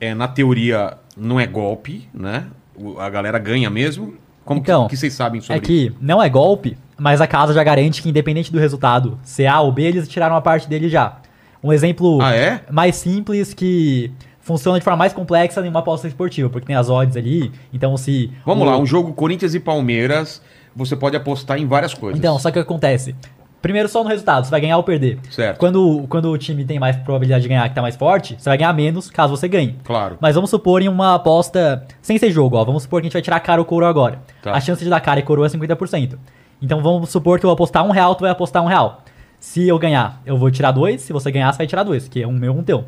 é, na teoria não é golpe, né? O- a galera ganha mesmo. Como Então, que, que vocês sabem sobre É que não é golpe, mas a casa já garante que independente do resultado, se A ou B, eles tiraram a parte dele já. Um exemplo Ah, é? mais simples que funciona de forma mais complexa em uma aposta esportiva, porque tem as odds ali, então se... Vamos o- lá, um jogo Corinthians e Palmeiras, você pode apostar em várias coisas. Então, só que o que acontece? Primeiro só no resultado, você vai ganhar ou perder. Certo. Quando, quando o time tem mais probabilidade de ganhar, que tá mais forte, você vai ganhar menos caso você ganhe. Claro. Mas vamos supor em uma aposta sem ser jogo, ó. Vamos supor que a gente vai tirar cara ou coroa agora. Tá. A chance de dar cara e coroa é 50%. Então vamos supor que eu vou apostar um real, tu vai apostar um real. Se eu ganhar, eu vou tirar dois. Se você ganhar, você vai tirar dois, que é um meu, um teu.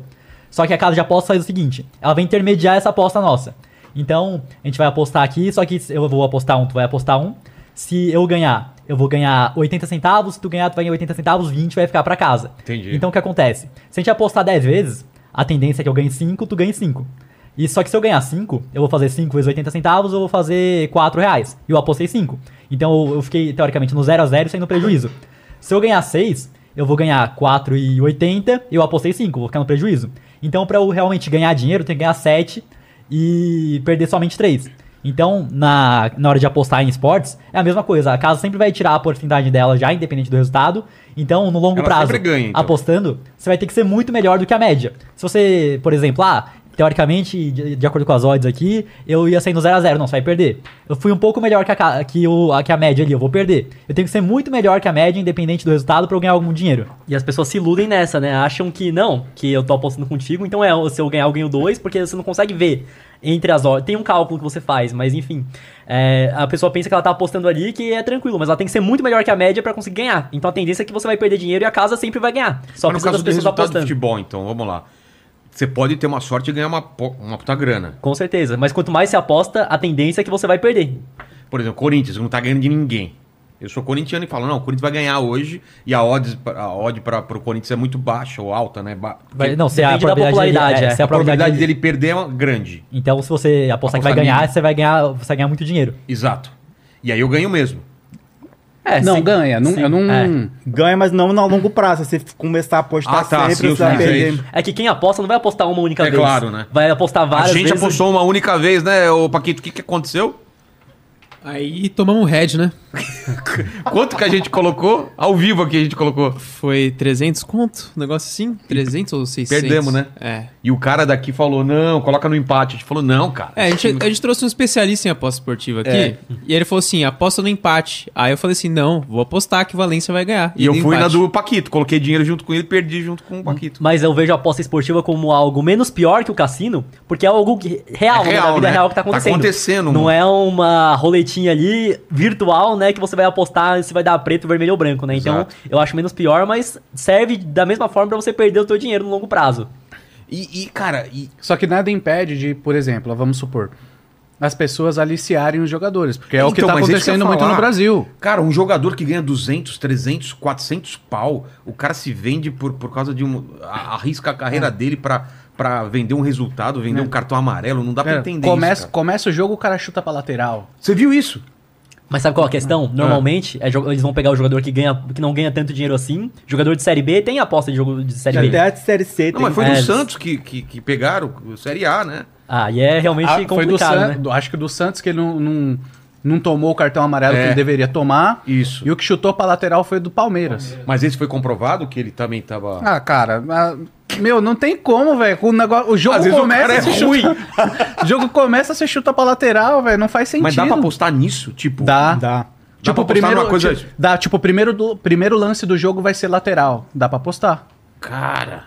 Só que a casa de aposta faz o seguinte: ela vai intermediar essa aposta nossa. Então, a gente vai apostar aqui, só que eu vou apostar um, tu vai apostar um. Se eu ganhar, eu vou ganhar 80 centavos. Se tu ganhar, tu vai ganhar 80 centavos, 20 vai ficar pra casa. Entendi. Então o que acontece? Se a gente apostar 10 vezes, a tendência é que eu ganhe 5, tu ganhe 5. E só que se eu ganhar 5, eu vou fazer 5 vezes 80 centavos, eu vou fazer 4 reais. E eu apostei 5. Então eu- eu fiquei, teoricamente, no 0 a 0 sem no prejuízo. Se eu ganhar 6, eu vou ganhar 4,80 e eu apostei 5, vou ficar no prejuízo. Então pra eu realmente ganhar dinheiro, eu tenho que ganhar 7 e perder somente 3. Então, na, na hora de apostar em esportes, é a mesma coisa. A casa sempre vai tirar a porcentagem dela já, independente do resultado. Então, no longo Ela prazo, ganha, então. apostando, você vai ter que ser muito melhor do que a média. Se você, por exemplo, ah, teoricamente, de, de acordo com as odds aqui, eu ia sair no 0 a 0 não, você vai perder. Eu fui um pouco melhor que a, que, o, a, que a média ali, eu vou perder. Eu tenho que ser muito melhor que a média, independente do resultado, pra eu ganhar algum dinheiro. E as pessoas se iludem nessa, né? Acham que não, que eu tô apostando contigo, então é se eu ganhar, eu ganho dois, porque você não consegue ver entre as horas. Tem um cálculo que você faz, mas enfim. é, a pessoa pensa que ela tá apostando ali que é tranquilo, mas ela tem que ser muito melhor que a média pra conseguir ganhar. Então a tendência é que você vai perder dinheiro e a casa sempre vai ganhar. Só Mas no precisa caso das do pessoas do apostando. futebol, então, vamos lá. Você pode ter uma sorte e ganhar uma, uma puta grana. Com certeza. Mas quanto mais você aposta, a tendência é que você vai perder. Por exemplo, Corinthians não tá ganhando de ninguém. Eu sou corintiano e falo, não, o Corinthians vai ganhar hoje e a odd, a odd para o Corinthians é muito baixa ou alta, né? Ba- Vai- não, se a Depende da probabilidade, popularidade, dele, é. se a a probabilidade probabilidade dele perder é grande. Então, se você apostar que vai Apostar ganhar, mínimo. você vai ganhar, você vai ganhar muito dinheiro. Exato. E aí eu ganho mesmo. É, não, sim. ganha. Não, eu não. É. Ganha, mas não no longo prazo. Se você começar a apostar Ah, tá, sempre, sim, você vai perder. É que quem aposta não vai apostar uma única É vez. claro, né? Vai apostar várias a gente vezes. apostou uma única vez, né, ô Paquito? O que, que aconteceu? Aí tomamos um head, né? (laughs) Quanto que a gente colocou? Ao vivo aqui a gente colocou. Foi 300 conto? Um negócio assim? 300 ou 600? Perdemos, né? É. E o cara daqui falou, não, coloca no empate. A gente falou, não, cara. É, a gente, a gente trouxe um especialista em aposta esportiva aqui. É. E ele falou assim: aposta no empate. Aí eu falei assim: não, vou apostar que o Valência vai ganhar. E eu dei fui na empate. do Paquito, coloquei dinheiro junto com ele, perdi junto com o Paquito. Mas eu vejo a aposta esportiva como algo menos pior que o cassino, porque é algo real, É né, real, da vida né? real que tá Tá acontecendo. acontecendo, Não mano. é uma roletinha ali virtual, né, que você vai apostar se vai dar preto, vermelho ou branco, né? Então, Exato. eu acho menos pior, mas serve da mesma forma pra você perder o teu dinheiro no longo prazo. E, e, cara, e, Só que nada impede de, por exemplo, vamos supor, as pessoas aliciarem os jogadores, porque é o que Então, tá mas é que acontecendo muito no Brasil. Cara, um jogador que ganha 200, 300, 400 pau, o cara se vende por, por causa de um. Arrisca a carreira dele pra, pra vender um resultado, vender um cartão amarelo. Não dá pra É, entender começa, isso. cara. começa o jogo, o cara chuta pra lateral. Você viu isso? Mas sabe qual é a questão? Normalmente, é eles vão pegar o jogador que, ganha, que não ganha tanto dinheiro assim. Jogador de Série B tem aposta de jogo de Série B. Até a Série C Não, tem. mas foi É, do Santos que, que, que pegaram, o Série A, né? Ah, e é realmente Ah, foi do complicado, San- né? do- acho que do Santos que ele não, não, não tomou o cartão amarelo É. que ele deveria tomar. Isso. E o que chutou pra lateral foi do Palmeiras. Mas esse foi comprovado que ele também tava. Ah, cara, ah, meu, não tem como, velho. O, negócio- o jogo Às vezes o começa, cara é ruim. chuta- (laughs) o jogo começa, você chuta pra lateral, velho. Não faz sentido. Mas dá pra apostar nisso? Tipo. Dá. Dá. Dá Tipo, apostar primeiro, numa coisa- tipo, dá, tipo, o primeiro, do, primeiro lance do jogo vai ser lateral. Dá pra apostar. Cara.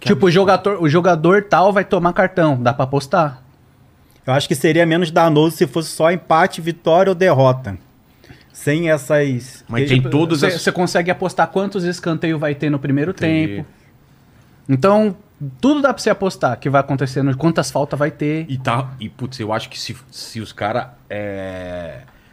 Que tipo, o jogador, o jogador tal vai tomar cartão. Dá pra apostar. Eu acho que seria menos danoso se fosse só empate, vitória ou derrota. Sem essas. Mas tem todas Você as. você consegue apostar quantos escanteios vai ter no primeiro Entendi. tempo. Então, tudo dá pra você apostar que vai acontecendo, quantas faltas vai ter. E tá. E, putz, eu acho que se, se os caras.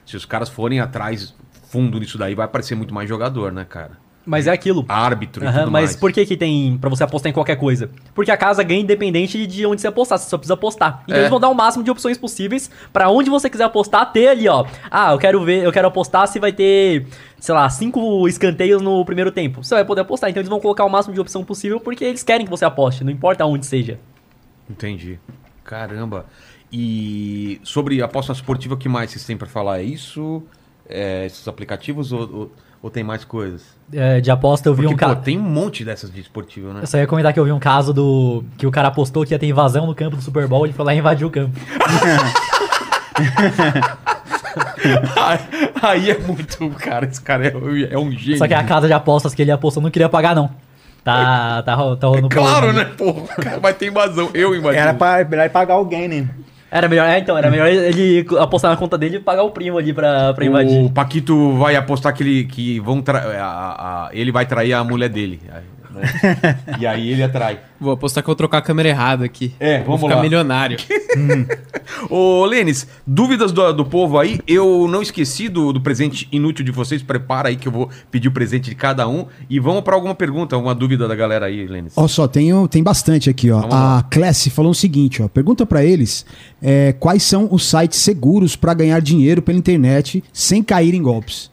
se os caras forem atrás fundo nisso daí, vai aparecer muito mais jogador, né, cara? Mas é aquilo. árbitro e Aham, tudo mas mais. por que que tem pra você apostar em qualquer coisa? Porque a casa ganha independente de onde você apostar, você só precisa apostar. Então É. eles vão dar o máximo de opções possíveis pra onde você quiser apostar, ter ali, ó. Ah, eu quero ver, eu quero apostar se vai ter, sei lá, cinco escanteios no primeiro tempo. Você vai poder apostar, então eles vão colocar o máximo de opção possível porque eles querem que você aposte, não importa onde seja. Entendi. Caramba. E sobre aposta esportiva, o que mais vocês têm pra falar? É isso? É, esses aplicativos ou, ou, ou tem mais coisas? É, de aposta eu vi Porque, um caso. tem um monte dessas de esportivo, né? Eu só ia comentar que eu vi um caso do. que o cara apostou que ia ter invasão no campo do Super Bowl, ele foi lá e invadiu o campo. (laughs) Aí é muito. Cara, esse cara é, é um gênio. Só que a casa de apostas que ele apostou não queria pagar, não. Tá, tá, tá rolando Claro, problema né? Porra, o cara vai ter invasão. Eu imagino. Era pra, melhor pagar alguém, né? Era melhor, é, então, era melhor ele apostar na conta dele e pagar o primo ali pra, pra invadir. O Paquito vai apostar que ele, que vão tra... a- a- ele vai trair a mulher dele. Né? E aí ele atrai. Vou apostar que eu vou trocar a câmera errada aqui. É, Vou vamos ficar lá. milionário. (laughs) Ô, Lênis, dúvidas do, do povo aí? Eu não esqueci do, do presente inútil de vocês. Prepara aí que eu vou pedir o presente de cada um. E vamos pra alguma pergunta, alguma dúvida da galera aí, Lênis. Ó, só tem, tem bastante aqui, ó. Vamos lá. A Classe falou o seguinte, ó. Pergunta pra eles é, quais são os sites seguros pra ganhar dinheiro pela internet sem cair em golpes.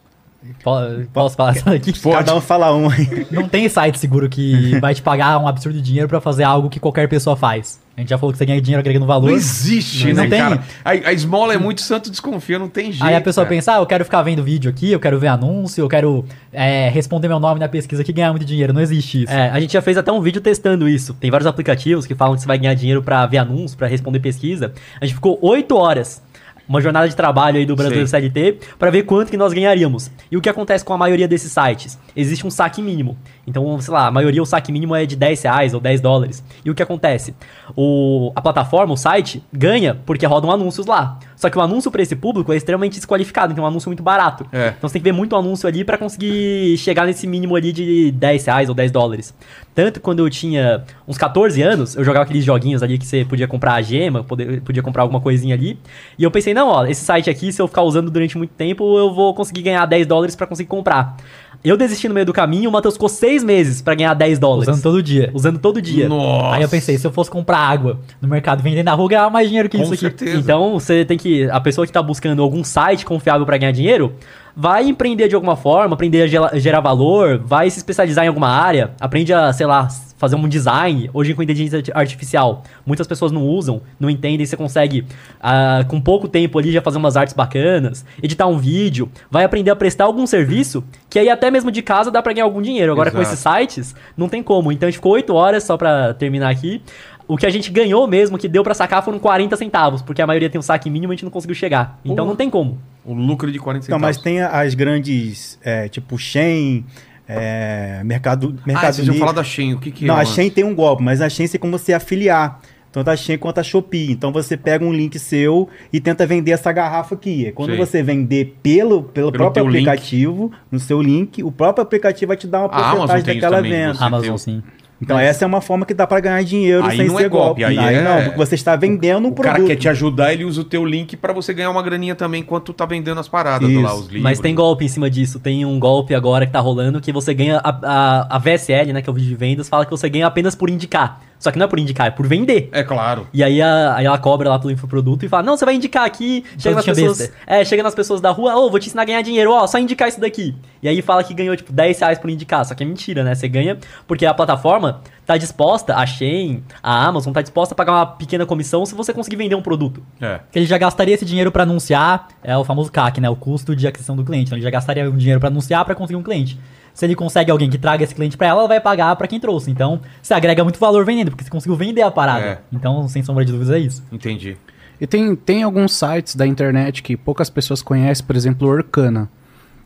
Po- Posso falar isso aqui? Cada um fala um aí. Não tem site seguro que (laughs) vai te pagar um absurdo de dinheiro pra fazer algo que qualquer pessoa faz. A gente já falou que você ganha dinheiro agregando valor. Não existe, Não né, tem. cara? A, a esmola é muito santo desconfia, não tem jeito. Aí a pessoa cara. pensa, ah, eu quero ficar vendo vídeo aqui, eu quero ver anúncio, eu quero é, responder meu nome na pesquisa aqui e ganhar muito dinheiro. Não existe isso. É, a gente já fez até um vídeo testando isso. Tem vários aplicativos que falam que você vai ganhar dinheiro pra ver anúncios, pra responder pesquisa. A gente ficou 8 horas, uma jornada de trabalho aí do brasileiro Sei. CLT, pra ver quanto que nós ganharíamos. E o que acontece com a maioria desses sites? Existe um saque mínimo. Então, sei lá, a maioria o saque mínimo é de 10 reais ou 10 dólares. E o que acontece? O, a plataforma, o site, ganha porque rodam anúncios lá. Só que o anúncio pra esse público é extremamente desqualificado, então é um anúncio muito barato. É. Então você tem que ver muito anúncio ali pra conseguir chegar nesse mínimo ali de 10 reais ou 10 dólares. Tanto quando eu tinha uns 14 anos, eu jogava aqueles joguinhos ali que você podia comprar a gema, poder- podia comprar alguma coisinha ali. E eu pensei, não, ó, esse site aqui, se eu ficar usando durante muito tempo, eu vou conseguir ganhar 10 dólares pra conseguir comprar. Eu desisti no meio do caminho, o Matheus ficou 6 meses pra ganhar 10 dólares. Usando todo dia. Usando todo dia. Nossa. Aí eu pensei, se eu fosse comprar água no mercado vendendo na rua, ganhava mais dinheiro que Com isso aqui. certeza. Então, você tem que. A pessoa que tá buscando algum site confiável para ganhar dinheiro, vai empreender de alguma forma, aprender a gerar valor, vai se especializar em alguma área, aprende a, sei lá, fazer um design. Hoje com inteligência arti- artificial, muitas pessoas não usam, não entendem, você consegue, ah, com pouco tempo ali, já fazer umas artes bacanas, editar um vídeo, vai aprender a prestar algum serviço, que aí até mesmo de casa dá pra ganhar algum dinheiro. Agora com Exato. esses sites, não tem como. Então a gente ficou 8 horas, só pra terminar aqui. O que a gente ganhou mesmo, que deu pra sacar, foram 40 centavos, porque a maioria tem um saque mínimo e a gente não conseguiu chegar. Então não tem como. O lucro de 40 Então, centavos. mas tem as grandes, é, tipo Shein, é, Mercado, Ah, Mercado vocês iam falar da Shein. O que que Não, é? a Shein tem um golpe, mas a Shein tem como você afiliar. Tanto a Shein quanto a Shopee. Então você pega um link seu e tenta vender essa garrafa aqui. É Quando Sei. você vender pelo, pelo, Pelo próprio teu link. aplicativo, no seu link, o próprio aplicativo vai te dar uma porcentagem daquela venda. Amazon, sim. Então essa é uma forma que dá pra ganhar dinheiro Aí sem não ser é golpe, aí é- não, porque você está vendendo um O cara produto. quer te ajudar, ele usa o teu link pra você ganhar uma graninha também enquanto tu tá vendendo as paradas Isso. lá, os livros. Mas tem golpe em cima disso. Tem um golpe agora que tá rolando que você ganha a, a, a VSL, né? Que é o vídeo de vendas, fala que você ganha apenas por indicar. Só que não é por indicar, é por vender. É claro. E aí, a- aí ela cobra lá pelo infoproduto e fala: Não, você vai indicar aqui. Chega nas pessoas. besta. É, chega nas pessoas da rua, ô, vou te ensinar a ganhar dinheiro, ó, só indicar isso daqui. E aí fala que ganhou, tipo, 10 reais por indicar. Só que é mentira, né? Você ganha porque a plataforma tá disposta, a Shein, a Amazon, tá disposta a pagar uma pequena comissão se você conseguir vender um produto. É. Ele já gastaria esse dinheiro pra anunciar, é o famoso CAC, né? O custo de aquisição do cliente. Então ele já gastaria um dinheiro pra anunciar pra conseguir um cliente. Se ele consegue alguém que traga esse cliente pra ela, ela vai pagar pra quem trouxe. Então, você agrega muito valor vendendo, porque você conseguiu vender a parada. É. Então, sem sombra de dúvidas, é isso. Entendi. E tem, tem alguns sites da internet que poucas pessoas conhecem, por exemplo, o Orkana.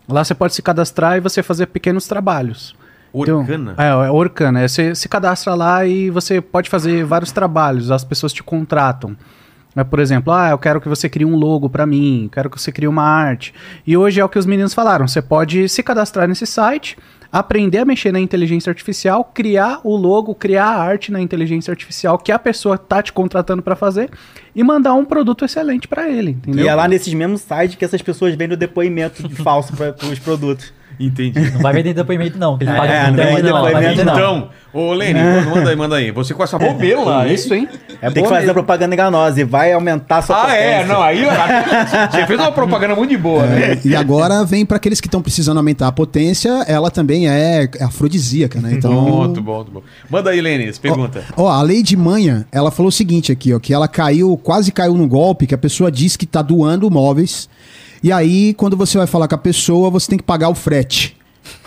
Lá você pode se cadastrar e você fazer pequenos trabalhos. Orkana? Então, é, é Orkana. É, você se cadastra lá e você pode fazer vários trabalhos. As pessoas te contratam. É, por exemplo, ah, eu quero que você crie um logo pra mim, quero que você crie uma arte. E hoje é o que os meninos falaram. Você pode se cadastrar nesse site, aprender a mexer na inteligência artificial, criar o logo, criar a arte na inteligência artificial que a pessoa tá te contratando pra fazer e mandar um produto excelente pra ele, entendeu? E é lá nesses mesmos sites que essas pessoas vendem o depoimento de falso para (laughs) os produtos. Entendi. Não vai vender depoimento, não, que eles pagam É, não não. Vai vender, não. Então, ô Lene, manda aí, manda aí. Você com essa bobeira, hein? Isso, hein? É Tem que fazer mesmo. propaganda enganosa e vai aumentar a sua Ah, é? potência. Não, aí (laughs) você fez uma propaganda muito de boa, né? E agora vem para aqueles que estão precisando aumentar a potência, ela também é afrodisíaca, né? Então, Muito bom, muito bom. Manda aí, Lene, essa pergunta. Ó, a Lady Manha, ela falou o seguinte aqui, ó, que ela caiu, quase caiu no golpe, que a pessoa diz que tá doando móveis. E aí, quando você vai falar com a pessoa, você tem que pagar o frete.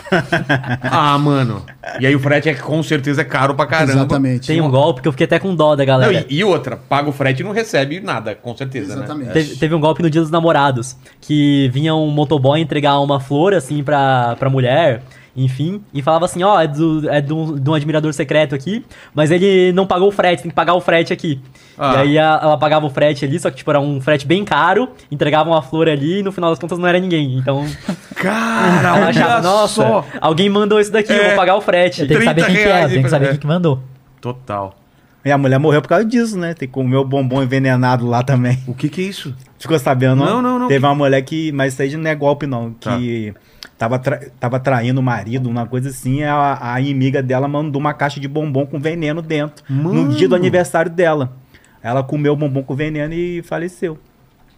(laughs) Ah, mano. E aí o frete é com certeza é caro pra caramba. Exatamente. Tem um golpe que eu fiquei até com dó da Não, galera. e, e outra, paga o frete e não recebe nada, com certeza, Exatamente. né? Teve, teve um golpe no Dia dos Namorados, que vinha um motoboy entregar uma flor, assim, pra, pra mulher, enfim, e falava assim, ó, é, do, é de, um, de um admirador secreto aqui, mas ele não pagou o frete, tem que pagar o frete aqui. Ah. E aí a- ela pagava o frete ali, só que, tipo, era um frete bem caro, entregava uma flor ali e no final das contas não era ninguém. Então, (laughs) Cara, (laughs) ela olha achava, nossa, só. alguém mandou isso daqui, eu É. vou pagar o frete. Tem que saber 30 quem que é, tem que saber quem que mandou. Total. E a mulher morreu por causa disso, né? Tem que comer o bombom envenenado lá também. O que que é isso? Ficou sabendo? Não, não, não. Teve uma mulher que. Mas isso aí não é golpe, não. Que tava, tra- tava traindo o marido, uma coisa assim. A, a inimiga dela mandou uma caixa de bombom com veneno dentro. No dia do aniversário dela. Ela comeu o bombom com veneno e faleceu.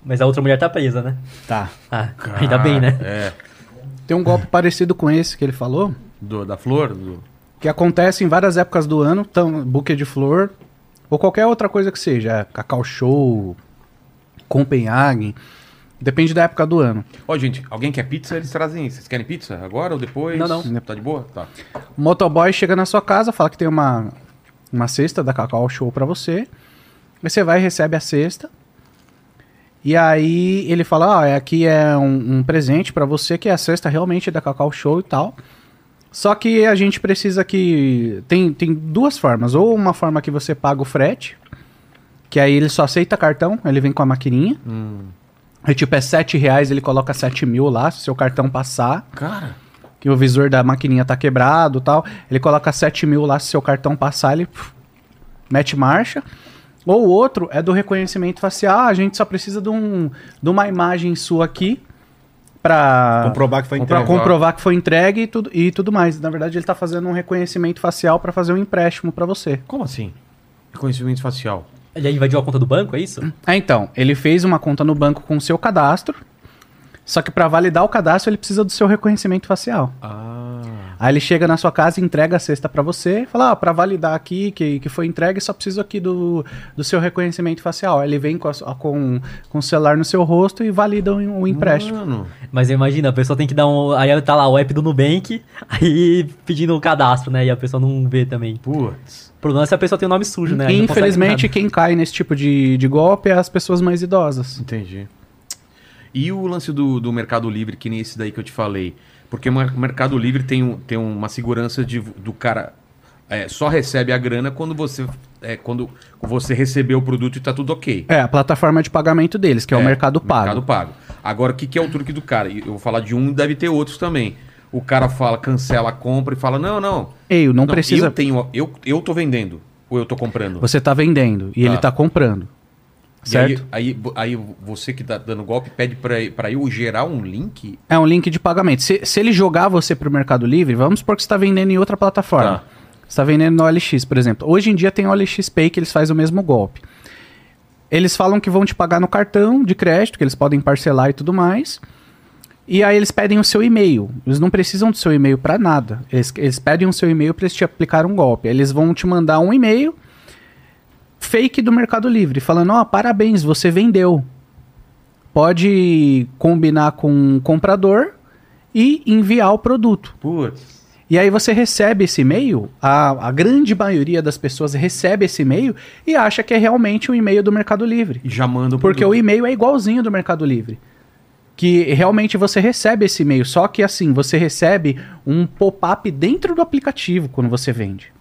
Mas a outra mulher tá presa, né? Tá. Ah, ainda bem, né? É. Tem um golpe parecido com esse que ele falou, Do, da flor? Do... que acontece em várias épocas do ano, então, buquê de flor, ou qualquer outra coisa que seja, Cacau Show, Copenhagen, depende da época do ano. Ó, gente, alguém quer pizza? Eles trazem. Vocês querem pizza agora ou depois? Não, não. Tá de boa? Tá. O motoboy chega na sua casa, fala que tem uma, uma cesta da Cacau Show pra você. Aí você vai e recebe a cesta. E aí ele fala, ah, aqui é um, um presente pra você, que é a cesta realmente da Cacau Show e tal. Só que a gente precisa que... Tem, tem duas formas. Ou uma forma que você paga o frete, que aí ele só aceita cartão, ele vem com a maquininha. Aí tipo, é 7 reais, ele coloca 7 mil lá, se o seu cartão passar Cara. que o visor da maquininha tá quebrado e tal. Ele coloca 7 mil lá, se seu cartão passar, ele puf, mete marcha. Ou o outro é do reconhecimento facial. Ah, a gente só precisa de, um, de uma imagem sua aqui pra Comprovar que foi pra entregue. comprovar que foi entregue e tudo, e tudo mais. Na verdade, ele tá fazendo um reconhecimento facial pra fazer um empréstimo pra você. Como assim? Reconhecimento facial. Ele invadiu a conta do banco, é isso? Ah, então, ele fez uma conta no banco com o seu cadastro. Só que pra validar o cadastro, ele precisa do seu reconhecimento facial. Ah. Aí ele chega na sua casa, entrega a cesta pra você, fala, ah, pra validar aqui que, que foi entregue, só preciso aqui do, do seu reconhecimento facial. Aí ele vem com, a com, com o celular no seu rosto e valida o, o empréstimo. Mano. Mas imagina, a pessoa tem que dar um. Aí tá lá o app do Nubank, aí pedindo o cadastro, né? E a pessoa não vê também. Putz. O problema é se a pessoa tem o nome sujo, né? E infelizmente, quem cai nesse tipo de, de golpe é as pessoas mais idosas. Entendi. E o lance do, do Mercado Livre, que nem esse daí que eu te falei? Porque o Mer- Mercado Livre tem, um- tem uma segurança de, do cara é, só recebe a grana quando você, é, quando você recebeu o produto e tá tudo ok. É, a plataforma de pagamento deles, que é, o Mercado Pago. Mercado Pago. Agora, o que, que é o truque do cara? Eu vou falar de um, deve ter outros também. O cara fala, cancela a compra e fala, não, não. Ei, não, precisa. Eu, tenho, eu, eu tô vendendo. Ou eu tô comprando. Você tá vendendo e Tá. ele tá comprando. Certo? Aí, aí, aí você que tá dando golpe pede pra eu gerar um link? É um link de pagamento. Se, se ele jogar você pro Mercado Livre, vamos supor que você está vendendo em outra plataforma. Tá. Você está vendendo no OLX, por exemplo. Hoje em dia tem o OLX Pay que eles fazem o mesmo golpe. Eles falam que vão te pagar no cartão de crédito, que eles podem parcelar e tudo mais. E aí eles pedem o seu e-mail. Eles não precisam do seu e-mail para nada. Eles, eles pedem o seu e-mail para eles te aplicar um golpe. Eles vão te mandar um e-mail fake do Mercado Livre, falando: ó, parabéns, você vendeu. Pode combinar com o comprador e enviar o produto. Putz. E aí você recebe esse e-mail, a, a grande maioria das pessoas recebe esse e-mail e acha que é realmente um e-mail do Mercado Livre. E já manda o Porque o produto. e-mail é igualzinho do Mercado Livre. Que realmente você recebe esse e-mail, só que assim, você recebe um pop-up dentro do aplicativo quando você vende.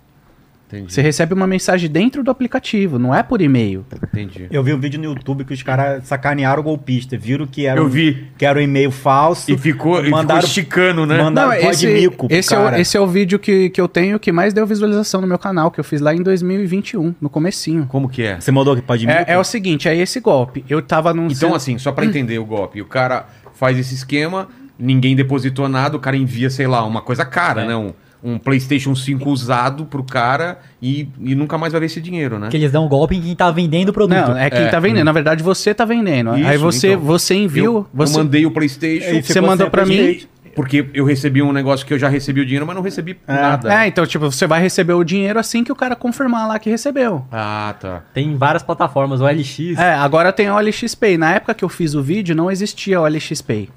Entendi. Você recebe uma mensagem dentro do aplicativo, não é por e-mail. Entendi. Eu vi um vídeo no YouTube que os caras sacanearam o golpista. Viram que era, Eu um, vi. que era um e-mail falso. E ficou, e mandaram, ficou esticando, né? mandaram Não, esse, de mico pro esse, é o, cara. esse é o vídeo que, que eu tenho que mais deu visualização no meu canal, que eu fiz lá em 2021, no comecinho. Como que é? Você mandou que pó de mico? É, é o seguinte, é esse golpe. Eu tava num... Então, assim, só pra entender o golpe, o cara faz esse esquema, ninguém depositou nada, o cara envia, sei lá, uma coisa cara, É. né? Um, um PlayStation 5 usado pro cara e, e nunca mais vai ver esse dinheiro, né? Que eles dão um golpe em quem tá vendendo o produto. Não, é quem É. tá vendendo. Na verdade, você tá vendendo. Isso, Aí você, então. você enviou. Eu, você, eu mandei o PlayStation. Aí você ficou mandou sem pra mim. Porque eu recebi um negócio que eu já recebi o dinheiro, mas não recebi nada. É, então, tipo, você vai receber o dinheiro assim que o cara confirmar lá que recebeu. Ah, tá. Tem várias plataformas, o LX. É, agora tem o OLX Pay. Na época que eu fiz o vídeo, não existia o OLX Pay.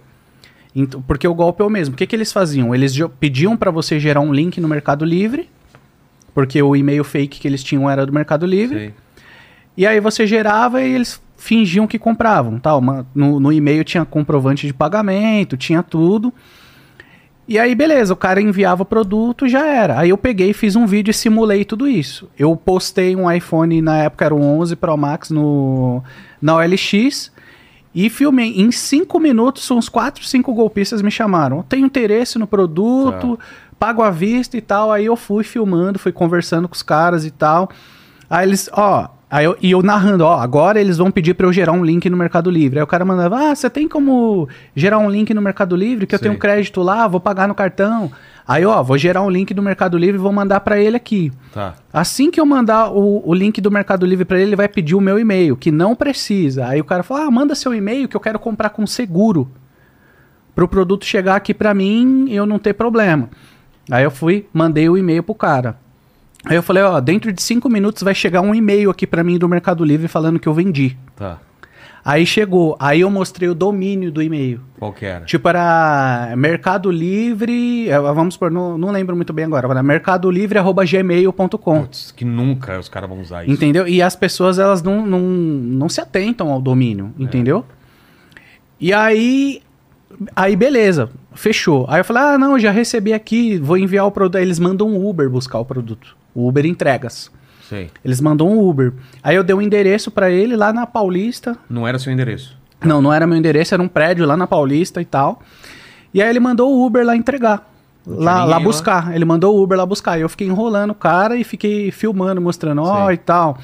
Porque o golpe é o mesmo. O que, que eles faziam? Eles pediam pra você gerar um link no Mercado Livre, porque o e-mail fake que eles tinham era do Mercado Livre. Sei. E aí você gerava e eles fingiam que compravam. Tal. Uma- no, no e-mail tinha comprovante de pagamento, tinha tudo. E aí, beleza, o cara enviava o produto já era. Aí eu peguei e fiz um vídeo e simulei tudo isso. Eu postei um iPhone, na época era o 11 Pro Max no, na OLX. E filmei. Em cinco minutos, uns quatro, cinco golpistas me chamaram. Tenho interesse no produto, pago à vista e tal. Aí eu fui filmando, fui conversando com os caras e tal. Aí eles, ó, aí eu, e eu narrando, ó, agora eles vão pedir pra eu gerar um link no Mercado Livre. Aí o cara mandava, ah, você tem como gerar um link no Mercado Livre? Que eu tenho crédito lá, vou pagar no cartão. Aí, ó, vou gerar um link do Mercado Livre e vou mandar pra ele aqui. Tá. Assim que eu mandar o, o link do Mercado Livre pra ele, ele vai pedir o meu e-mail, que não precisa. Aí o cara fala: ah, manda seu e-mail que eu quero comprar com seguro. Pro produto chegar aqui pra mim eu não ter problema. Aí eu fui, mandei o e-mail pro cara. Aí eu falei: ó, dentro de cinco minutos vai chegar um e-mail aqui pra mim do Mercado Livre falando que eu vendi. Tá. Aí chegou, aí eu mostrei o domínio do e-mail. Qual que era? Tipo, era Mercado Livre. eh, Vamos por, não, não lembro muito bem agora. Era mercadolivre.gmail.com. Putz, que nunca os caras vão usar isso. Entendeu? E as pessoas, elas não, não, não se atentam ao domínio, entendeu? E aí. Aí, beleza, fechou. Aí eu falei, ah, não, já recebi aqui, vou enviar o produto. Aí eles mandam um Uber buscar o produto. O Uber entregas. Sei. Eles mandam um Uber. Aí eu dei um endereço pra ele lá na Paulista. Não era seu endereço. Não, não era meu endereço, era um prédio lá na Paulista e tal. E aí ele mandou o Uber lá entregar. Lá, lá buscar. Ele mandou o Uber lá buscar. E eu fiquei enrolando o cara e fiquei filmando, mostrando, ó, Sei. e tal.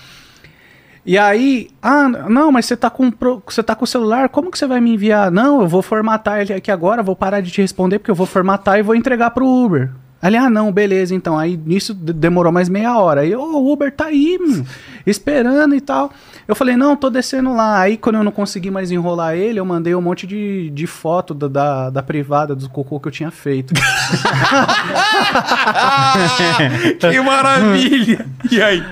E aí, ah, não, mas você tá com você tá com o celular, como que você vai me enviar? Não, eu vou formatar ele aqui agora, vou parar de te responder porque eu vou formatar e vou entregar pro Uber. Ele, ah, não, beleza, então. Aí nisso demorou mais meia hora. Aí, ô, o Uber tá aí, esperando e tal. Eu falei, não, tô descendo lá. Aí quando eu não consegui mais enrolar ele, eu mandei um monte de, de foto da, da, da privada do cocô que eu tinha feito. (laughs) que maravilha! E aí?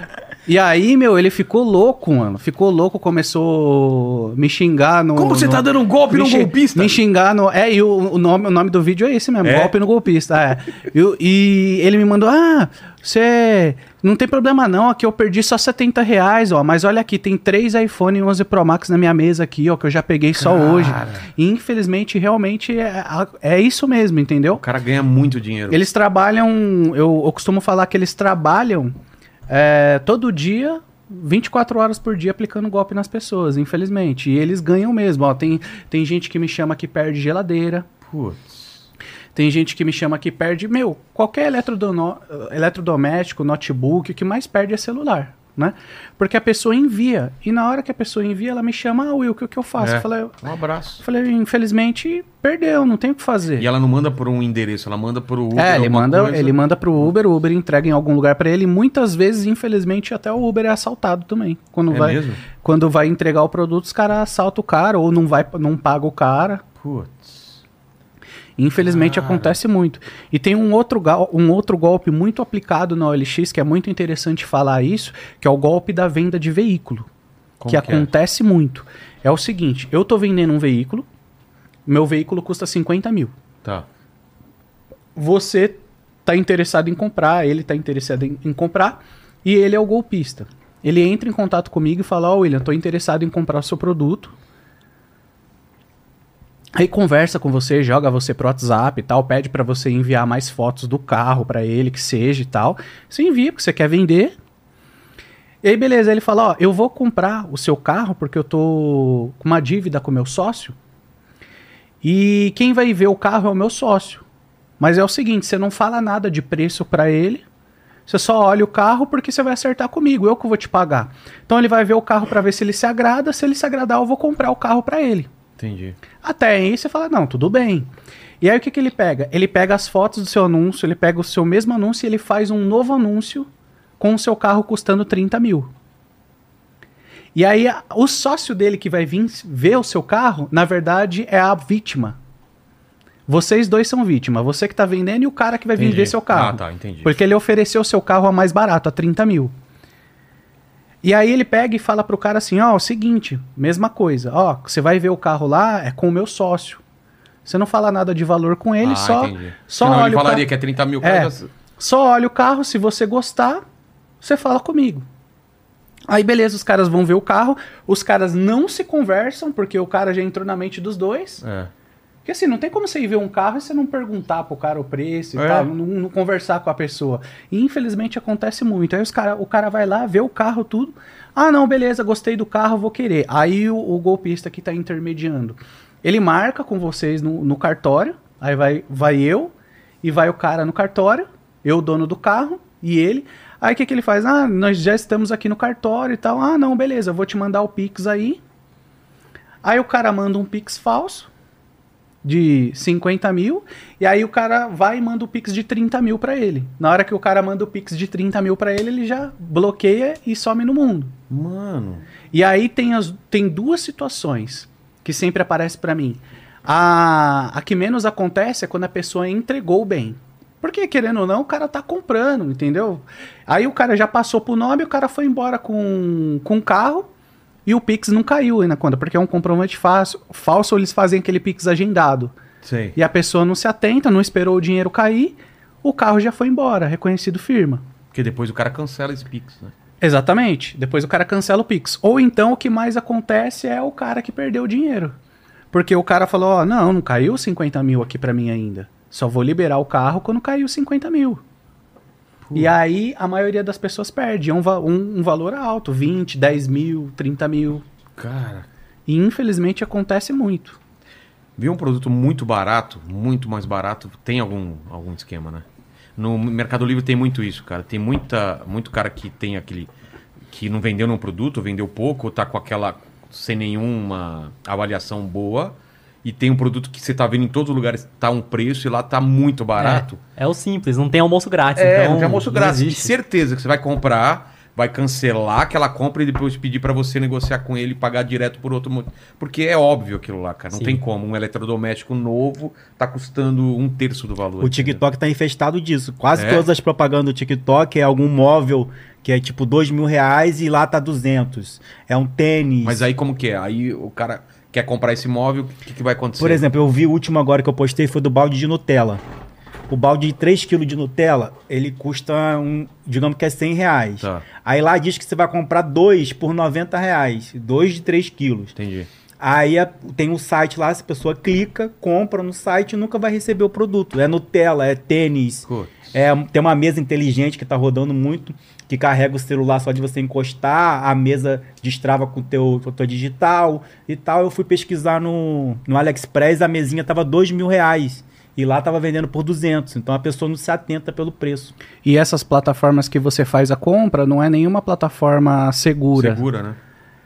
E aí, meu, ele ficou louco, mano. Ficou louco, começou a me xingar no. Como você no- tá dando um golpe me no golpista? Me xingar no. É, e o, o nome, o nome do vídeo é esse mesmo, É? golpe no golpista. É. E, e ele me mandou: ah, você. Não tem problema não, aqui eu perdi só 70 reais, ó. Mas olha aqui, tem três iPhone 11 Pro Max na minha mesa aqui, ó, que eu já peguei só hoje. E infelizmente, realmente, é, é isso mesmo, entendeu? O cara ganha muito dinheiro. Eles trabalham. Eu, eu costumo falar que eles trabalham é, todo dia, 24 horas por dia, aplicando golpe nas pessoas, infelizmente. E eles ganham mesmo. Ó, tem, tem gente que me chama que perde geladeira. Putz. Tem gente que me chama que perde. Meu, qualquer eletrodoméstico, notebook, o que mais perde é celular. Né? Porque a pessoa envia. E na hora que a pessoa envia, ela me chama, ah, Will, o que, que eu faço? É. Eu falei, Um abraço. eu falei, infelizmente, perdeu, não tem o que fazer. E ela não manda por um endereço, ela manda por Uber. É, ele manda, coisa. ele manda pro Uber, o Uber entrega em algum lugar pra ele. Muitas vezes, infelizmente, até o Uber é assaltado também. Quando É vai, mesmo? quando vai entregar o produto, os caras assaltam o cara ou não vai, não paga o cara. Putz. Infelizmente Cara. acontece muito. E tem um outro, um outro golpe muito aplicado na OLX, que é muito interessante falar isso, que é o golpe da venda de veículo. Como que que é? acontece muito. É o seguinte, eu tô vendendo um veículo, meu veículo custa 50 mil. Tá. você tá interessado em comprar, ele tá interessado em, em comprar, e ele é o golpista. Ele entra em contato comigo e fala, ó, William, tô interessado em comprar o seu produto. Aí conversa com você, joga você pro WhatsApp e tal, pede pra você enviar mais fotos do carro pra ele, que seja e tal. Você envia porque você quer vender. E aí beleza, ele fala, ó, eu vou comprar o seu carro porque eu tô com uma dívida com o meu sócio. E quem vai ver o carro é o meu sócio. Mas é o seguinte, você não fala nada de preço pra ele. Você só olha o carro porque você vai acertar comigo, eu que vou te pagar. Então ele vai ver o carro pra ver se ele se agrada, se ele se agradar eu vou comprar o carro pra ele. Entendi. Até aí você fala, não, tudo bem. E aí o que, que ele pega? Ele pega as fotos do seu anúncio, ele pega o seu mesmo anúncio e ele faz um novo anúncio com o seu carro custando 30 mil. E aí o sócio dele que vai vir ver o seu carro, na verdade, é a vítima. Vocês dois são vítima. Você que tá vendendo e o cara que vai vir Entendi. ver seu carro. Ah, tá, entendi. Porque ele ofereceu o seu carro a mais barato, a 30 mil. E aí ele pega e fala pro cara assim, ó, o seguinte, mesma coisa, ó, você vai ver o carro lá, é com o meu sócio. Você não fala nada de valor com ele, Ah, só, entendi. só Senão olha ele o falaria carro. que é 30 mil É. Só olha o carro, se você gostar, você fala comigo. Aí beleza, os caras vão ver o carro, os caras não se conversam, porque o cara já entrou na mente dos dois. É. Porque assim, não tem como você ir ver um carro e você não perguntar pro cara o preço e É. tal, não, não conversar com a pessoa. E infelizmente acontece muito. Aí os cara, o cara vai lá, vê o carro, tudo. Ah, não, beleza, gostei do carro, vou querer. Aí o, o golpista que tá intermediando, ele marca com vocês no, no cartório, aí vai, vai eu e vai o cara no cartório, eu, dono do carro, e ele. Aí o que, que ele faz? Ah, nós já estamos aqui no cartório e tal. Ah, não, beleza, vou te mandar o Pix aí. Aí o cara manda um Pix falso de 50 mil, e aí o cara vai e manda o Pix de 30 mil pra ele. Na hora que o cara manda o Pix de 30 mil pra ele, ele já bloqueia e some no mundo. Mano. E aí tem, as, tem duas situações que sempre aparecem pra mim. A, a que menos acontece é quando a pessoa entregou o bem. Porque, querendo ou não, o cara tá comprando, entendeu? Aí o cara já passou pro nome, o cara foi embora com, com o carro e o Pix não caiu aí na conta, porque é um comprovante falso, ou eles fazem aquele Pix agendado. Sei. E a pessoa não se atenta, não esperou o dinheiro cair, o carro já foi embora, reconhecido firma. Porque depois o cara cancela esse Pix, né? Exatamente. Depois o cara cancela o Pix. Ou então o que mais acontece é o cara que perdeu o dinheiro. Porque o cara falou, ó, não, não caiu 50 mil aqui pra mim ainda. Só vou liberar o carro quando caiu 50 mil. E aí a maioria das pessoas perde. É um, um- um valor alto, 20, 10 mil, 30 mil. Cara. E infelizmente acontece muito. Viu um produto muito barato, muito mais barato, tem algum, algum esquema, né? No Mercado Livre tem muito isso, cara. Tem muita, muito cara que tem aquele. que não vendeu nenhum produto, vendeu pouco, ou tá com aquela. sem nenhuma avaliação boa. E tem um produto que você tá vendo em todos os lugares, tá um preço e lá tá muito barato. É, é o simples, não tem almoço grátis. É, então não tem almoço grátis. De existe. certeza que você vai comprar, vai cancelar aquela compra e depois pedir pra você negociar com ele e pagar direto por outro motivo. Porque é óbvio aquilo lá, cara. Não Sim. tem como. Um eletrodoméstico novo tá custando um terço do valor. O TikTok tá infestado disso. Quase É? todas as propagandas do TikTok é algum móvel que é tipo dois mil reais e lá tá 200. É um tênis. Mas aí como que é? Aí o cara quer comprar esse móvel, o que, que vai acontecer? Por exemplo, eu vi o último agora que eu postei foi do balde de Nutella. O balde de 3 kg de Nutella, ele custa um, digamos que é 100 reais. Tá. Aí lá diz que você vai comprar dois por 90 reais. Dois de 3 quilos. Entendi. Aí a- tem um site lá, se a pessoa clica, compra no site e nunca vai receber o produto. É Nutella, é tênis, é, tem uma mesa inteligente que tá rodando muito, que carrega o celular só de você encostar, a mesa destrava com o teu, com tua digital e tal. Eu fui pesquisar no, no AliExpress, a mesinha tava dois mil reais. E lá tava vendendo por 200. Então a pessoa não se atenta pelo preço. E essas plataformas que você faz a compra não é nenhuma plataforma segura. Segura, né?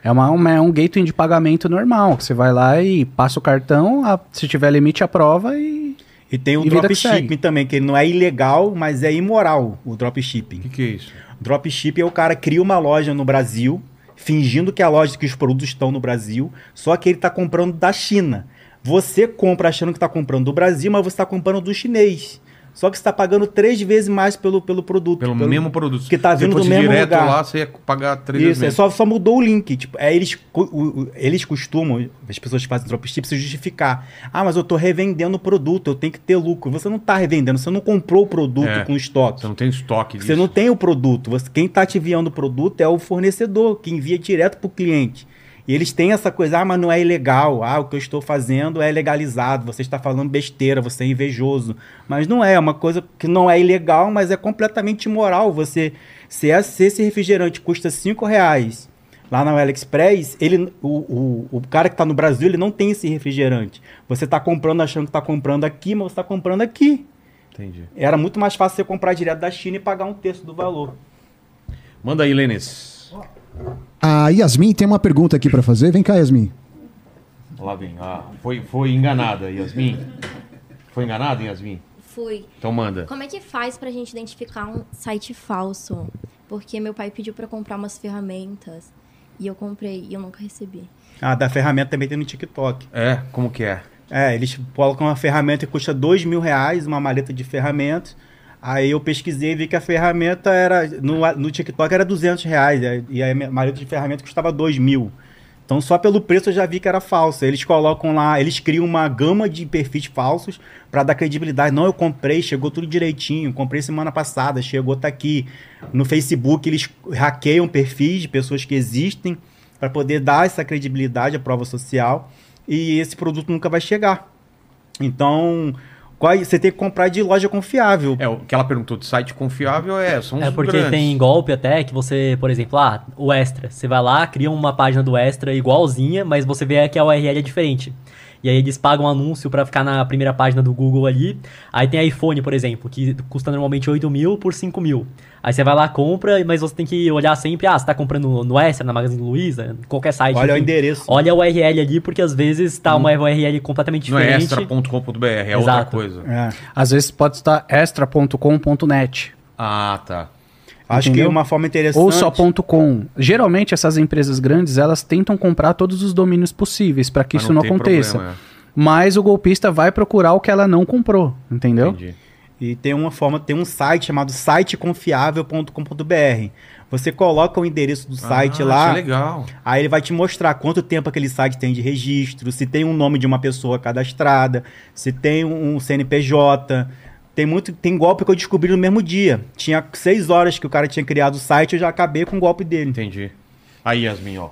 É, uma, uma- é um gateway de pagamento normal. Você vai lá e passa o cartão, a- se tiver limite, aprova e. E tem o E dropshipping também, que não é ilegal, mas é imoral o O dropshipping. que, que é isso? Dropshipping é o cara cria uma loja no Brasil, fingindo que é a loja que os produtos estão no Brasil, só que ele está comprando da China. Você compra achando que está comprando do Brasil, mas você está comprando do chinês. Só que você está pagando três vezes mais pelo, pelo produto. Pelo, mesmo produto. que tá Se vindo do mesmo direto lugar. lá, você ia pagar três Isso, é vezes. só, só mudou o link. Tipo, é, eles, eles costumam, as pessoas que fazem dropship, se justificar. Ah, mas eu tô revendendo o produto, eu tenho que ter lucro. Você não tá revendendo, você não comprou o produto É. com estoque. Você não tem estoque disso. Você não tem o produto. Você, quem está te enviando o produto é o fornecedor, que envia direto para o cliente. E eles têm essa coisa, ah, mas não é ilegal. Ah, o que eu estou fazendo é legalizado. Você está falando besteira, você é invejoso. Mas não é, é uma coisa que não é ilegal, mas é completamente imoral. Você, se, é- se esse refrigerante custa 5 reais lá na AliExpress, ele, o, o, o cara que está no Brasil, ele não tem esse refrigerante. Você está comprando achando que está comprando aqui, mas você está comprando aqui. Entendi. Era muito mais fácil você comprar direto da China e pagar um terço do valor. Manda aí, Lênis. A Yasmin tem uma pergunta aqui pra fazer. Vem cá, Yasmin. Lá vem. Ah, foi, foi enganada, Yasmin. Foi enganado, Yasmin? Fui. Então manda. Como é que faz pra gente identificar um site falso? Porque meu pai pediu eu comprar umas ferramentas e eu comprei e eu nunca recebi. Ah, da ferramenta também tem no TikTok. É, como que é? É, eles colocam uma ferramenta que custa dois mil reais, uma maleta de ferramentas. Aí eu pesquisei e vi que a ferramenta era. No, no TikTok era 200 reais. é, E a maleta de ferramenta custava dois mil. Então só pelo preço eu já vi que era falso. Eles colocam lá, eles criam uma gama de perfis falsos para dar credibilidade. Não, eu comprei, chegou tudo direitinho. Comprei semana passada, chegou, tá aqui. No Facebook eles hackeiam perfis de pessoas que existem para poder dar essa credibilidade à prova social. E esse produto nunca vai chegar. Então, qual- você tem que comprar de loja confiável. É, o que ela perguntou de site confiável é, são os É porque grandes. tem golpe até que você, por exemplo, ah, o Extra. Você vai lá, cria uma página do Extra igualzinha, mas você vê que a URL é diferente. E aí eles pagam um anúncio pra ficar na primeira página do Google ali. Aí tem iPhone, por exemplo, que custa normalmente 8 mil por 5 mil. Aí você vai lá, compra, mas você tem que olhar sempre, ah, você tá comprando no Extra, na Magazine Luiza, qualquer site. Olha o enfim. endereço. Olha a URL ali, porque às vezes tá uma URL completamente Não é diferente. extra.com.br, é outra Exato. coisa. É. Às vezes pode estar extra.com.net Ah, tá. Acho Entendeu? que uma forma interessante. ou só ponto .com. Geralmente essas empresas grandes, elas tentam comprar todos os domínios possíveis para que Mas isso não tem aconteça. problema, Mas o golpista vai procurar o que ela não comprou, é. entendeu? Entendi. E tem uma forma, tem um site chamado siteconfiável.com.br. Você coloca o endereço do site Ah, lá, Isso é legal. aí ele vai te mostrar quanto tempo aquele site tem de registro, se tem um nome de uma pessoa cadastrada, se tem um CNPJ. Tem muito, tem golpe que eu descobri no mesmo dia. Tinha seis horas que o cara tinha criado o site, eu já acabei com o golpe dele. Entendi. Aí, Yasmin, ó.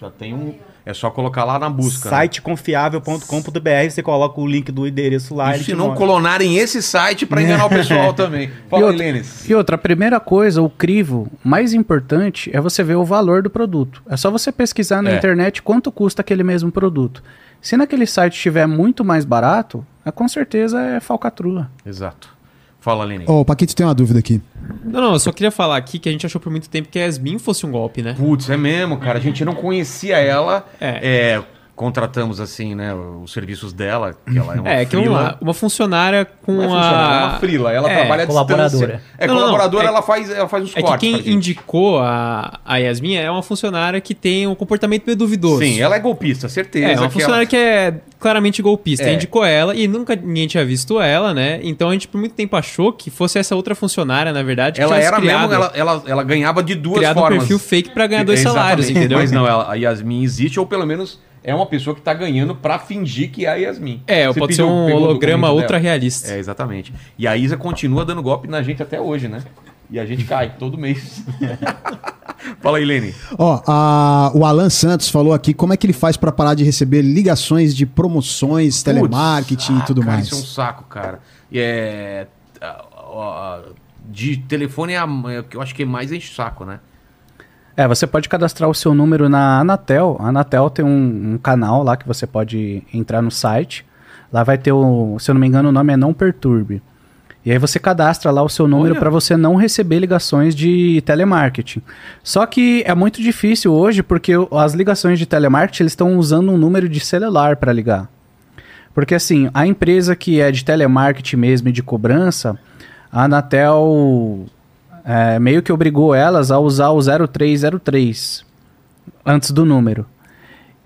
Já tem um. É só colocar lá na busca. né? Siteconfiável.com.br, você coloca o link do endereço lá. E se não mostra. clonarem esse site pra enganar o pessoal (laughs) também. E Fala, outra, Lênis. e outra, a primeira coisa, o crivo mais importante é você ver o valor do produto. É só você pesquisar na É. internet quanto custa aquele mesmo produto. Se naquele site estiver muito mais barato, é, com certeza é falcatrua. Exato. Fala, Lênin. Ô, Paquito, tem uma dúvida aqui. Não, não, eu só queria falar aqui que a gente achou por muito tempo que a Yasmin fosse um golpe, né? Putz, é mesmo, cara. A gente não conhecia ela. É. É, contratamos, assim, né, os serviços dela, que ela é uma É, que freela. uma, uma funcionária com Não é a. funcionária, é uma frila. Ela É, trabalha à colaboradora. É, Não, não, colaboradora, é- ela, faz, ela faz os É que cortes. pra quem indicou a, a Yasmin é uma funcionária que tem um comportamento meio duvidoso. Sim, ela é golpista, certeza. É, uma que funcionária ela... que é claramente golpista. É. Indicou ela e nunca ninguém tinha visto ela, né? Então a gente por muito tempo achou que fosse essa outra funcionária, na verdade, que Ela era criado, mesmo, ela, ela, ela ganhava de duas criado um formas. perfil fake pra ganhar dois Exatamente. salários, entendeu? Mas não, ela- a Yasmin existe, ou pelo menos é uma pessoa que tá ganhando pra fingir que é a Yasmin. É, Você pode ser um holograma documento ultra dela? realista. É, exatamente. E a Isa continua dando golpe na gente até hoje, né? E a gente cai todo mês. (laughs) Fala aí, Lene. Ó, a- o Alan Santos falou aqui como é que ele faz pra parar de receber ligações de promoções, telemarketing Putz, e tudo ah, cara, mais. Isso é um saco, cara. E é. ah, ah, De telefone é a é o que eu acho que mais enche o saco, né? É, você pode cadastrar o seu número na Anatel. A Anatel tem um, um canal lá que você pode entrar no site. Lá vai ter o, se eu não me engano, o nome é Não Perturbe. E aí você cadastra lá o seu número para você não receber ligações de telemarketing. Só que é muito difícil hoje porque as ligações de telemarketing eles estão usando um número de celular para ligar. Porque assim, a empresa que é de telemarketing mesmo e de cobrança, a Anatel é, meio que obrigou elas a usar o 0303 antes do número.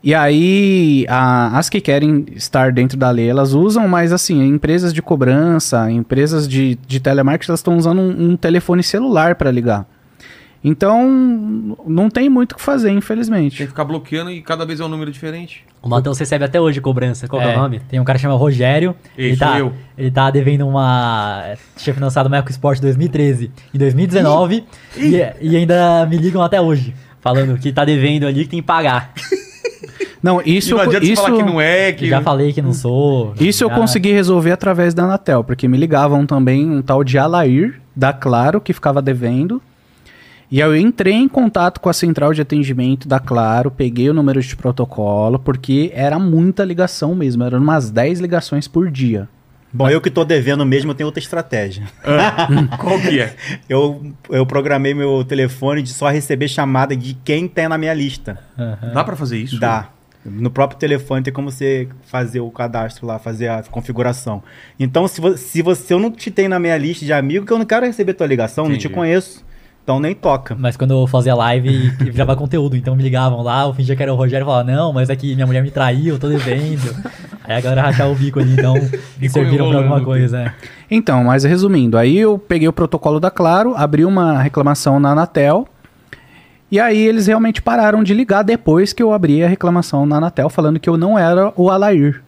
E aí, a- as que querem estar dentro da lei, elas usam, mas assim, empresas de cobrança, empresas de, de telemarketing, elas estão usando um, um telefone celular para ligar. Então, não tem muito o que fazer, Tem infelizmente. que ficar bloqueando e cada vez é um número diferente. O Matheus recebe até hoje cobrança. Qual que é É. o nome? Tem um cara que chama Rogério. Ele, tá, eu. ele tá devendo uma. Tinha financiado uma EcoSport 2013 e 2019 e, e ainda me ligam até hoje. Falando que tá devendo ali que tem que pagar. (laughs) Não, e isso, não adianta isso, você falar que não é, que. Já falei que não sou. isso eu já- consegui resolver através da Anatel, porque me ligavam também um tal de Alair, da Claro, que ficava devendo. E aí eu entrei em contato com a central de atendimento da Claro, peguei o número de protocolo, porque era muita ligação mesmo, eram umas 10 ligações por dia. Bom, eu que tô devendo mesmo, eu tenho outra estratégia. Qual que é? (laughs) Eu, eu programei meu telefone de só receber chamada de quem tem na minha lista. Dá pra fazer isso? Dá. No próprio telefone tem como você fazer o cadastro lá, fazer a configuração. Então, se, vo- se você eu não te tenho na minha lista de amigos, que eu não quero receber tua ligação, não Entendi. te conheço. Então nem toca. Mas quando eu fazia live e virava (laughs) conteúdo, então me ligavam lá, eu fingia que era o Rogério e falava, não, mas é que minha mulher me traiu, eu tô devendo. (laughs) Aí a galera rachava o bico ali, então (laughs) me serviram pra alguma coisa, é. Então, mas resumindo, aí eu peguei o protocolo da Claro, abri uma reclamação na Anatel, e aí eles realmente pararam de ligar depois que eu abri a reclamação na Anatel, falando que eu não era o Alair.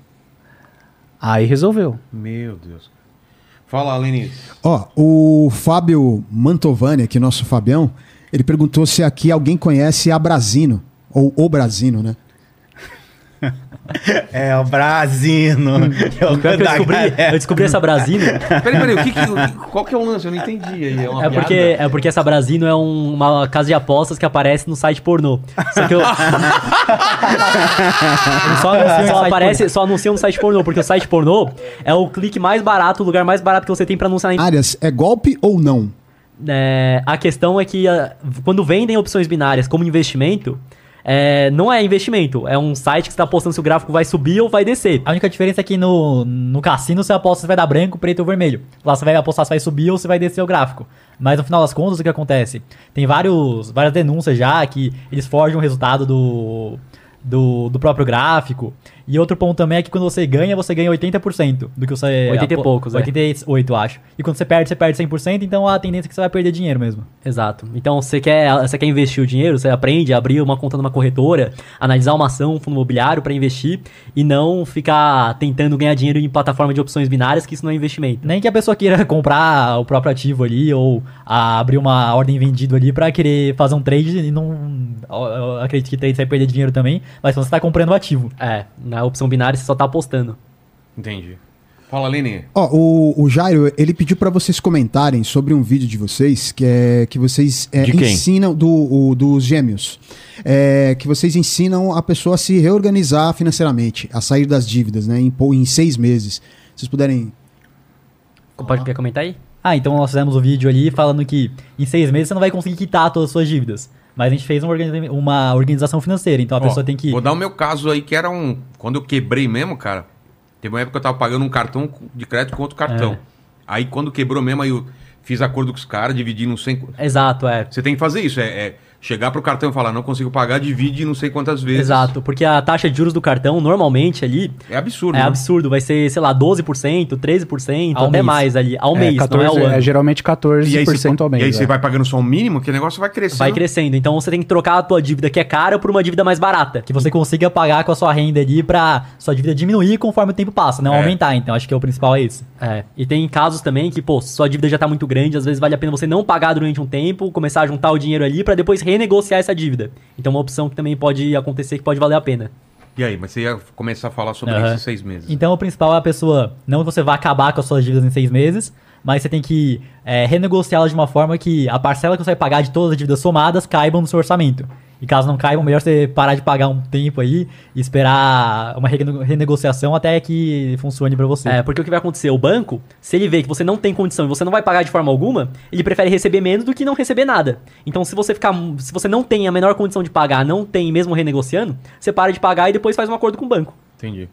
Aí resolveu. Meu Deus. Fala, Lenice. Ó, o Fábio Mantovani, aqui, nosso Fabião, ele perguntou se aqui alguém conhece a Brasino, ou o Brasino, né? É, o Brasino. É que eu da descobri, eu descobri essa Brasino, Peraí, peraí, o que que, qual que é o lance? Eu não entendi aí. É, uma é porque, piada? é porque essa Brasino é um- uma casa de apostas que aparece no site pornô. Só que eu... (laughs) Só, anunciam, só aparece, só anunciam no site pornô, porque o site pornô é o clique mais barato, o lugar mais barato que você tem pra anunciar na Áreas, é golpe ou não? É, a questão é que ah, quando vendem opções binárias como investimento, é, não é investimento. É um site que está apostando se o gráfico vai subir ou vai descer. A única diferença é que no, no cassino você aposta se vai dar branco, preto ou vermelho. Lá você vai apostar se vai subir ou se vai descer o gráfico. Mas no final das contas, o que acontece? Tem vários, várias denúncias já que eles forjam o resultado do, do, do próprio gráfico. E outro ponto também é que quando você ganha, você ganha 80% do que você... 80 e apo- poucos, é. 88, eu acho. E quando você perde, você perde 100%, então a tendência é que você vai perder dinheiro mesmo. Exato. Então, você quer, você quer investir o dinheiro, você aprende a abrir uma conta numa corretora, analisar uma ação, um fundo imobiliário para investir e não ficar tentando ganhar dinheiro em plataforma de opções binárias, que isso não é investimento. Nem que a pessoa queira (laughs) comprar o próprio ativo ali ou abrir uma ordem vendido ali pra querer fazer um trade e não. eu- acredito que trade você vai perder dinheiro também, mas você tá comprando o ativo. É, na opção binária você só tá apostando. Entendi. Fala, Leni. Ó, o, o Jairo, ele pediu pra vocês comentarem sobre um vídeo de vocês que é que vocês é, De quem? ensinam do, o- dos gêmeos. É, que vocês ensinam a pessoa a se reorganizar financeiramente, a sair das dívidas, né? Em, em seis meses. Vocês puderem. Pode quer comentar aí? Ah, então nós fizemos o vídeo ali falando que em seis meses você não vai conseguir quitar todas as suas dívidas. Mas a gente fez uma, organiza- uma organização financeira, então a Ó, pessoa tem que. Vou dar o meu caso aí, que era um. Quando eu quebrei mesmo, cara. Teve uma época que eu tava pagando um cartão de crédito com outro cartão. É. Aí quando quebrou mesmo, aí eu fiz acordo com os caras, dividi não sei. Exato, é. Você tem que fazer isso, é, é chegar pro cartão e falar, não consigo pagar, divide não sei quantas vezes. Exato, porque a taxa de juros do cartão, normalmente ali, É absurdo. é né? absurdo. Vai ser, sei lá, 12%, 13%, Ao até mês. mais ali. Ao é, mês, 14, não é ao ano. é geralmente 14% E aí, você, ao mês. e aí você é. vai pagando só o mínimo, que o negócio vai crescendo. Vai crescendo. Então você tem que trocar a tua dívida que é cara por uma dívida mais barata. Que você consiga pagar com a sua renda ali pra sua dívida diminuir conforme o tempo passa, não É. aumentar. Então acho que o principal é isso. É. E tem casos também que, pô, sua dívida já tá muito grande, às vezes vale a pena você não pagar durante um tempo, começar a juntar o dinheiro ali pra depois renegociar essa dívida. Então uma opção que também pode acontecer que pode valer a pena. E aí, mas você ia começar a falar sobre Aham. esses seis meses. Então o principal é a pessoa, não você vai acabar com as suas dívidas em seis meses, mas você tem que é, renegociá-las de uma forma que a parcela que você vai pagar de todas as dívidas somadas caibam no seu orçamento. E caso não caibam, melhor você parar de pagar um tempo aí e esperar uma rene- renegociação até que funcione pra você. É, porque o que vai acontecer? O banco, se ele vê que você não tem condição e você não vai pagar de forma alguma, ele prefere receber menos do que não receber nada. Então, se você ficar. Se você não tem a menor condição de pagar, não tem mesmo renegociando, você para de pagar e depois faz um acordo com o banco. Entendi.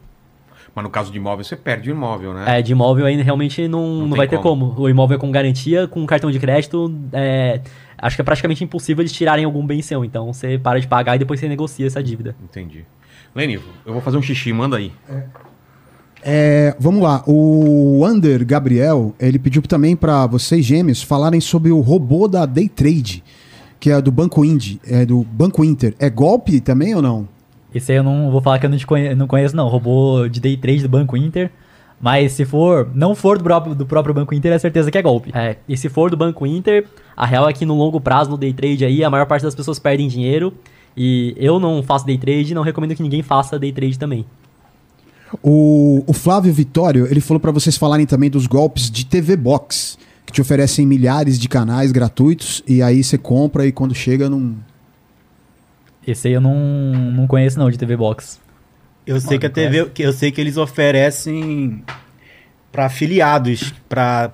Mas no caso de imóvel, você perde o imóvel, né? É, de imóvel aí realmente não, não, tem vai ter como. como. O imóvel é com garantia, com cartão de crédito, é, acho que é praticamente impossível eles tirarem algum bem seu. Então você para de pagar e depois você negocia essa dívida. Entendi. Leni, eu vou fazer um xixi, manda aí. É, vamos lá, o Ander Gabriel, ele pediu também pra vocês gêmeos falarem sobre o robô da Day Trade, que é do Banco Indy, é do Banco Inter. É golpe também ou não? Esse aí eu não vou falar que eu não, te conhe- não conheço, não. Robô de day trade do Banco Inter. Mas se for, não for do próprio, do próprio Banco Inter, é certeza que é golpe. É, e se for do Banco Inter, a real é que no longo prazo, no day trade aí, a maior parte das pessoas perdem dinheiro. E eu não faço day trade e não recomendo que ninguém faça day trade também. O, o Flávio Vitório, ele falou pra vocês falarem também dos golpes de TV Box, que te oferecem milhares de canais gratuitos e aí você compra e quando chega não. Esse aí eu não, não conheço, não, de TV Box. Eu sei que a TV, que eu sei que eles oferecem para afiliados, para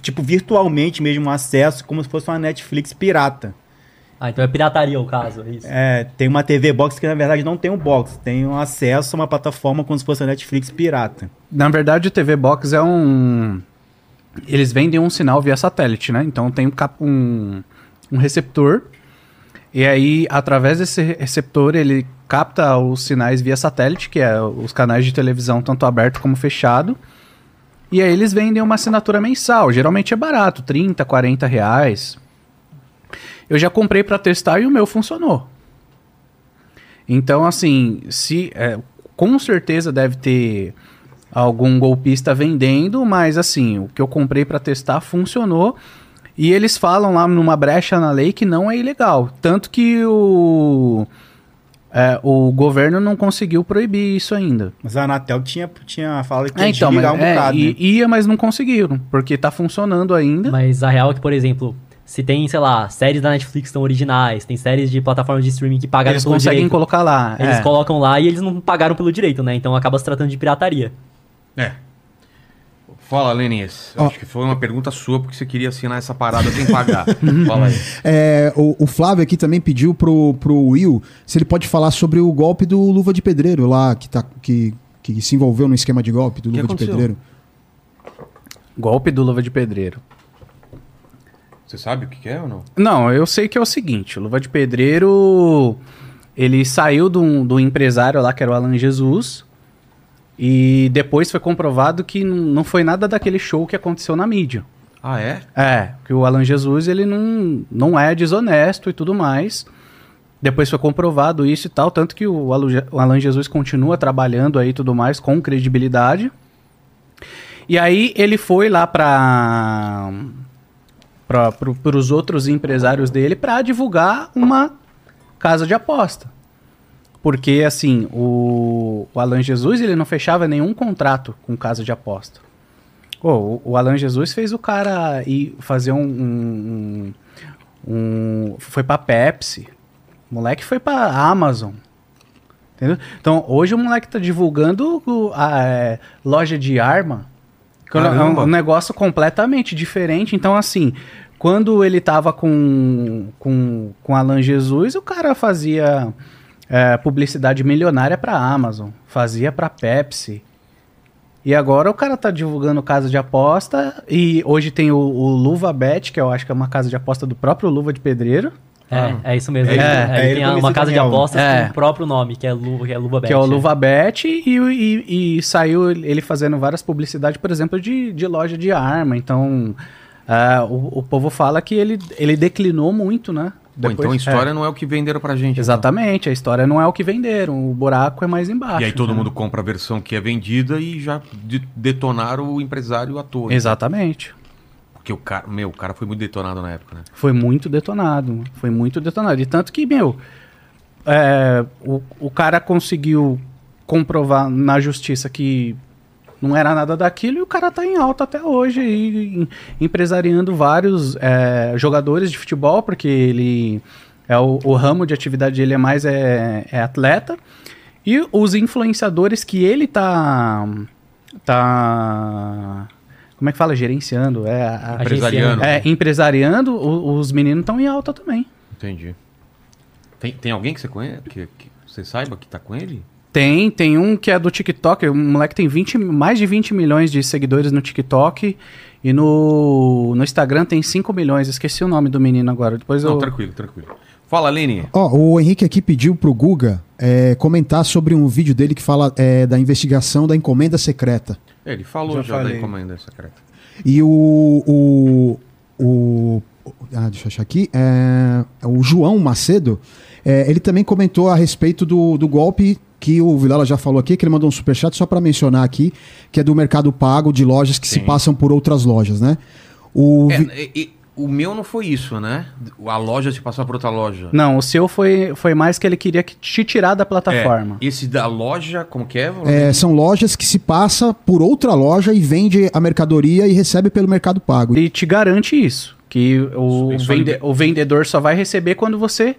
tipo virtualmente mesmo acesso como se fosse uma Netflix pirata. Ah, então é pirataria o caso, é isso. É, tem uma TV Box que na verdade não tem um box, tem um acesso a uma plataforma como se fosse a Netflix pirata. Na verdade, o TV Box é um. Eles vendem um sinal via satélite, né? Então tem um, cap- um, um receptor. E aí, através desse receptor, ele capta os sinais via satélite, que é os canais de televisão, tanto aberto como fechado. E aí eles vendem uma assinatura mensal. Geralmente é barato, 30, 40 reais. Eu já comprei para testar e o meu funcionou. Então, assim, se é, com certeza deve ter algum golpista vendendo, mas assim, o que eu comprei para testar funcionou. E eles falam lá numa brecha na lei que não é ilegal. Tanto que o, é, o governo não conseguiu proibir isso ainda. Mas a Anatel tinha, tinha fala que É, ia então, mas, um é, bocado. e- né? ia, mas não conseguiram, porque tá funcionando ainda. Mas a real é que, por exemplo, se tem, sei lá, séries da Netflix que estão originais, tem séries de plataformas de streaming que pagaram Eles pelo conseguem direito, colocar lá. Eles é. colocam lá e eles não pagaram pelo direito, né? Então acaba se tratando de pirataria. É. Fala, Lenias. Ó. Acho que foi uma pergunta sua porque você queria assinar essa parada sem pagar. (laughs) Fala aí. É, o, o Flávio aqui também pediu pro, pro Will se ele pode falar sobre o golpe do Luva de Pedreiro lá, que, tá, que, que se envolveu no esquema de golpe do que Luva de? Pedreiro. Golpe do Luva de Pedreiro. Você sabe o que que é ou não? Não, eu sei que é o seguinte, o Luva de Pedreiro, ele saiu do, do empresário lá, que era o Alan Jesus, e depois foi comprovado que não foi nada daquele show que aconteceu na mídia. Ah, é? É, que o Alan Jesus, ele não, não é desonesto e tudo mais. Depois foi comprovado isso e tal, tanto que o Alan Jesus continua trabalhando aí e tudo mais com credibilidade. E aí ele foi lá para para os outros empresários dele para divulgar uma casa de aposta. Porque, assim, o, o Alan Jesus ele não fechava nenhum contrato com casa de aposta. Pô, o, o Alan Jesus fez o cara ir fazer um. um, um- foi pra Pepsi. O moleque foi pra Amazon. Entendeu? Então, hoje o moleque tá divulgando a é, loja de arma. É um, um negócio completamente diferente. Então, assim, quando ele tava com, com, com Alan Jesus, o cara fazia é, publicidade milionária pra Amazon, fazia pra Pepsi. E agora o cara tá divulgando casa de aposta. E hoje tem o, o Luva Bet, que eu acho que é uma casa de aposta do próprio Luva de Pedreiro. É, é isso mesmo. É, Ele- é, ele ele tem uma casa de apostas É. com o próprio nome, que é Luva, que é Luva Bet. que é o né? Luva Bet, e, e, e saiu ele fazendo várias publicidades, por exemplo, de, de loja de arma. Então, ah, o, o povo fala que ele, ele declinou muito, né? Pô, então a Depois- história não é o que venderam pra gente. é, exatamente, a história não é o que venderam, o buraco é mais embaixo. então. E aí todo né? mundo compra a versão que é vendida e já de- detonaram o empresário à toa. Exatamente. Porque o cara, meu, o cara foi muito detonado na época, né? Foi muito detonado. Foi muito detonado. E tanto que, meu, é, o, o cara conseguiu comprovar na justiça que não era nada daquilo e o cara tá em alta até hoje, aí, em- empresariando vários é, jogadores de futebol, porque ele é o, o ramo de atividade dele é mais é, é atleta. E os influenciadores que ele tá. tá. Como é que fala? Gerenciando. É, a- Empresariando. é, empresariando, o- os meninos estão em alta também. Entendi. Tem, tem alguém que você conhece, que, que você saiba que tá com ele? Tem, tem um que é do TikTok, o moleque tem 20, mais de 20 milhões de seguidores no TikTok e no, no Instagram tem 5 milhões, esqueci o nome do menino agora, depois Não, eu... tranquilo, tranquilo. Fala, Lene. Ó, o Henrique aqui pediu pro Guga é, comentar sobre um vídeo dele que fala é, da investigação da encomenda secreta. Ele falou Já já, da encomenda secreta. E o. o, o ah, deixa eu achar aqui. É, o João Macedo, é, ele também comentou a respeito do, do golpe que o Vilela já falou aqui, que ele mandou um superchat só para mencionar aqui, que é do mercado pago de lojas que se Sim. passam por outras lojas, né? O, É, vi- e- e o meu não foi isso, né? A loja se passar por outra loja. Não, o seu foi, foi mais que ele queria que te tirar da plataforma. É, esse da loja, como que é? é, são lojas que se passa por outra loja e vende a mercadoria e recebe pelo mercado pago. E te garante isso, que o, Isso vende- o vendedor só vai receber quando você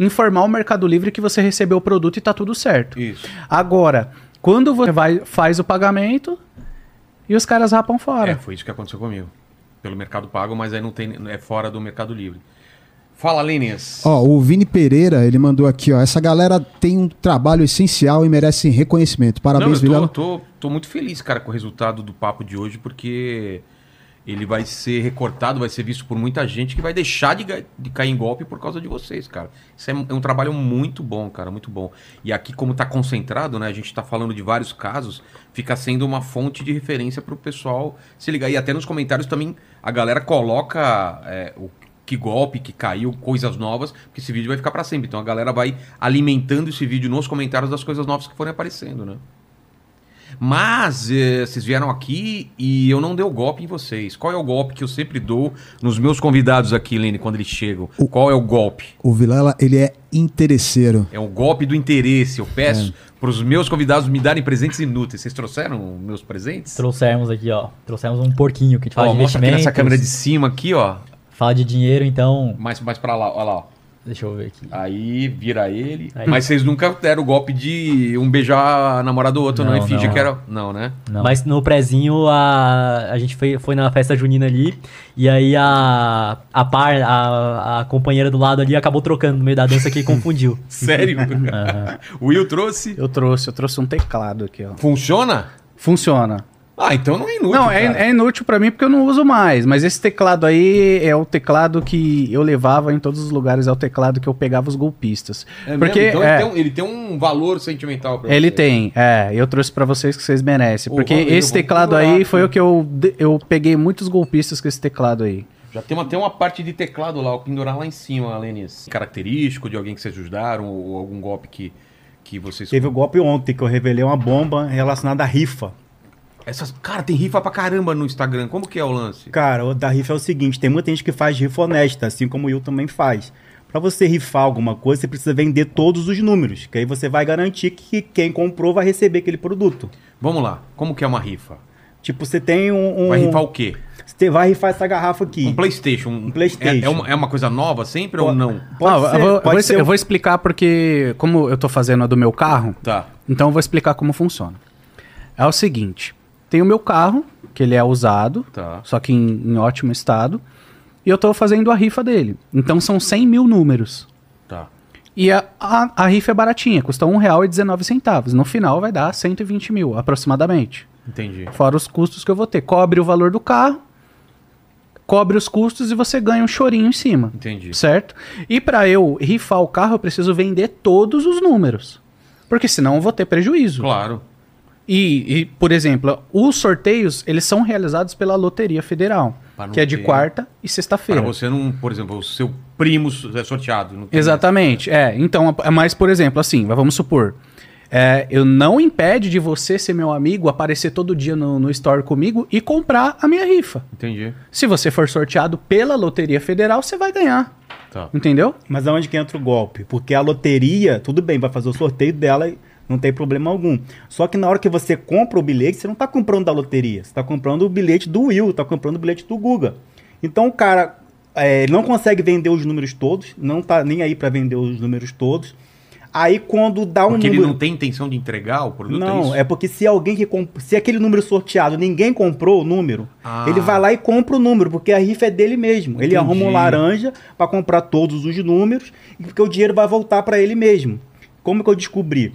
informar o Mercado Livre que você recebeu o produto e tá tudo certo. Isso. Agora, quando você vai, faz o pagamento e os caras rapam fora. É, foi isso que aconteceu comigo. Pelo Mercado Pago, mas aí não tem, é fora do Mercado Livre. Fala, Lênias. Ó, o Vini Pereira, ele mandou aqui, ó. Essa galera tem um trabalho essencial e merece reconhecimento. Não, Parabéns, eu tô, tô, tô muito feliz, cara, com o resultado do papo de hoje, porque ele vai ser recortado, vai ser visto por muita gente que vai deixar de, de cair em golpe por causa de vocês, cara. Isso é, um- é um trabalho muito bom, cara, muito bom. E aqui, como tá concentrado, né, a gente tá falando de vários casos, fica sendo uma fonte de referência pro pessoal se ligar. E até nos comentários também a galera coloca é, o que golpe, que caiu, coisas novas, porque esse vídeo vai ficar pra sempre. Então a galera vai alimentando esse vídeo nos comentários das coisas novas que forem aparecendo, né? Mas eh, vocês vieram aqui e eu não dei o golpe em vocês. Qual é o golpe que eu sempre dou nos meus convidados aqui, Lene, quando eles chegam? Qual é o golpe? O Vilela, ele é interesseiro. É o golpe do interesse. Eu peço para os meus convidados me darem presentes inúteis. Vocês trouxeram meus presentes? Trouxemos aqui, ó. Trouxemos um porquinho que a gente fala Ó, de mostra aqui nessa câmera de cima aqui, ó. Fala de dinheiro, então. Mais, mais pra lá, ó lá, ó. Deixa eu ver aqui. Aí vira ele. Aí. Mas vocês nunca deram o golpe de um beijar a namorada do outro, não, Não, e fingir não. que era. Não, né? Não. Mas no prezinho, a, a gente foi, foi na festa junina ali, e aí a, a par, a, a companheira do lado ali acabou trocando no meio da dança que confundiu. (laughs) Sério? (laughs) Aham. o Will trouxe. Eu trouxe, eu trouxe um teclado aqui, ó. Funciona? Funciona. Ah, então não é inútil. não, é, é inútil pra mim porque eu não uso mais. Mas esse teclado aí é o teclado que eu levava em todos os lugares. É o teclado que eu pegava os golpistas. É porque? Então é, ele, tem um, ele tem um valor sentimental pra ele você. tem, é. Eu trouxe pra vocês que vocês merecem. Pô, Porque valeu, esse teclado aí aqui. foi o que eu eu peguei muitos golpistas com esse teclado aí. Já tem até uma parte de teclado lá, o pendurar lá em cima, Lenis. Característico de alguém que vocês ajudaram ou algum golpe que, que vocês... Teve o golpe ontem que eu revelei uma bomba relacionada à rifa. Essas... Cara, tem rifa pra caramba no Instagram. Como que é o lance? Cara, o da rifa é o seguinte: tem muita gente que faz rifa honesta, assim como o Will também faz. Pra você rifar alguma coisa, você precisa vender todos os números, que aí você vai garantir que quem comprou vai receber aquele produto. Vamos lá. Como que é uma rifa? Tipo, você tem um. um- Vai rifar o quê? Você vai rifar essa garrafa aqui. Um Playstation. Um, PlayStation. É, é uma, é uma coisa nova sempre ou Pode- não? Pode Ah, ser, eu, vou, eu pode vou- ser eu vou explicar porque, como eu tô fazendo a do meu carro, Tá. então eu vou explicar como funciona. É o seguinte: tem o meu carro, que ele é usado, Tá. só que em, em ótimo estado, e eu tô fazendo a rifa dele. Então são 100 mil números. Tá. E a, a, a rifa é baratinha, custa R$ 1,19. No final vai dar 120 mil, aproximadamente. Entendi. Fora os custos que eu vou ter. Cobre o valor do carro, cobre os custos e você ganha um chorinho em cima. Entendi. Certo? E para eu rifar o carro, eu preciso vender todos os números. Porque senão eu vou ter prejuízo. Claro. E, e, por exemplo, os sorteios, eles são realizados pela Loteria Federal, que é de ter- quarta e Pra sexta-feira. você não, por exemplo, o seu primo é sorteado. não tem Exatamente, é. Então, é mas, por exemplo, assim, vamos supor, é, eu não impede de você ser meu amigo, aparecer todo dia no, no store comigo e comprar a minha rifa. Entendi. Se você for sorteado pela Loteria Federal, você vai ganhar. Tá. Entendeu? Mas aonde que entra o golpe? Porque a loteria, tudo bem, vai fazer o sorteio dela e não tem problema algum. Só que na hora que você compra o bilhete, você não está comprando da loteria. Você está comprando o bilhete do Will, está comprando o bilhete do Guga. Então o cara é, ele não consegue vender os números todos, não tá nem aí para vender os números todos. Aí quando dá um Porque ele número... não tem intenção de entregar o produto? Não, isso? é porque se alguém que comp... se aquele número sorteado ninguém comprou o número, Ah. ele vai lá e compra o número, porque a rifa é dele mesmo. Ele Entendi. arruma um laranja para comprar todos os números, e porque o dinheiro vai voltar para ele mesmo. Como que eu descobri?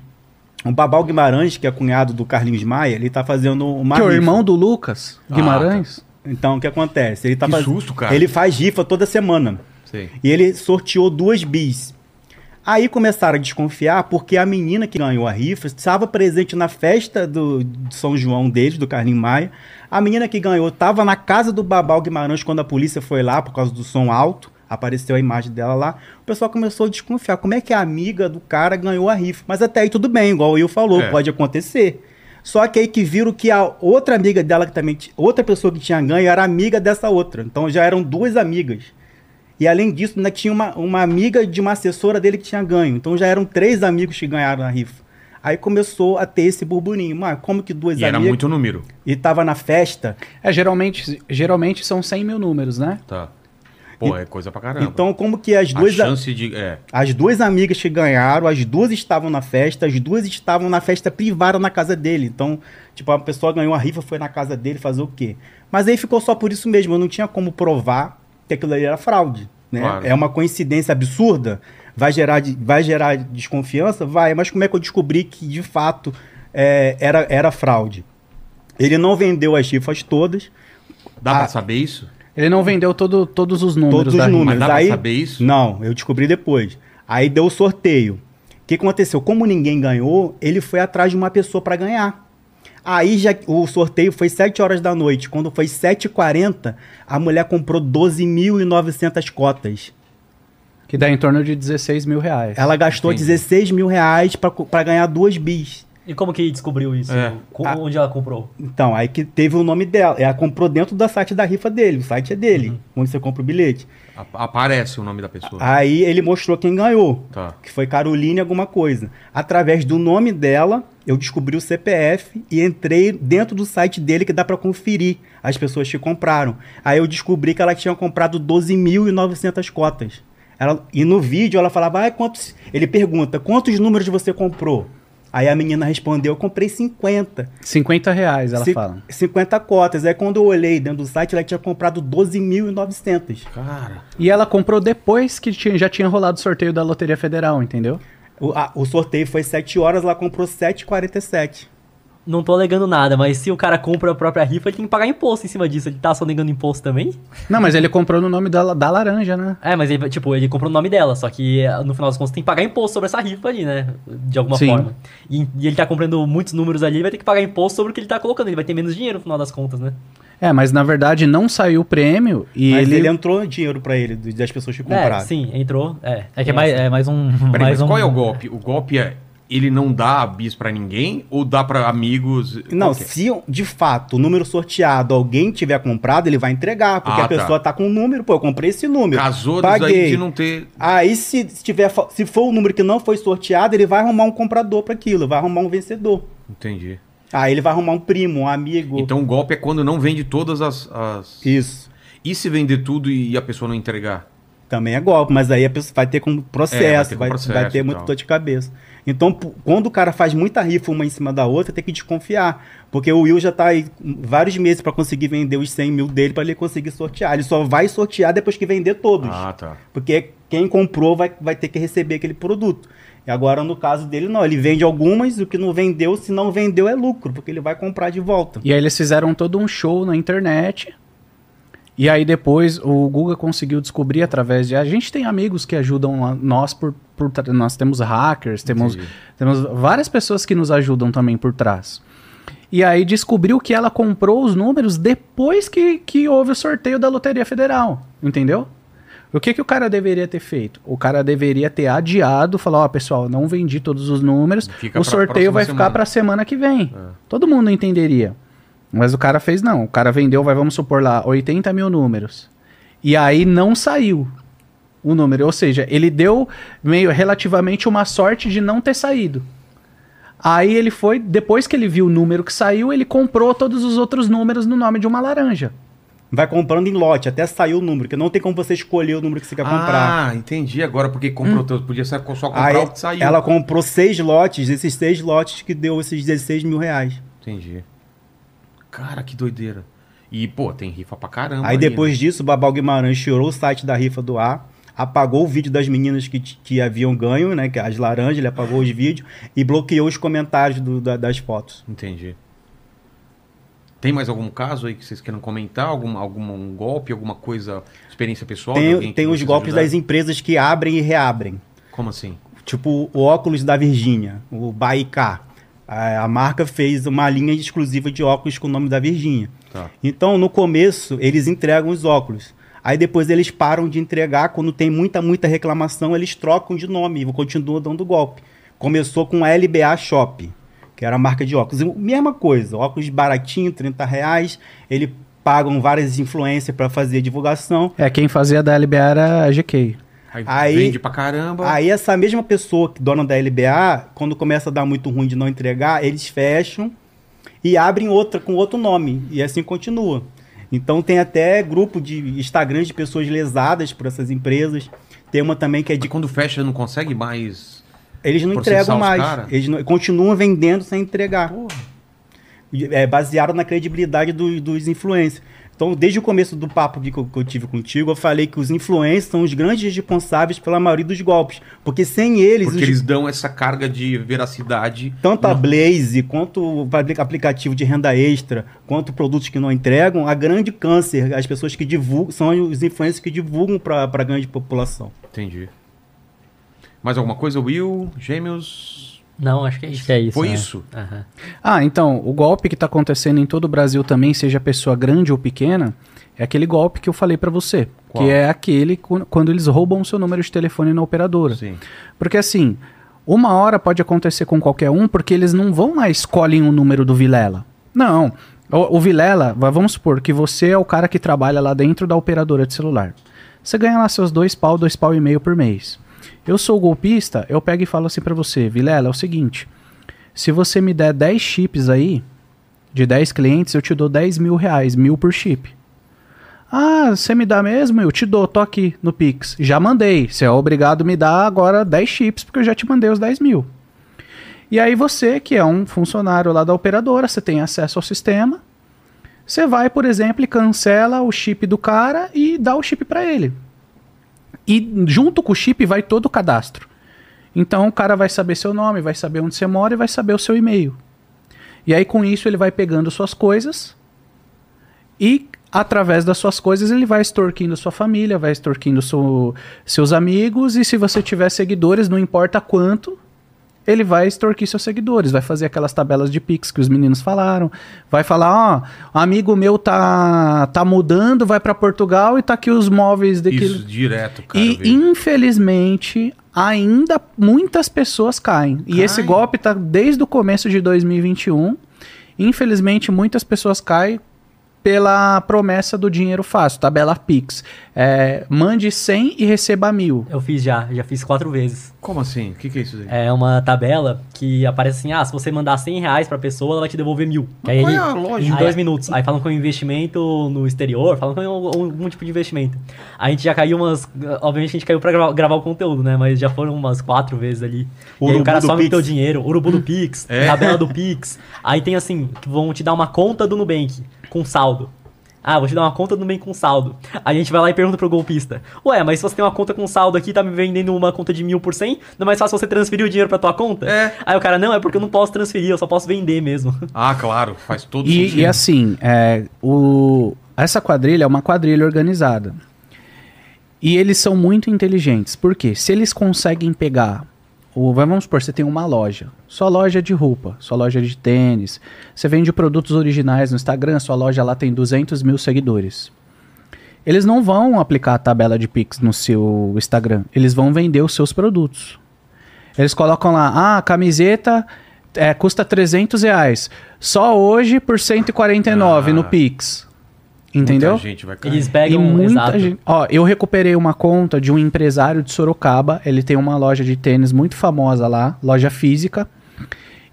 O Babal Guimarães, que é cunhado do Carlinhos Maia, ele tá fazendo uma que é o rifa. irmão do Lucas Guimarães. Então, o que acontece? Ele tá Que faz- susto, cara. Ele faz rifa toda semana. Sei. E ele sorteou duas bis. Aí começaram a desconfiar porque a menina que ganhou a rifa estava presente na festa do, de São João deles, do Carlinhos Maia. A menina que ganhou estava na casa do Babal Guimarães quando a polícia foi lá por causa do som alto. Apareceu a imagem dela lá. O pessoal começou a desconfiar. Como é que a amiga do cara ganhou a rifa? Mas até aí tudo bem, igual o Will falou, É. pode acontecer. Só que aí que viram que a outra amiga dela, que também outra pessoa que tinha ganho, era amiga dessa outra. Então já eram duas amigas. E além disso, ainda tinha uma, uma amiga de uma assessora dele que tinha ganho. Então já eram três amigos que ganharam a rifa. Aí começou a ter esse burburinho. Mas como que duas E era amigas... muito número. E tava na festa. É, geralmente, geralmente são 100 mil números, né? Tá. Pô, é coisa pra caramba. Então como que as a duas... a- chance de... É. As duas amigas que ganharam, as duas estavam na festa, as duas estavam na festa privada na casa dele. Então, tipo, a pessoa ganhou a rifa, foi na casa dele fazer o quê? Mas aí ficou só por isso mesmo, eu não tinha como provar que aquilo ali era fraude. né? Claro. É uma coincidência absurda. Vai gerar, vai gerar desconfiança? Vai, mas como é que eu descobri que de fato é, era, era fraude? Ele não vendeu as rifas todas, Dá Ah. pra saber isso? Ele não vendeu todo, todos os números todos os números. Mas dá pra Aí, saber isso? Não, eu descobri depois. Aí deu o sorteio. O que aconteceu? Como ninguém ganhou, ele foi atrás de uma pessoa para ganhar. Aí já o sorteio foi 7 horas da noite. Quando foi 7h40, a mulher comprou 12.900 cotas. Que dá em torno de 16 mil reais. Ela gastou Entendi. 16 mil reais para ganhar duas bis. E como que descobriu isso? É. Onde ela comprou? Então, aí que teve o nome dela. Ela comprou dentro do site da rifa dele. O site é dele, onde você compra o bilhete. A- Aparece o nome da pessoa. Aí ele mostrou quem ganhou. Tá. que foi Caroline alguma coisa. Através do nome dela, eu descobri o CPF e entrei dentro do site dele que dá para conferir as pessoas que compraram. Aí eu descobri que ela tinha comprado 12.900 cotas. Ela, e no vídeo ela falava, ah, quantos... ele pergunta, quantos números você comprou? Aí a menina respondeu, eu comprei 50. 50 reais, ela Ci- fala. 50 cotas. Aí quando eu olhei dentro do site, ela tinha comprado 12.900. Cara. E ela comprou depois que tinha- já tinha rolado o sorteio da Loteria Federal, entendeu? O, a- o sorteio foi 7 horas, ela comprou 7,47. Não tô alegando nada, mas se o cara compra a própria rifa, ele tem que pagar imposto em cima disso. Ele tá só negando imposto também? Não, mas ele comprou no nome da, da laranja, né? É, mas ele, tipo, ele comprou o nome dela, só que eh, no final das contas tem que pagar imposto sobre essa rifa ali, né? De alguma Sim. forma. E, e ele tá comprando muitos números ali, ele vai ter que pagar imposto sobre o que ele tá colocando. Ele vai ter menos dinheiro no final das contas, né? É, mas na verdade não saiu o prêmio e Mas ele... ele... entrou dinheiro pra ele, das pessoas que compraram. É, sim, entrou. É, é que é É mais, mais, é mais um. Peraí, mais mas um qual é o golpe? O golpe é. Ele não dá bis pra ninguém ou dá pra amigos? Não, é? se de fato o número sorteado alguém tiver comprado, ele vai entregar, porque Ah, a pessoa tá. com o número, pô, eu comprei esse número. Casou paguei. de não ter. Aí se, tiver se for o número que não foi sorteado, ele vai arrumar um comprador para aquilo, vai arrumar um vencedor. Entendi. Aí ele vai arrumar um primo, um amigo. Então o golpe é quando não vende todas as. as- Isso. E se vender tudo e a pessoa não entregar? Também é golpe, mas aí a pessoa vai ter como processo, É, vai ter com vai, processo vai ter muito dor de cabeça. Então, quando o cara faz muita rifa uma em cima da outra, tem que desconfiar. Porque o Will já tá aí vários meses para conseguir vender os 100 mil dele para ele conseguir sortear. Ele só vai sortear depois que vender todos. Ah, tá. Porque quem comprou vai, vai ter que receber aquele produto. E agora, no caso dele, não. Ele vende algumas, o que não vendeu, se não vendeu, é lucro, porque ele vai comprar de volta. E aí eles fizeram todo um show na internet. E aí depois o Guga conseguiu descobrir através de. A gente tem amigos que ajudam nós por, por Nós temos hackers, temos, Entendi. temos várias pessoas que nos ajudam também por trás. E aí descobriu que ela comprou os números depois que, que houve o sorteio da Loteria Federal. Entendeu? O que, que o cara deveria ter feito? O cara deveria ter adiado, falar, ó, pessoal, não vendi todos os números, Fica o sorteio vai ficar semana." para semana que vem. Todo mundo entenderia. Mas o cara fez não. O cara vendeu, vai, vamos supor lá, 80 mil números. E aí não saiu o número. Ou seja, ele deu meio relativamente uma sorte de não ter saído. Aí ele foi, depois que ele viu o número que saiu, ele comprou todos os outros números no nome de uma laranja. Vai comprando em lote, até sair o número, que não tem como você escolher o número que você quer comprar. Ah, entendi agora porque comprou Hum. Podia ser só comprar Aí o que saiu. ela comprou seis lotes, esses seis lotes que deu esses 16 mil reais. Entendi. Cara, que doideira. E, pô, tem rifa pra caramba. Aí ali, depois né? disso, o Babal Guimarães tirou o site da rifa do ar, apagou o vídeo das meninas que, que haviam ganho, né? Que as laranjas, ele apagou os vídeos e bloqueou os comentários do- da- das fotos. Entendi. Tem mais algum caso aí que vocês queiram comentar? Algum, algum um golpe, alguma coisa, experiência pessoal? Tem, tem os golpes ajudaram? das empresas que abrem e reabrem. Como assim? Tipo o óculos da Virgínia, o Baicá. A, a marca fez uma linha exclusiva de óculos com o nome da Virgínia. Tá. Então, no começo, eles entregam os óculos. Aí depois eles param de entregar. Quando tem muita, muita reclamação, eles trocam de nome e continuam dando golpe. Começou com a LBA Shop, que era a marca de óculos. Mesma coisa, óculos baratinho, 30 reais. Eles pagam várias influências para fazer divulgação. É, quem fazia da LBA era a GK. Aí, Aí- vende pra caramba. Aí essa mesma pessoa, que dona da LBA, quando começa a dar muito ruim de não entregar, eles fecham e abrem outra com outro nome. E assim continua. Então tem até grupo de Instagram de pessoas lesadas por essas empresas. Tem uma também que é E de. quando fecha, não consegue mais. Eles não entregam mais. cara? Eles não- continuam vendendo sem entregar. E É baseado na credibilidade do- dos influencers. Então, desde o começo do papo que eu, que eu tive contigo, eu falei que os influencers são os grandes responsáveis pela maioria dos golpes. Porque sem eles, Porque os- eles dão essa carga de veracidade. tanto a Blaze, quanto o apli- aplicativo de renda extra, quanto produtos que não entregam, a grande câncer, as pessoas que divulgam, são os influencers que divulgam para a grande população. Entendi. Mais alguma coisa, Will? Gêmeos? Não, acho que é isso. Que é isso Foi né? isso? Aham. Ah, então, o golpe que está acontecendo em todo o Brasil também, seja pessoa grande ou pequena, é aquele golpe que eu falei para você. Qual? Que é aquele quando eles roubam o seu número de telefone na operadora. Sim. Porque assim, uma hora pode acontecer com qualquer um, porque eles não vão lá e escolhem o número do Vilela. Não. O, o Vilela, va- vamos supor que você é o cara que trabalha lá dentro da operadora de celular. Você ganha lá seus dois pau, dois pau e meio por mês. Eu sou golpista, eu pego e falo assim pra você, Vilela, é o seguinte, se você me der 10 chips aí, de 10 clientes, eu te dou 10 mil reais, mil por chip. Ah, você me dá mesmo? Eu te dou, tô aqui no Pix. Já mandei. Você é obrigado a me dar agora 10 chips, porque eu já te mandei os 10 mil. E aí você, que é um funcionário lá da operadora, você tem acesso ao sistema. Você vai, por exemplo, e cancela o chip do cara e dá o chip para ele. E junto com o chip vai todo o cadastro. Então o cara vai saber seu nome, vai saber onde você mora e vai saber o seu e-mail. E aí com isso ele vai pegando suas coisas e através das suas coisas ele vai extorquindo sua família, vai extorquindo seu- seus amigos e se você tiver seguidores, não importa quanto, ele vai extorquir seus seguidores, vai fazer aquelas tabelas de Pix que os meninos falaram, vai falar, ó, amigo meu tá tá mudando, vai para Portugal e tá aqui os móveis daquele Isso, direto, cara. e eu vejo. infelizmente ainda muitas pessoas caem. E esse Caem? golpe tá desde o começo de 2021. Infelizmente muitas pessoas caem pela promessa do dinheiro fácil, tabela Pix. É, mande 100 e receba mil. Eu fiz já, já fiz quatro vezes. Como assim? O que, que é isso aí? É uma tabela que aparece assim, ah, se você mandar 100 reais pra pessoa, ela vai te devolver mil. Mas Aí qual ele- é a lógica? Em dois minutos. Aí falam que é um investimento no exterior, falam que é um- algum tipo de investimento. A gente já caiu umas... Obviamente a gente caiu pra gra- gravar o conteúdo, né? Mas já foram umas quatro vezes ali. e aí Urubu o cara do some o Pix. teu dinheiro. Urubu do Pix, (laughs) É. tabela do Pix. Aí tem assim, que vão te dar uma conta do Nubank com saldo. Ah, vou te dar uma conta do Nubank com saldo. Aí a gente vai lá e pergunta pro golpista. Ué, mas se você tem uma conta com saldo aqui, tá me vendendo uma conta de mil por cem, não é mais fácil você transferir o dinheiro pra tua conta? É. Aí o cara, não, é porque eu não posso transferir, eu só posso vender mesmo. (laughs) Ah, claro, faz todo sentido. E, e assim, é, o, essa quadrilha é uma quadrilha organizada. E eles são muito inteligentes. Por quê? Se eles conseguem pegar. O, vamos supor, você tem uma loja. Sua loja é de roupa, sua loja é de tênis. Você vende produtos originais no Instagram, sua loja lá tem 200 mil seguidores. Eles não vão aplicar a tabela de Pix no seu Instagram. Eles vão vender os seus produtos. Eles colocam lá, ah, a camiseta é, custa 300 reais. Só hoje por 149 no Ah. Pix. Muita Entendeu? gente vai cair. Eles E pegam muita exato. gente. Ó, eu recuperei uma conta de um empresário de Sorocaba. Ele tem uma loja de tênis muito famosa lá, loja física.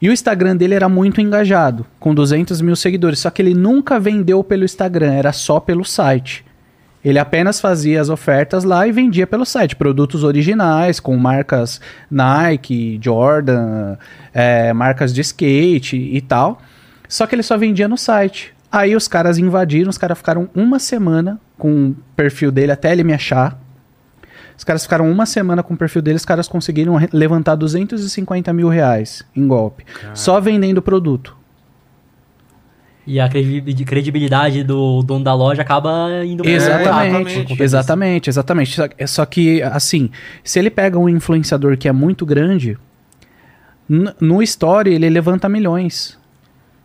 E o Instagram dele era muito engajado, com 200 mil seguidores. Só que ele nunca vendeu pelo Instagram, era só pelo site. Ele apenas fazia as ofertas lá e vendia pelo site. Produtos originais, com marcas Nike, Jordan, é, marcas de skate e tal. Só que ele só vendia no site. Aí os caras invadiram, os caras ficaram uma semana com o perfil dele até ele me achar. Os caras ficaram uma semana com o perfil dele, os caras conseguiram levantar 250 mil reais em golpe. Só vendendo produto. E a credi- credibilidade do dono da loja acaba indo Exatamente, disso. exatamente, exatamente. Só, é só que, assim, se ele pega um influenciador que é muito grande, no story ele levanta milhões.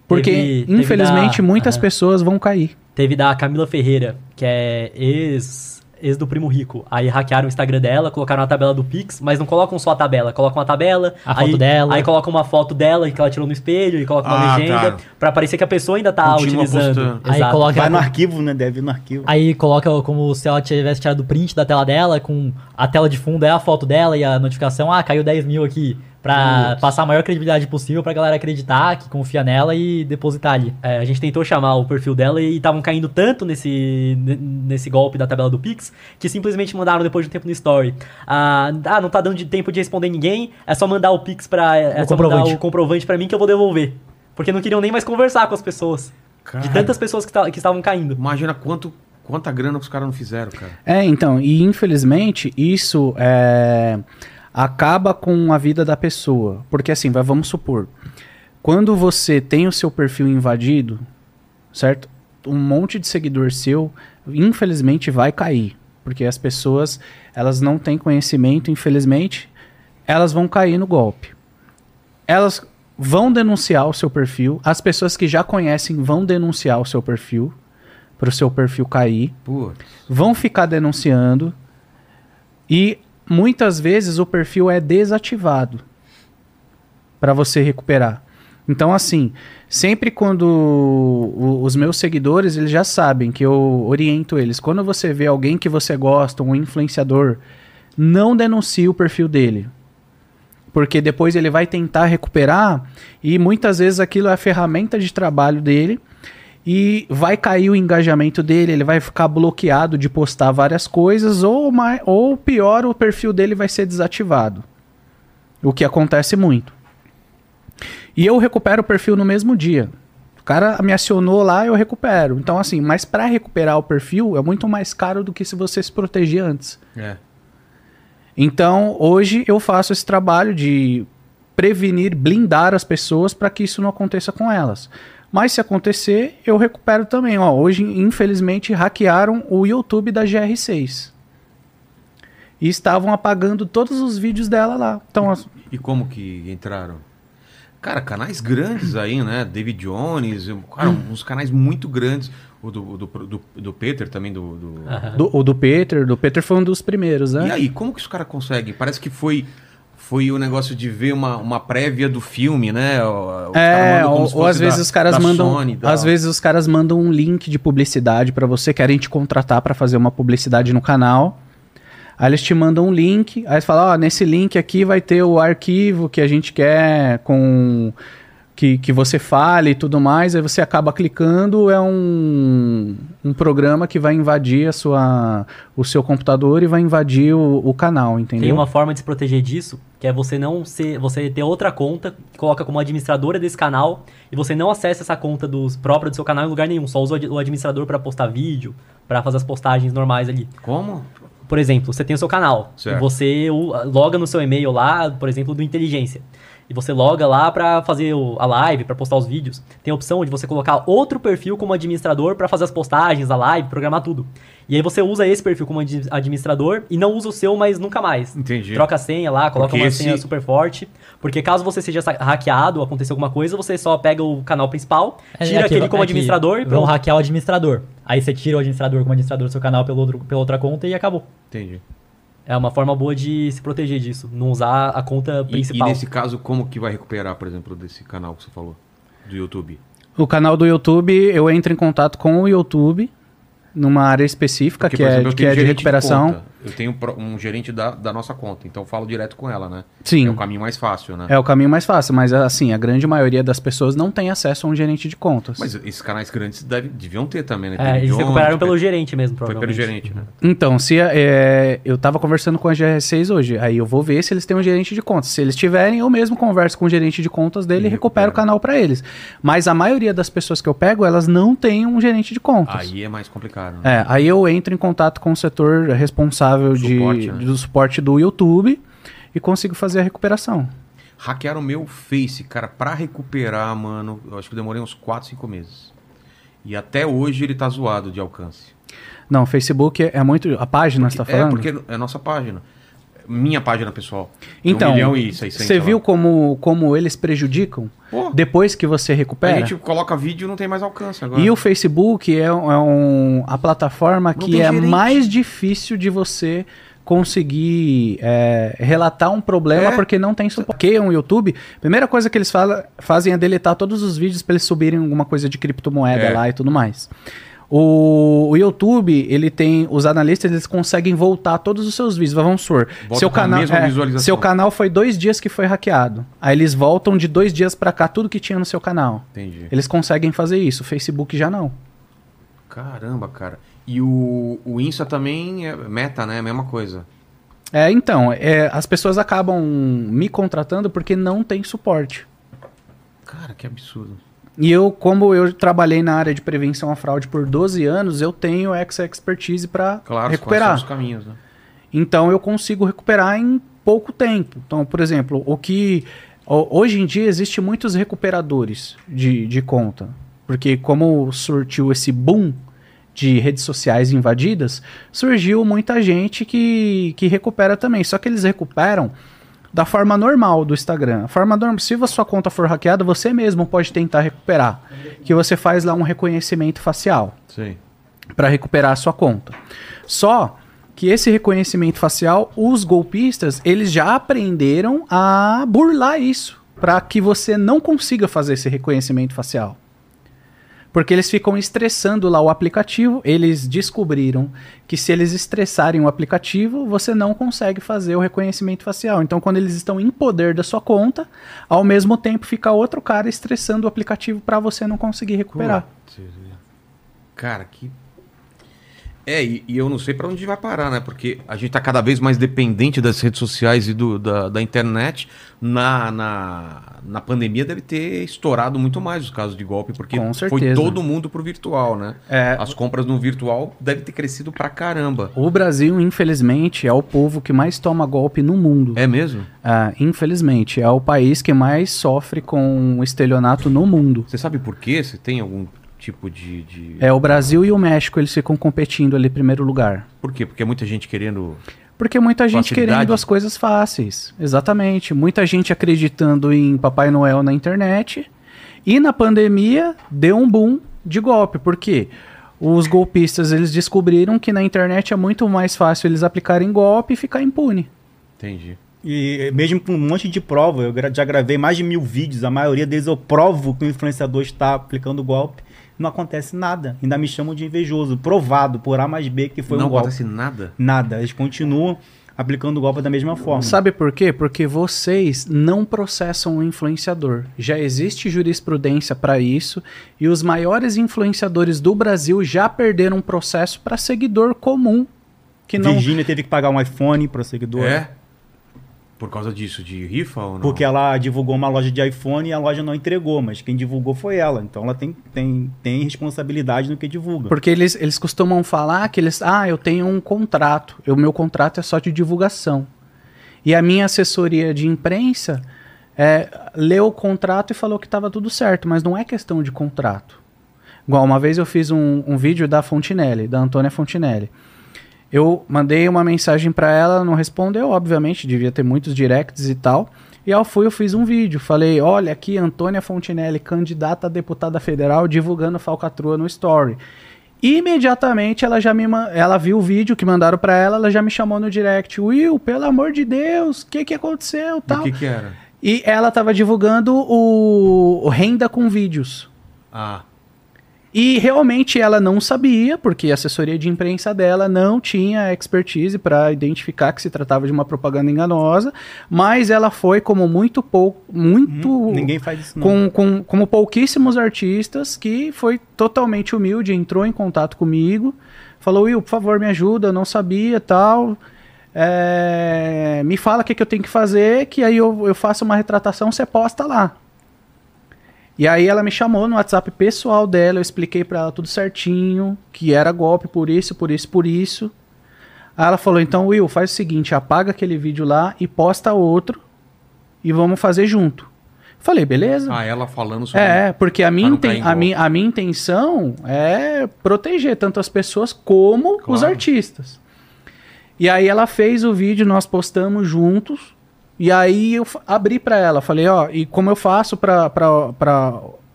Porque, Teve- teve infelizmente, da- muitas pessoas vão cair. Teve da Camila Ferreira, que é ex, ex do Primo Rico. Aí hackearam o Instagram dela, colocaram a tabela do Pix, mas não colocam só a tabela, colocam a tabela, A aí, foto dela. Aí colocam uma foto dela que ela tirou no espelho e colocam uma Ah, legenda tá. pra parecer que a pessoa ainda tá Continua utilizando. Aí coloca- Vai no arquivo, né? Deve ir no arquivo. Aí coloca como se ela tivesse tirado o print da tela dela, com a tela de fundo é a foto dela e a notificação, ah, caiu 10 mil aqui. Pra passar a maior credibilidade possível pra galera acreditar, que confia nela e depositar ali. É, a gente tentou chamar o perfil dela e estavam caindo tanto nesse, ne- nesse golpe da tabela do Pix que simplesmente mandaram depois de um tempo no story. Ah, ah, não tá dando de tempo de responder ninguém, é só mandar o Pix pra. É O só mandar comprovante. o comprovante pra mim que eu vou devolver. Porque não queriam nem mais conversar com as pessoas. De tantas pessoas que, que estavam caindo. Imagina quanto, quanta grana que os caras não fizeram, cara. É, então, e infelizmente isso é, acaba com a vida da pessoa. Porque assim, vai, vamos supor, quando você tem o seu perfil invadido, certo? Um monte de seguidor seu, infelizmente, vai cair. Porque as pessoas, elas não têm conhecimento, infelizmente, elas vão cair no golpe. Elas vão denunciar o seu perfil, as pessoas que já conhecem vão denunciar o seu perfil, para o seu perfil cair Pô, vão ficar denunciando e muitas vezes o perfil é desativado para você recuperar. Então assim, sempre quando os meus seguidores, eles já sabem que eu oriento eles. Quando você vê alguém que você gosta, um influenciador, não denuncie o perfil dele. Porque depois ele vai tentar recuperar e muitas vezes aquilo é a ferramenta de trabalho dele e vai cair o engajamento dele, ele vai ficar bloqueado de postar várias coisas, ou, mai- ou pior, o perfil dele vai ser desativado. O que acontece muito. E eu recupero o perfil no mesmo dia. O cara me acionou lá, eu recupero. Então, assim, mas para recuperar o perfil é muito mais caro do que se você se proteger antes. é. Então, hoje eu faço esse trabalho de prevenir, blindar as pessoas para que isso não aconteça com elas. Mas se acontecer, eu recupero também. Ó, hoje, infelizmente, hackearam o YouTube da GR6. E estavam apagando todos os vídeos dela lá. Então, as- E como que entraram? Cara, canais grandes aí, né? David Jones, cara, uns canais muito grandes. O do, do, do, do Peter também, do. do- do, o do Peter, do Peter foi um dos primeiros, né? E aí, como que os caras conseguem? Parece que foi. Foi o negócio de ver uma, uma prévia do filme, né? Caras É, ou, ou às vezes da- os caras da mandam, Sony às vezes os caras mandam um link de publicidade pra você, querem te contratar pra fazer uma publicidade no canal. Aí eles te mandam um link, aí eles falam, ó, nesse link aqui vai ter o arquivo que a gente quer com que, que você fale e tudo mais, aí você acaba clicando, é um, um programa que vai invadir a sua, o seu computador e vai invadir o, o canal, entendeu? Tem uma forma de se proteger disso, que é você não ser, você ter outra conta, coloca como administradora desse canal, e você não acessa essa conta dos própria do seu canal em lugar nenhum, só usa o ad- o administrador para postar vídeo, para fazer as postagens normais ali. Como? Por exemplo, você tem o seu canal, Certo. e você o- loga no seu e-mail lá, por exemplo, do Inteligência. E você loga lá para fazer o- a live, para postar os vídeos. Tem a opção de você colocar outro perfil como administrador para fazer as postagens, a live, programar tudo. E aí você usa esse perfil como admi- administrador e não usa o seu, mas nunca mais. Entendi. Troca a senha lá, coloca Porque uma esse- senha super forte. Porque caso você seja hackeado ou acontecer alguma coisa, você só pega o canal principal, É, tira é que- aquele como é administrador e Vão pronto. hackear o administrador. Aí você tira o administrador como administrador do seu canal pelo outro, pela outra conta e acabou. Entendi. É uma forma boa de se proteger disso, não usar a conta E, e principal. nesse caso, como que vai recuperar, por exemplo, desse canal que você falou? Do YouTube? O canal do YouTube, eu entro em contato com o YouTube, numa área específica, Porque, que é, exemplo, eu que é de recuperação. conta. Eu tenho um gerente da, da nossa conta, então eu falo direto com ela, né? Sim. É o caminho mais fácil, né? É o caminho mais fácil, mas assim, a grande maioria das pessoas não tem acesso a um gerente de contas. Mas esses canais grandes deve, deviam ter também, né? É, eles Jones, recuperaram pelo Pe- gerente mesmo, Foi pelo provavelmente. gerente, né? Então, se é, eu tava conversando com a GR6 hoje, aí eu vou ver se eles têm um gerente de contas. Se eles tiverem, eu mesmo converso com o gerente de contas dele e, E recupero recupera. o canal pra eles. Mas a maioria das pessoas que eu pego, elas não têm um gerente de contas. Aí é mais complicado. Né? É, aí eu entro em contato com o setor responsável de, Suporte, né? do suporte do YouTube e consigo fazer a recuperação. Hackearam o meu Face, cara, pra recuperar, mano, eu acho que eu demorei uns 4, 5 meses. E até hoje ele tá zoado de alcance. Não, Facebook é, é muito. A página, você tá falando? É, porque é a nossa página. Minha página pessoal. Então, milhão e 600, você viu como, como eles prejudicam Pô, depois que você a recupera? gente coloca vídeo e não tem mais alcance agora. E o Facebook é, é um, a plataforma Não que é gerente. mais difícil de você conseguir é, relatar um problema É. porque não tem suporte. Porque um YouTube, primeira coisa que eles fala, fazem é deletar todos os vídeos para eles subirem alguma coisa de criptomoeda É. lá e tudo mais. O, o YouTube, ele tem. Os analistas eles conseguem voltar todos os seus vídeos. Vamos supor. Volta Seu a canal, é, seu canal foi dois dias que foi hackeado. Aí eles voltam de dois dias para cá tudo que tinha no seu canal. Entendi. Eles conseguem fazer isso. O Facebook já não. Caramba, cara. E o, o Insta também é meta, né? Mesma coisa. É, então, é, as pessoas acabam me contratando porque não tem suporte. Cara, que absurdo. E eu, como eu trabalhei na área de prevenção à fraude por 12 anos, eu tenho essa expertise para Claro, recuperar. os caminhos, né? Então eu consigo recuperar em pouco tempo. Então, por exemplo, o que ho- hoje em dia existe muitos recuperadores de, de conta, porque como surtiu esse boom de redes sociais invadidas, surgiu muita gente que, que recupera também. Só que eles recuperam da forma normal do Instagram. A forma normal, se a sua conta for hackeada, você mesmo pode tentar recuperar, que você faz lá um reconhecimento facial para recuperar a sua conta. Só que esse reconhecimento facial, os golpistas, eles já aprenderam a burlar isso, para que você não consiga fazer esse reconhecimento facial. Porque eles ficam estressando lá o aplicativo, eles descobriram que se eles estressarem o aplicativo, você não consegue fazer o reconhecimento facial. Então, quando eles estão em poder da sua conta, ao mesmo tempo fica outro cara estressando o aplicativo para você não conseguir recuperar. Cara, que. É, e, e eu não sei pra onde vai parar, né? Porque a gente tá cada vez mais dependente das redes sociais e do, da, da internet. Na, na, na pandemia deve ter estourado muito mais os casos de golpe, porque Com foi todo mundo pro virtual, né? É, As compras no virtual devem ter crescido pra caramba. O Brasil, infelizmente, é o povo que mais toma golpe no mundo. É mesmo? Ah, infelizmente, é o país que mais sofre com estelionato no mundo. Você sabe por quê? Você tem algum tipo de. de... É o Brasil e o México, eles ficam competindo ali em primeiro lugar. Por quê? Porque é muita gente querendo. Porque muita gente Facilidade. querendo as coisas fáceis. Exatamente. Muita gente acreditando em Papai Noel na internet. E na pandemia deu um boom de golpe. Por quê? Os golpistas eles descobriram que na internet é muito mais fácil eles aplicarem golpe e ficar impune. Entendi. E mesmo com um monte de prova, eu já gravei mais de mil vídeos, a maioria deles eu provo que o influenciador está aplicando golpe, não acontece nada. Ainda me chamam de invejoso, provado por A mais B que foi não um golpe. acontece nada. Nada, eles continuam aplicando o golpe da mesma forma. Sabe por quê? Porque vocês não processam o influenciador. Já existe jurisprudência para isso e os maiores influenciadores do Brasil já perderam um processo para seguidor comum que não Virgínia teve que pagar um iPhone para seguidor. É? Por causa disso, de rifa ou não? Porque ela divulgou uma loja de iPhone e a loja não entregou, mas quem divulgou foi ela. Então ela tem, tem, tem responsabilidade no que divulga. Porque eles, eles costumam falar que eles. Ah, eu tenho um contrato. O meu contrato é só de divulgação. E a minha assessoria de imprensa é, leu o contrato e falou que estava tudo certo, mas não é questão de contrato. Igual uma vez eu fiz um, um vídeo da Fontinelli, da Antônia Fontinelli. Eu mandei uma mensagem para ela, ela não respondeu, obviamente, devia ter muitos directs e tal. E ao fui, eu fiz um vídeo. Falei: olha, aqui Antônia Fontinelli, candidata a deputada federal, divulgando falcatrua no story. Imediatamente ela já me ela viu o vídeo que mandaram para ela, ela já me chamou no direct. Will, pelo amor de Deus, o que que aconteceu, O tal. que que era? E ela tava divulgando o, o renda com vídeos. Ah, E realmente ela não sabia, porque a assessoria de imprensa dela não tinha expertise para identificar que se tratava de uma propaganda enganosa, mas ela foi como muito pouco, muito Hum, Ninguém faz isso não. com, com, como pouquíssimos artistas que foi totalmente humilde, entrou em contato comigo, falou, Will, por favor, me ajuda, eu não sabia, tal, é, me fala o que, que eu tenho que fazer, que aí eu, eu faço uma retratação, você posta lá. E aí ela me chamou no WhatsApp pessoal dela, eu expliquei pra ela tudo certinho, que era golpe por isso, por isso, por isso. Aí ela falou, então Will, faz o seguinte, apaga aquele vídeo lá e posta outro e vamos fazer junto. Falei, beleza. ah, ela falando sobre. É, porque a minha, inten- a, minha, a minha intenção é proteger tanto as pessoas como os Claro. artistas. E aí ela fez o vídeo, nós postamos juntos. E aí eu abri pra ela, falei, ó, e como eu faço pra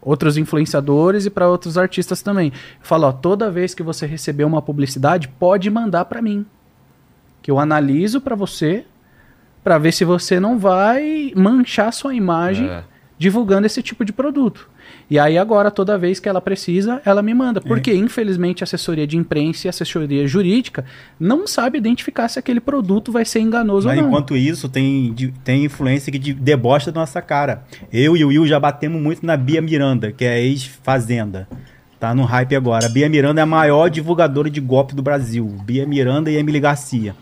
outros influenciadores e pra outros artistas também. Eu falo, ó, toda vez que você receber uma publicidade, pode mandar pra mim. Que eu analiso pra você, pra ver se você não vai manchar sua imagem É. divulgando esse tipo de produto. E aí agora, toda vez que ela precisa, ela me manda. Porque, infelizmente, a assessoria de imprensa e assessoria jurídica não sabe identificar se aquele produto vai ser enganoso Mas ou não. enquanto isso, tem, tem influência que de- debocha da nossa cara. Eu e o Will já batemos muito na Bia Miranda, que é ex-fazenda. Tá no hype agora. A Bia Miranda é a maior divulgadora de golpe do Brasil. Bia Miranda e Emily Garcia.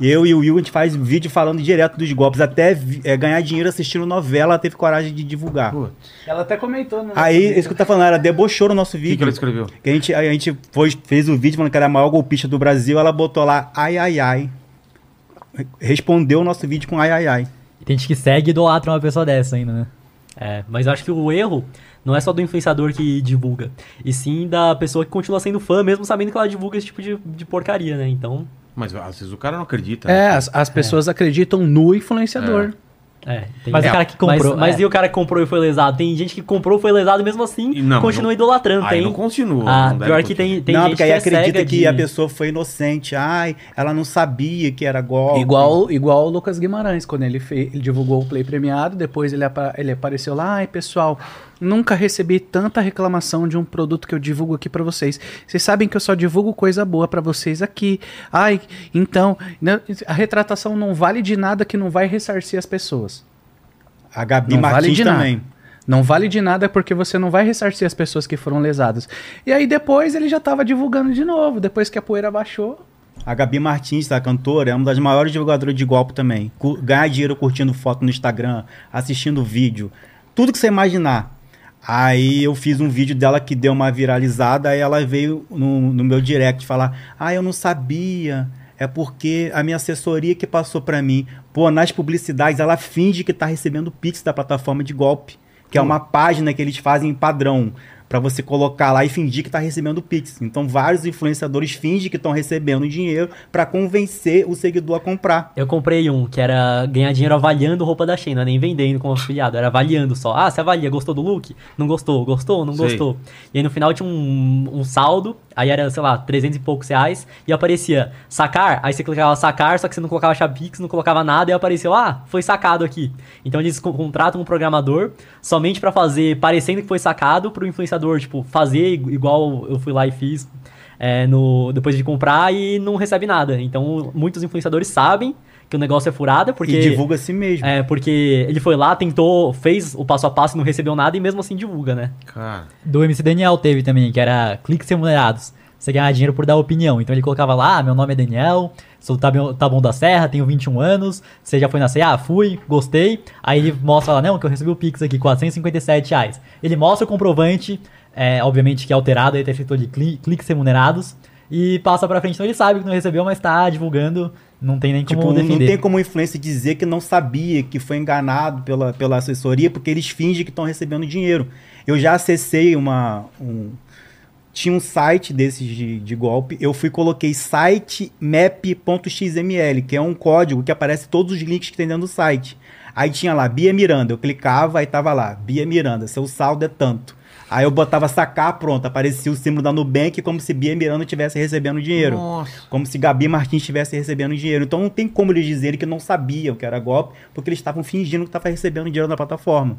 Eu e o Will, a gente faz vídeo falando direto dos golpes. Até é, ganhar dinheiro assistindo novela, ela teve coragem de divulgar. Pô, Ela até comentou, né? Aí, isso que eu tá falando, ela debochou no nosso O que, vídeo. que ela escreveu? Que a gente, a gente foi, fez o vídeo falando que era a maior golpista do Brasil, ela botou lá, ai, ai, ai. Respondeu o nosso vídeo com ai, ai, ai. Tem gente que segue e idolatra uma pessoa dessa ainda, né? É, mas eu acho que o erro não é só do influenciador que divulga, e sim da pessoa que continua sendo fã, mesmo sabendo que ela divulga esse tipo de, de porcaria, né? Então, Mas às vezes o cara não acredita. É, né? as, as pessoas acreditam no influenciador. É. tem- Mas o É, cara que comprou, Mas, mas é. e o cara que comprou e foi lesado? Tem gente que comprou, foi lesado e mesmo assim E não, continua não- idolatrando. Aí tem. não continua. Ah, não pior que tem, tem não, gente porque aí que é acredita cega que de- a pessoa foi inocente. Ai, ela não sabia que era golpe. Igual, igual o Lucas Guimarães, quando ele, fe- ele divulgou o Play premiado, depois ele, apa- ele apareceu lá, ai pessoal, nunca recebi tanta reclamação de um produto que eu divulgo aqui pra vocês. Vocês sabem que eu só divulgo coisa boa pra vocês aqui. Ai, então, né, a retratação não vale de nada que não vai ressarcir as pessoas. A Gabi Não Martins vale de nada. também. Não vale de nada porque você não vai ressarcir as pessoas que foram lesadas. E aí depois ele já tava divulgando de novo, depois que a poeira baixou. A Gabi Martins, a cantora, é uma das maiores divulgadoras de golpe também. Cu- Ganha dinheiro curtindo foto no Instagram, assistindo vídeo. Tudo que você imaginar. Aí eu fiz um vídeo dela que deu uma viralizada, aí ela veio no, no meu direct falar: Ah, eu não sabia. É porque a minha assessoria que passou pra mim. Pô, nas publicidades ela finge que tá recebendo Pix da plataforma de golpe. Que é uma página que eles fazem padrão. Pra você colocar lá e fingir que tá recebendo Pix. Então vários influenciadores fingem que estão recebendo dinheiro pra convencer o seguidor a comprar. Eu comprei um que era ganhar dinheiro avaliando roupa da Shein, não é nem vendendo como afiliado, era avaliando só. Ah, você avalia, gostou do look? Não gostou, gostou, não Sei. gostou. E aí no final tinha um, um saldo, aí era, sei lá, 300 e poucos reais, e aparecia sacar, aí você clicava sacar, só que você não colocava Chapix, não colocava nada, e apareceu, ah, foi sacado aqui. Então eles co- contratam um programador somente pra fazer, parecendo que foi sacado, pro influenciador, tipo, fazer igu- igual eu fui lá e fiz é, no, depois de comprar e não recebe nada. Então, muitos influenciadores sabem que o negócio é furada, porque. E divulga a si mesmo. É, porque ele foi lá, tentou, fez o passo a passo, não recebeu nada e mesmo assim divulga, né? Cara, Do MC Daniel teve também, que era cliques remunerados. Você ganhar dinheiro por dar opinião. Então ele colocava lá, ah, meu nome é Daniel, sou Taboão da Serra, tenho 21 anos, você já foi na CA? Fui, gostei. Aí ele mostra lá, não, que eu recebi o Pix aqui, 457 reais. Ele mostra o comprovante, é, obviamente que é alterado, aí tá escrito de cli- cliques remunerados, e passa pra frente. Então ele sabe que não recebeu, mas tá divulgando, não tem nem como Tipo, não, não defender. tem como o influencer dizer que não sabia, que foi enganado pela, pela assessoria, porque eles fingem que estão recebendo dinheiro. Eu já acessei uma. Um, tinha um site desses de, de golpe. Eu fui e coloquei site map.xml, que é um código que aparece todos os links que tem dentro do site. Aí tinha lá, Bia Miranda. Eu clicava e tava lá, Bia Miranda, seu saldo é tanto. Aí eu botava sacar, pronto, aparecia o símbolo da Nubank como se Bia Miranda estivesse recebendo dinheiro. Nossa. Como se Gabi Martins estivesse recebendo dinheiro. Então não tem como eles dizerem que não sabiam que era golpe, porque eles estavam fingindo que estavam recebendo dinheiro da plataforma.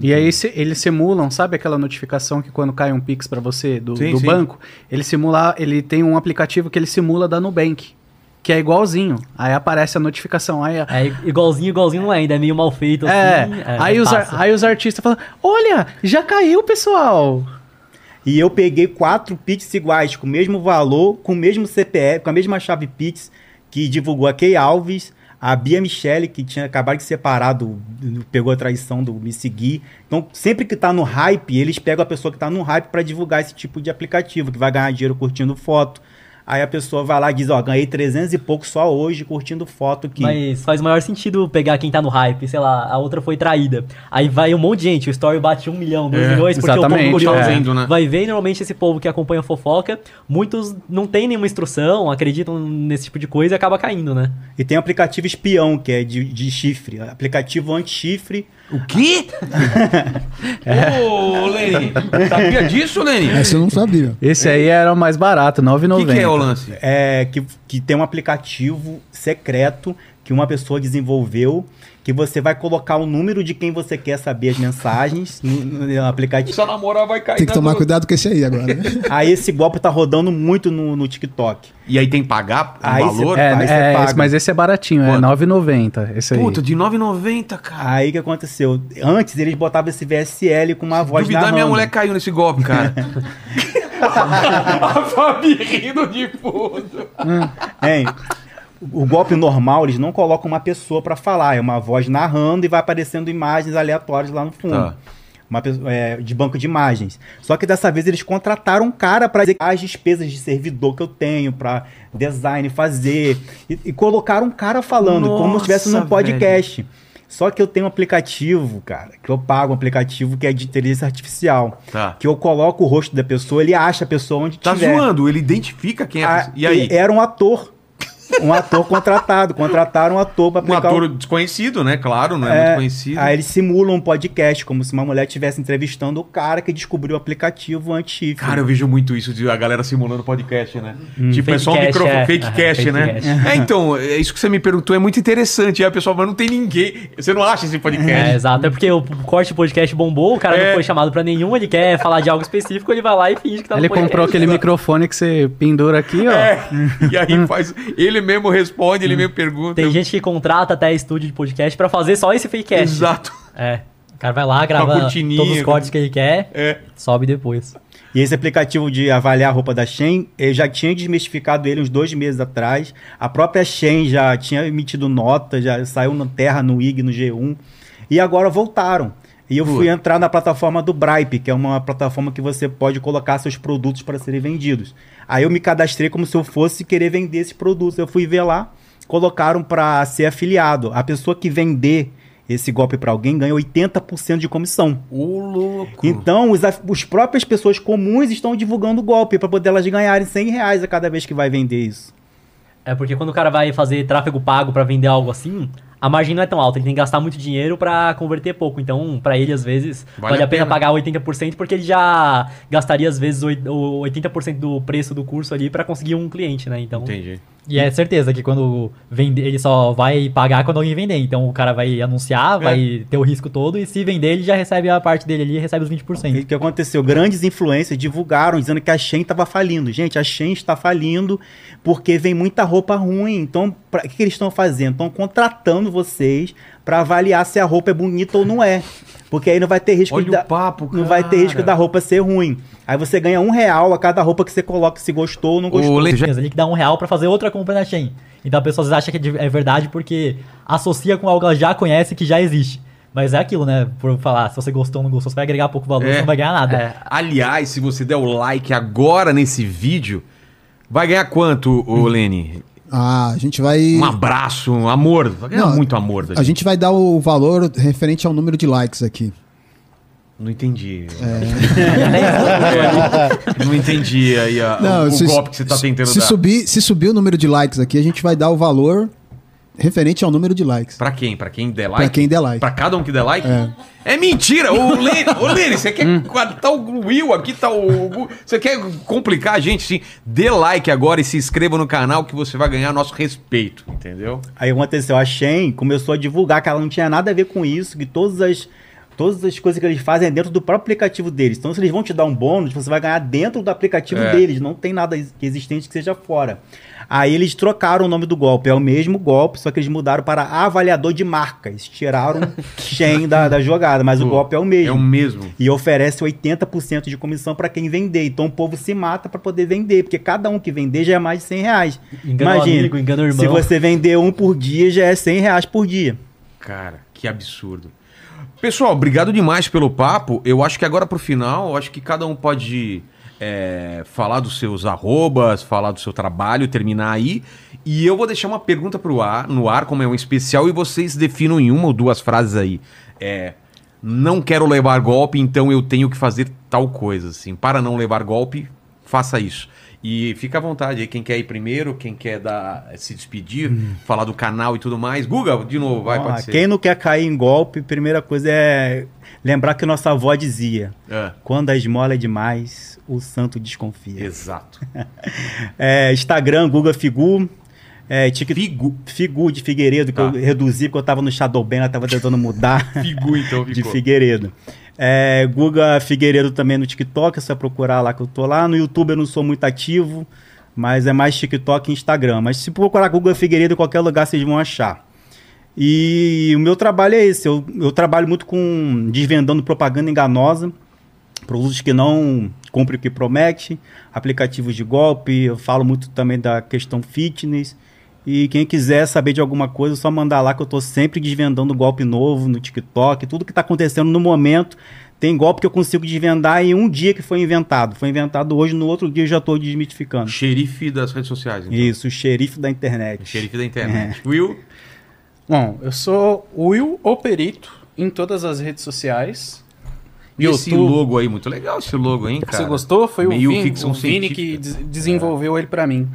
E aí se- eles simulam, sabe aquela notificação que quando cai um Pix pra você do, Sim, do sim. banco? Ele simula, ele tem um aplicativo que ele simula da Nubank, que é igualzinho. Aí aparece a notificação, aí É igualzinho, igualzinho não é, ainda é meio mal feito é, assim. aí, os, ar- passa. aí os artistas falam: "Olha, já caiu, pessoal". E eu peguei quatro Pix iguais, com o mesmo valor, com o mesmo CPF, com a mesma chave Pix, que divulgou a Key Alves, a Bia Michele, que tinha acabado de separar, do, do- pegou a traição do Me Seguir. Então, sempre que tá no hype, eles pegam a pessoa que tá no hype para divulgar esse tipo de aplicativo, que vai ganhar dinheiro curtindo foto. Aí a pessoa vai lá e diz, ó, ganhei 300 e pouco só hoje curtindo foto aqui. Mas faz o maior sentido pegar quem tá no hype, sei lá, a outra foi traída. Aí vai um monte de gente, o story bate um milhão, dois É, milhões, porque o povo curioso. Vendo, né? vai ver. Normalmente esse povo que acompanha a fofoca, muitos não tem nenhuma instrução, acreditam nesse tipo de coisa e acaba caindo, né? E tem um aplicativo espião, que é de, de chifre. Aplicativo anti-chifre. O quê? (laughs) Ô, Leni, sabia disso, Leni? Essa eu não sabia. Esse aí era o mais barato, O 9,90. que, que é o lance? é, que, que tem um aplicativo secreto que uma pessoa desenvolveu, que você vai colocar o número de quem você quer saber as mensagens no, no aplicativo. Sua namorada vai cair Tem que na tomar do- cuidado com esse aí agora. né? (laughs) Aí esse golpe tá rodando muito no, no TikTok. E aí tem que pagar o Aí valor? É, Aí você é, paga. esse- mas esse é baratinho, é Quanto? 9,90. Esse aí. Puta, de 9,90, cara. Aí o que aconteceu? Antes eles botavam esse VSL com uma voz Duvidar, narrando. minha mulher caiu nesse golpe, cara. (laughs) (laughs) A Fabi rindo de fundo. Hein? O golpe normal, eles não colocam uma pessoa pra falar, é uma voz narrando e vai aparecendo imagens aleatórias lá no fundo. Tá. Uma pessoa- é, de banco de imagens. Só que dessa vez eles contrataram um cara para as despesas de servidor que eu tenho, pra design fazer. E, e colocaram um cara falando, como se Nossa, estivesse num podcast. Só que eu tenho um aplicativo, cara, que eu pago um aplicativo que é de inteligência artificial. Tá. Que eu coloco o rosto da pessoa, ele acha a pessoa onde Tá tiver. zoando, ele identifica quem é a Ah, pessoa. E aí? Era um ator. Um ator contratado. Contrataram um ator pra Um aplicar o- ator desconhecido, né? Claro, não é, É, muito conhecido. Aí eles simulam um podcast, como se uma mulher estivesse entrevistando o cara que descobriu o aplicativo anti Cara, eu vejo muito isso de a galera simulando podcast, né? Tipo, é só um microfone, é. fake cast, fake né? cast. É, (laughs) então, é isso que você me perguntou é muito interessante. E aí a pessoa, mas não tem ninguém. Você não acha esse podcast? É, exato. É porque o corte podcast bombou, o cara É. não foi chamado pra nenhum, ele quer falar de algo específico, ele vai lá e finge que tá Ele comprou aquele microfone que você pendura aqui, ó. É. E aí faz. Ele mesmo responde, ele mesmo pergunta. Tem Eu- gente que contrata até estúdio de podcast pra fazer só esse fake cast. Exato. É. O cara vai lá, grava todos os cortes que ele quer, É. sobe depois. E esse aplicativo de avaliar a roupa da Shein, eu já tinha desmistificado ele uns dois meses atrás. A própria Shein já tinha emitido nota, já saiu na Terra, no IG, no G1. E agora voltaram. E eu fui entrar na plataforma do Bripe, que é uma plataforma que você pode colocar seus produtos para serem vendidos. Aí eu me cadastrei como se eu fosse querer vender esses produtos. Eu fui ver lá, colocaram para ser afiliado. A pessoa que vender esse golpe para alguém ganha 80% de comissão. Ô, louco. Então, os, os próprias pessoas comuns estão divulgando o golpe para poder elas ganharem 100 reais a cada vez que vai vender isso. É porque quando o cara vai fazer tráfego pago pra vender algo assim, a margem não é tão alta, ele tem que gastar muito dinheiro pra converter pouco. Então, pra ele, às vezes, Vale vale, a pena, pena. pagar 80% porque ele já gastaria, às vezes, oi- o 80% do preço do curso ali pra conseguir um cliente, né? Então, Entendi. e é certeza que quando vender, ele só vai pagar quando alguém vender. Então, o cara vai anunciar, vai ter o risco todo e se vender, ele já recebe a parte dele ali recebe os E 20%. o que aconteceu? Grandes influências divulgaram dizendo que a Shein estava falindo. Gente, a Shein está falindo porque vem muita roupa ruim. Então, pra- o que, que eles estão fazendo? Estão contratando vocês para avaliar se a roupa é bonita ou não é. Porque aí não vai ter risco Olha de o da- papo, não vai ter cara. risco da roupa ser ruim. Aí você ganha um real a cada roupa que você coloca, se gostou ou não gostou. O Le- já- Ele que dá um real pra fazer outra compra na Shein. Então a pessoa às vezes acha que é de- é verdade porque associa com algo que ela já conhece que já existe. Mas é aquilo, né? Por falar, se você gostou ou não gostou, você vai agregar pouco valor, É. você não vai ganhar nada. É, aliás, se você der o like agora nesse vídeo, vai ganhar quanto, ô Lene? Ah, a gente vai. Um abraço, um amor. Vai ganhar Não, muito amor da A gente vai dar o valor referente ao número de likes aqui. Não entendi. É. (laughs) Não entendi aí a- Não, o se- golpe que você tá tentando se dar. subir, se subir o número de likes aqui, a gente vai dar o valor referente ao número de likes. Pra quem? Pra quem der like? Pra quem der like. Pra cada um que der like? É, mentira! Ô, Lene, ô, Lene, você quer. Tá o Will aqui, tá o. Você quer complicar a gente, sim? Dê like agora e se inscreva no canal que você vai ganhar nosso respeito, entendeu? Aí aconteceu, a Shein começou a divulgar que ela não tinha nada a ver com isso, que todas as, todas as coisas que eles fazem é dentro do próprio aplicativo deles. Então, se eles vão te dar um bônus, você vai ganhar dentro do aplicativo É. deles, não tem nada ex- existente que seja fora. Aí eles trocaram o nome do golpe, é o mesmo golpe, só que eles mudaram para avaliador de marcas. Tiraram (laughs) Shein da, da jogada, mas o Pô, golpe é o mesmo. É o mesmo. E oferece 80% de comissão para quem vender. Então o povo se mata para poder vender, porque cada um que vender já é mais de 100 reais. Engana o Imagina, amigo, engana o irmão. se você vender um por dia, já é 100 reais por dia. Cara, que absurdo. Pessoal, obrigado demais pelo papo. Eu acho que agora pro final, eu acho que cada um pode é, falar dos seus arrobas, falar do seu trabalho, terminar aí. E eu vou deixar uma pergunta pro ar, no ar, como é um especial, e vocês definam em uma ou duas frases aí. É. Não quero levar golpe, então eu tenho que fazer tal coisa. Assim, para não levar golpe, faça isso. E fica à vontade aí, quem quer ir primeiro, quem quer dar, se despedir, falar do canal e tudo mais. Guga, de novo, vai, lá. pode ser. Quem não quer cair em golpe, primeira coisa é lembrar que nossa avó dizia: É, quando a esmola é demais, o santo desconfia. exato. (laughs) É, Instagram, Guga Figu. É, Figu. Figu de Figueiredo, que Tá. eu reduzi porque eu tava no Shadowban, eu tava tentando mudar. (laughs) Figu, então, de ficou. Figueiredo. É, Guga Figueiredo também no TikTok, é só procurar lá que eu tô lá. No YouTube eu não sou muito ativo, mas é mais TikTok e Instagram. Mas se procurar Guga Figueiredo em qualquer lugar, vocês vão achar. E o meu trabalho é esse. Eu, eu trabalho muito com desvendando propaganda enganosa, produtos que não cumprem o que promete, aplicativos de golpe. Eu falo muito também da questão fitness. E quem quiser saber de alguma coisa, é só mandar lá que eu tô sempre desvendando golpe novo no TikTok, tudo que tá acontecendo no momento. Tem golpe que eu consigo desvendar em um dia que foi inventado. Foi inventado hoje, no outro dia eu já tô desmitificando. Xerife das redes sociais. Então. Isso, o xerife da internet. Xerife da internet. Will? Bom, eu sou Will ou Perito em todas as redes sociais. E esse logo aí, muito legal esse logo, hein, cara? Você gostou? Foi Meio o Vini, o Vini que des- desenvolveu ele pra mim.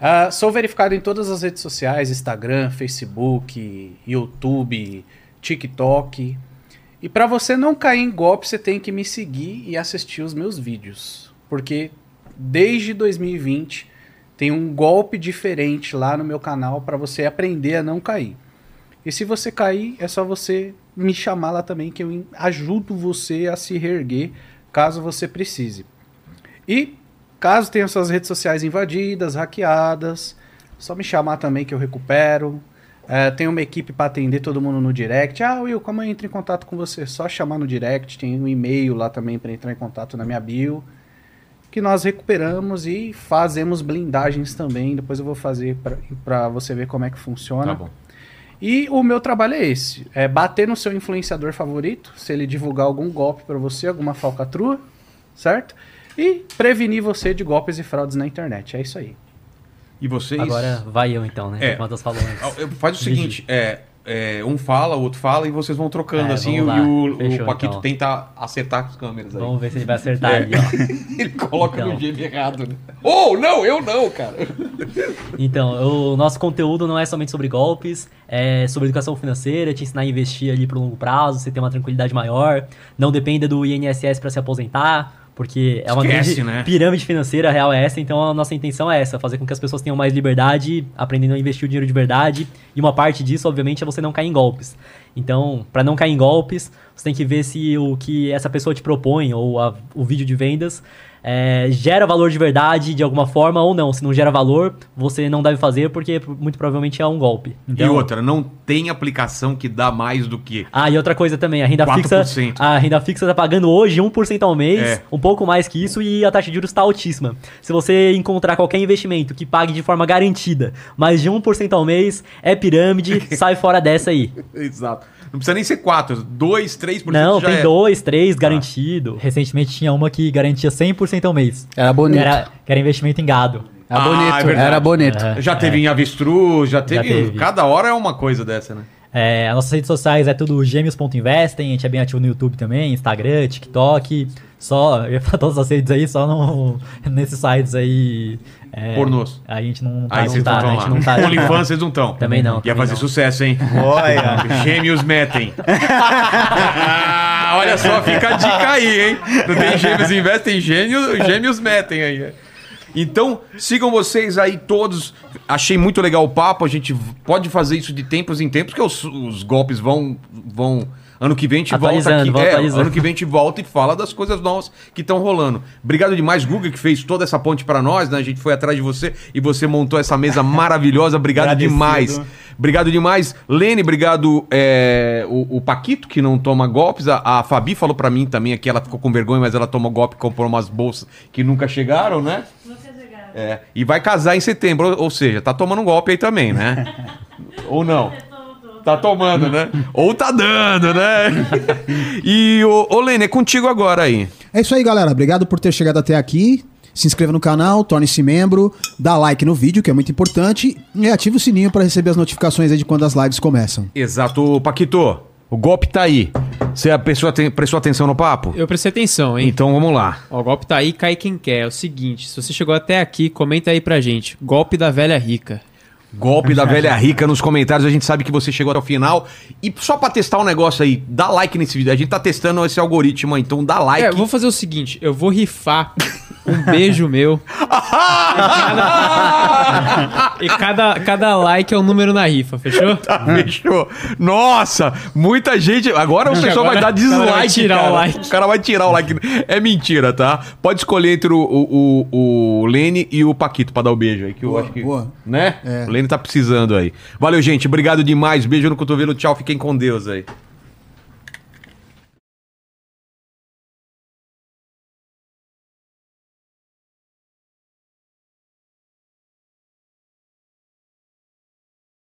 Ah, sou verificado em todas as redes sociais: Instagram, Facebook, YouTube, TikTok. E pra você não cair em golpe, você tem que me seguir e assistir os meus vídeos. Porque desde 2020 tem um golpe diferente lá no meu canal pra você aprender a não cair. E se você cair, é só você me chamar lá também, que eu ajudo você a se reerguer caso você precise. E caso tenha suas redes sociais invadidas, hackeadas, só me chamar também que eu recupero. É, tem uma equipe para atender todo mundo no direct. Ah, Will, como eu entro em contato com você? Só chamar no direct. Tem um e-mail lá também para entrar em contato na minha bio. Que nós recuperamos e fazemos blindagens também. Depois eu vou fazer para você ver como é que funciona. Tá bom. E o meu trabalho é esse: é bater no seu influenciador favorito, se ele divulgar algum golpe pra você, alguma falcatrua, certo? E prevenir você de golpes e fraudes na internet. É isso aí. E vocês? Agora vai eu então, né? É. Matheus falou antes. Eu- Faz o seguinte, é, é, um fala, o outro fala e vocês vão trocando É, assim e o, o Fechou, Paquito então. tenta acertar as câmeras aí. Vamos ver se ele vai acertar É. ali, ó. (laughs) Ele coloca no Então. gêmeo errado, né? Oh, não, eu não, cara. Então, o nosso conteúdo não é somente sobre golpes, é sobre educação financeira, te ensinar a investir ali pro longo prazo, você ter uma tranquilidade maior, não dependa do INSS para se aposentar, porque é uma Esquece, grande né? pirâmide financeira, a real é essa, então a nossa intenção é essa, fazer com que as pessoas tenham mais liberdade, aprendendo a investir o dinheiro de verdade, e uma parte disso, obviamente, é você não cair em golpes. Então, para não cair em golpes, você tem que ver se o que essa pessoa te propõe, ou a- o vídeo de vendas, é, gera valor de verdade de alguma forma ou não. Se não gera valor, você não deve fazer porque muito provavelmente é um golpe. E outra, não tem aplicação que dá mais do que. Ah, e outra coisa também, a renda 4%. fixa. A renda fixa tá pagando hoje 1% ao mês, É. um pouco mais que isso, e a taxa de juros está altíssima. Se você encontrar qualquer investimento que pague de forma garantida mais de 1% ao mês, é pirâmide, (laughs) sai fora dessa aí. Exato. Não precisa nem ser 4, 2, 3% Não, já tem é. dois, três garantido. Recentemente tinha uma que garantia 100% ao mês. Era bonito. Era, que era investimento em gado. Era Ah, bonito, é verdade. era bonito. É. Já teve em avestruz, já teve, teve. Cada hora é uma coisa dessa, né? É, as nossas redes sociais é tudo gêmeos.investem, a gente é bem ativo no YouTube também, Instagram, TikTok, só, eu ia falar todas as redes aí, só no, nesses sites aí. É, Pornôs. A gente não tá, Aí não vocês tá, não a estão gente lá. não tá. OnlyFans vocês não estão. Também não, Ia fazer não. sucesso, hein? Olha. (laughs) Gêmeos metem. Ah, (laughs) Olha só, fica a dica aí, hein? Não tem gêmeos investem, tem gêmeos, gêmeos metem aí. Então, sigam vocês aí todos. Achei muito legal o papo. A gente pode fazer isso de tempos em tempos, que os, os golpes vão. vão Ano que vem a gente volta Atualizando, aqui. vão É, ano que vem a gente volta e fala das coisas novas que estão rolando. Obrigado demais, Guga, que fez toda essa ponte para nós, né? A gente foi atrás de você e você montou essa mesa maravilhosa. Obrigado Agradecido. demais. Obrigado demais. Lene, obrigado é, o, o Paquito, que não toma golpes. A, a Fabi falou pra mim também aqui, ela ficou com vergonha, mas ela tomou golpe e comprou umas bolsas que nunca chegaram, né? Nunca chegaram. É, e vai casar em setembro, ou, ou seja, tá tomando um golpe aí também, né? (laughs) ou não? Tá tomando, né? Ou tá dando, né? (laughs) e, ô, ô Lene, é contigo agora aí. É isso aí, galera. Obrigado por ter chegado até aqui. Se inscreva no canal, torne-se membro, dá like no vídeo, que é muito importante, e ative o sininho para receber as notificações aí de quando as lives começam. Exato. Ô, Paquito, o golpe tá aí. Você a pessoa tem, prestou atenção no papo? Eu prestei atenção, hein? Então vamos lá. Ó, o golpe tá aí, cai quem quer. É o seguinte, se você chegou até aqui, comenta aí pra gente. Golpe da velha rica. Golpe da velha rica nos comentários. A gente sabe que você chegou até o final. E só pra testar um negócio aí, dá like nesse vídeo. A gente tá testando esse algoritmo aí, então dá like. É, eu vou fazer o seguinte, eu vou rifar um (laughs) beijo meu. (laughs) e cada, cada like é um número na rifa, fechou? Tá, fechou. Nossa, muita gente. Agora o pessoal vai dar o cara dislike. vai tirar cara. o like. O cara vai tirar o like. É mentira, tá? Pode escolher entre o, o, o, o Lene e o Paquito pra dar o beijo aí. Que eu Boa, acho que. boa. Né? É. O Lene tá precisando aí. Valeu, gente. Obrigado demais. Beijo no cotovelo. Tchau. Fiquem com Deus aí.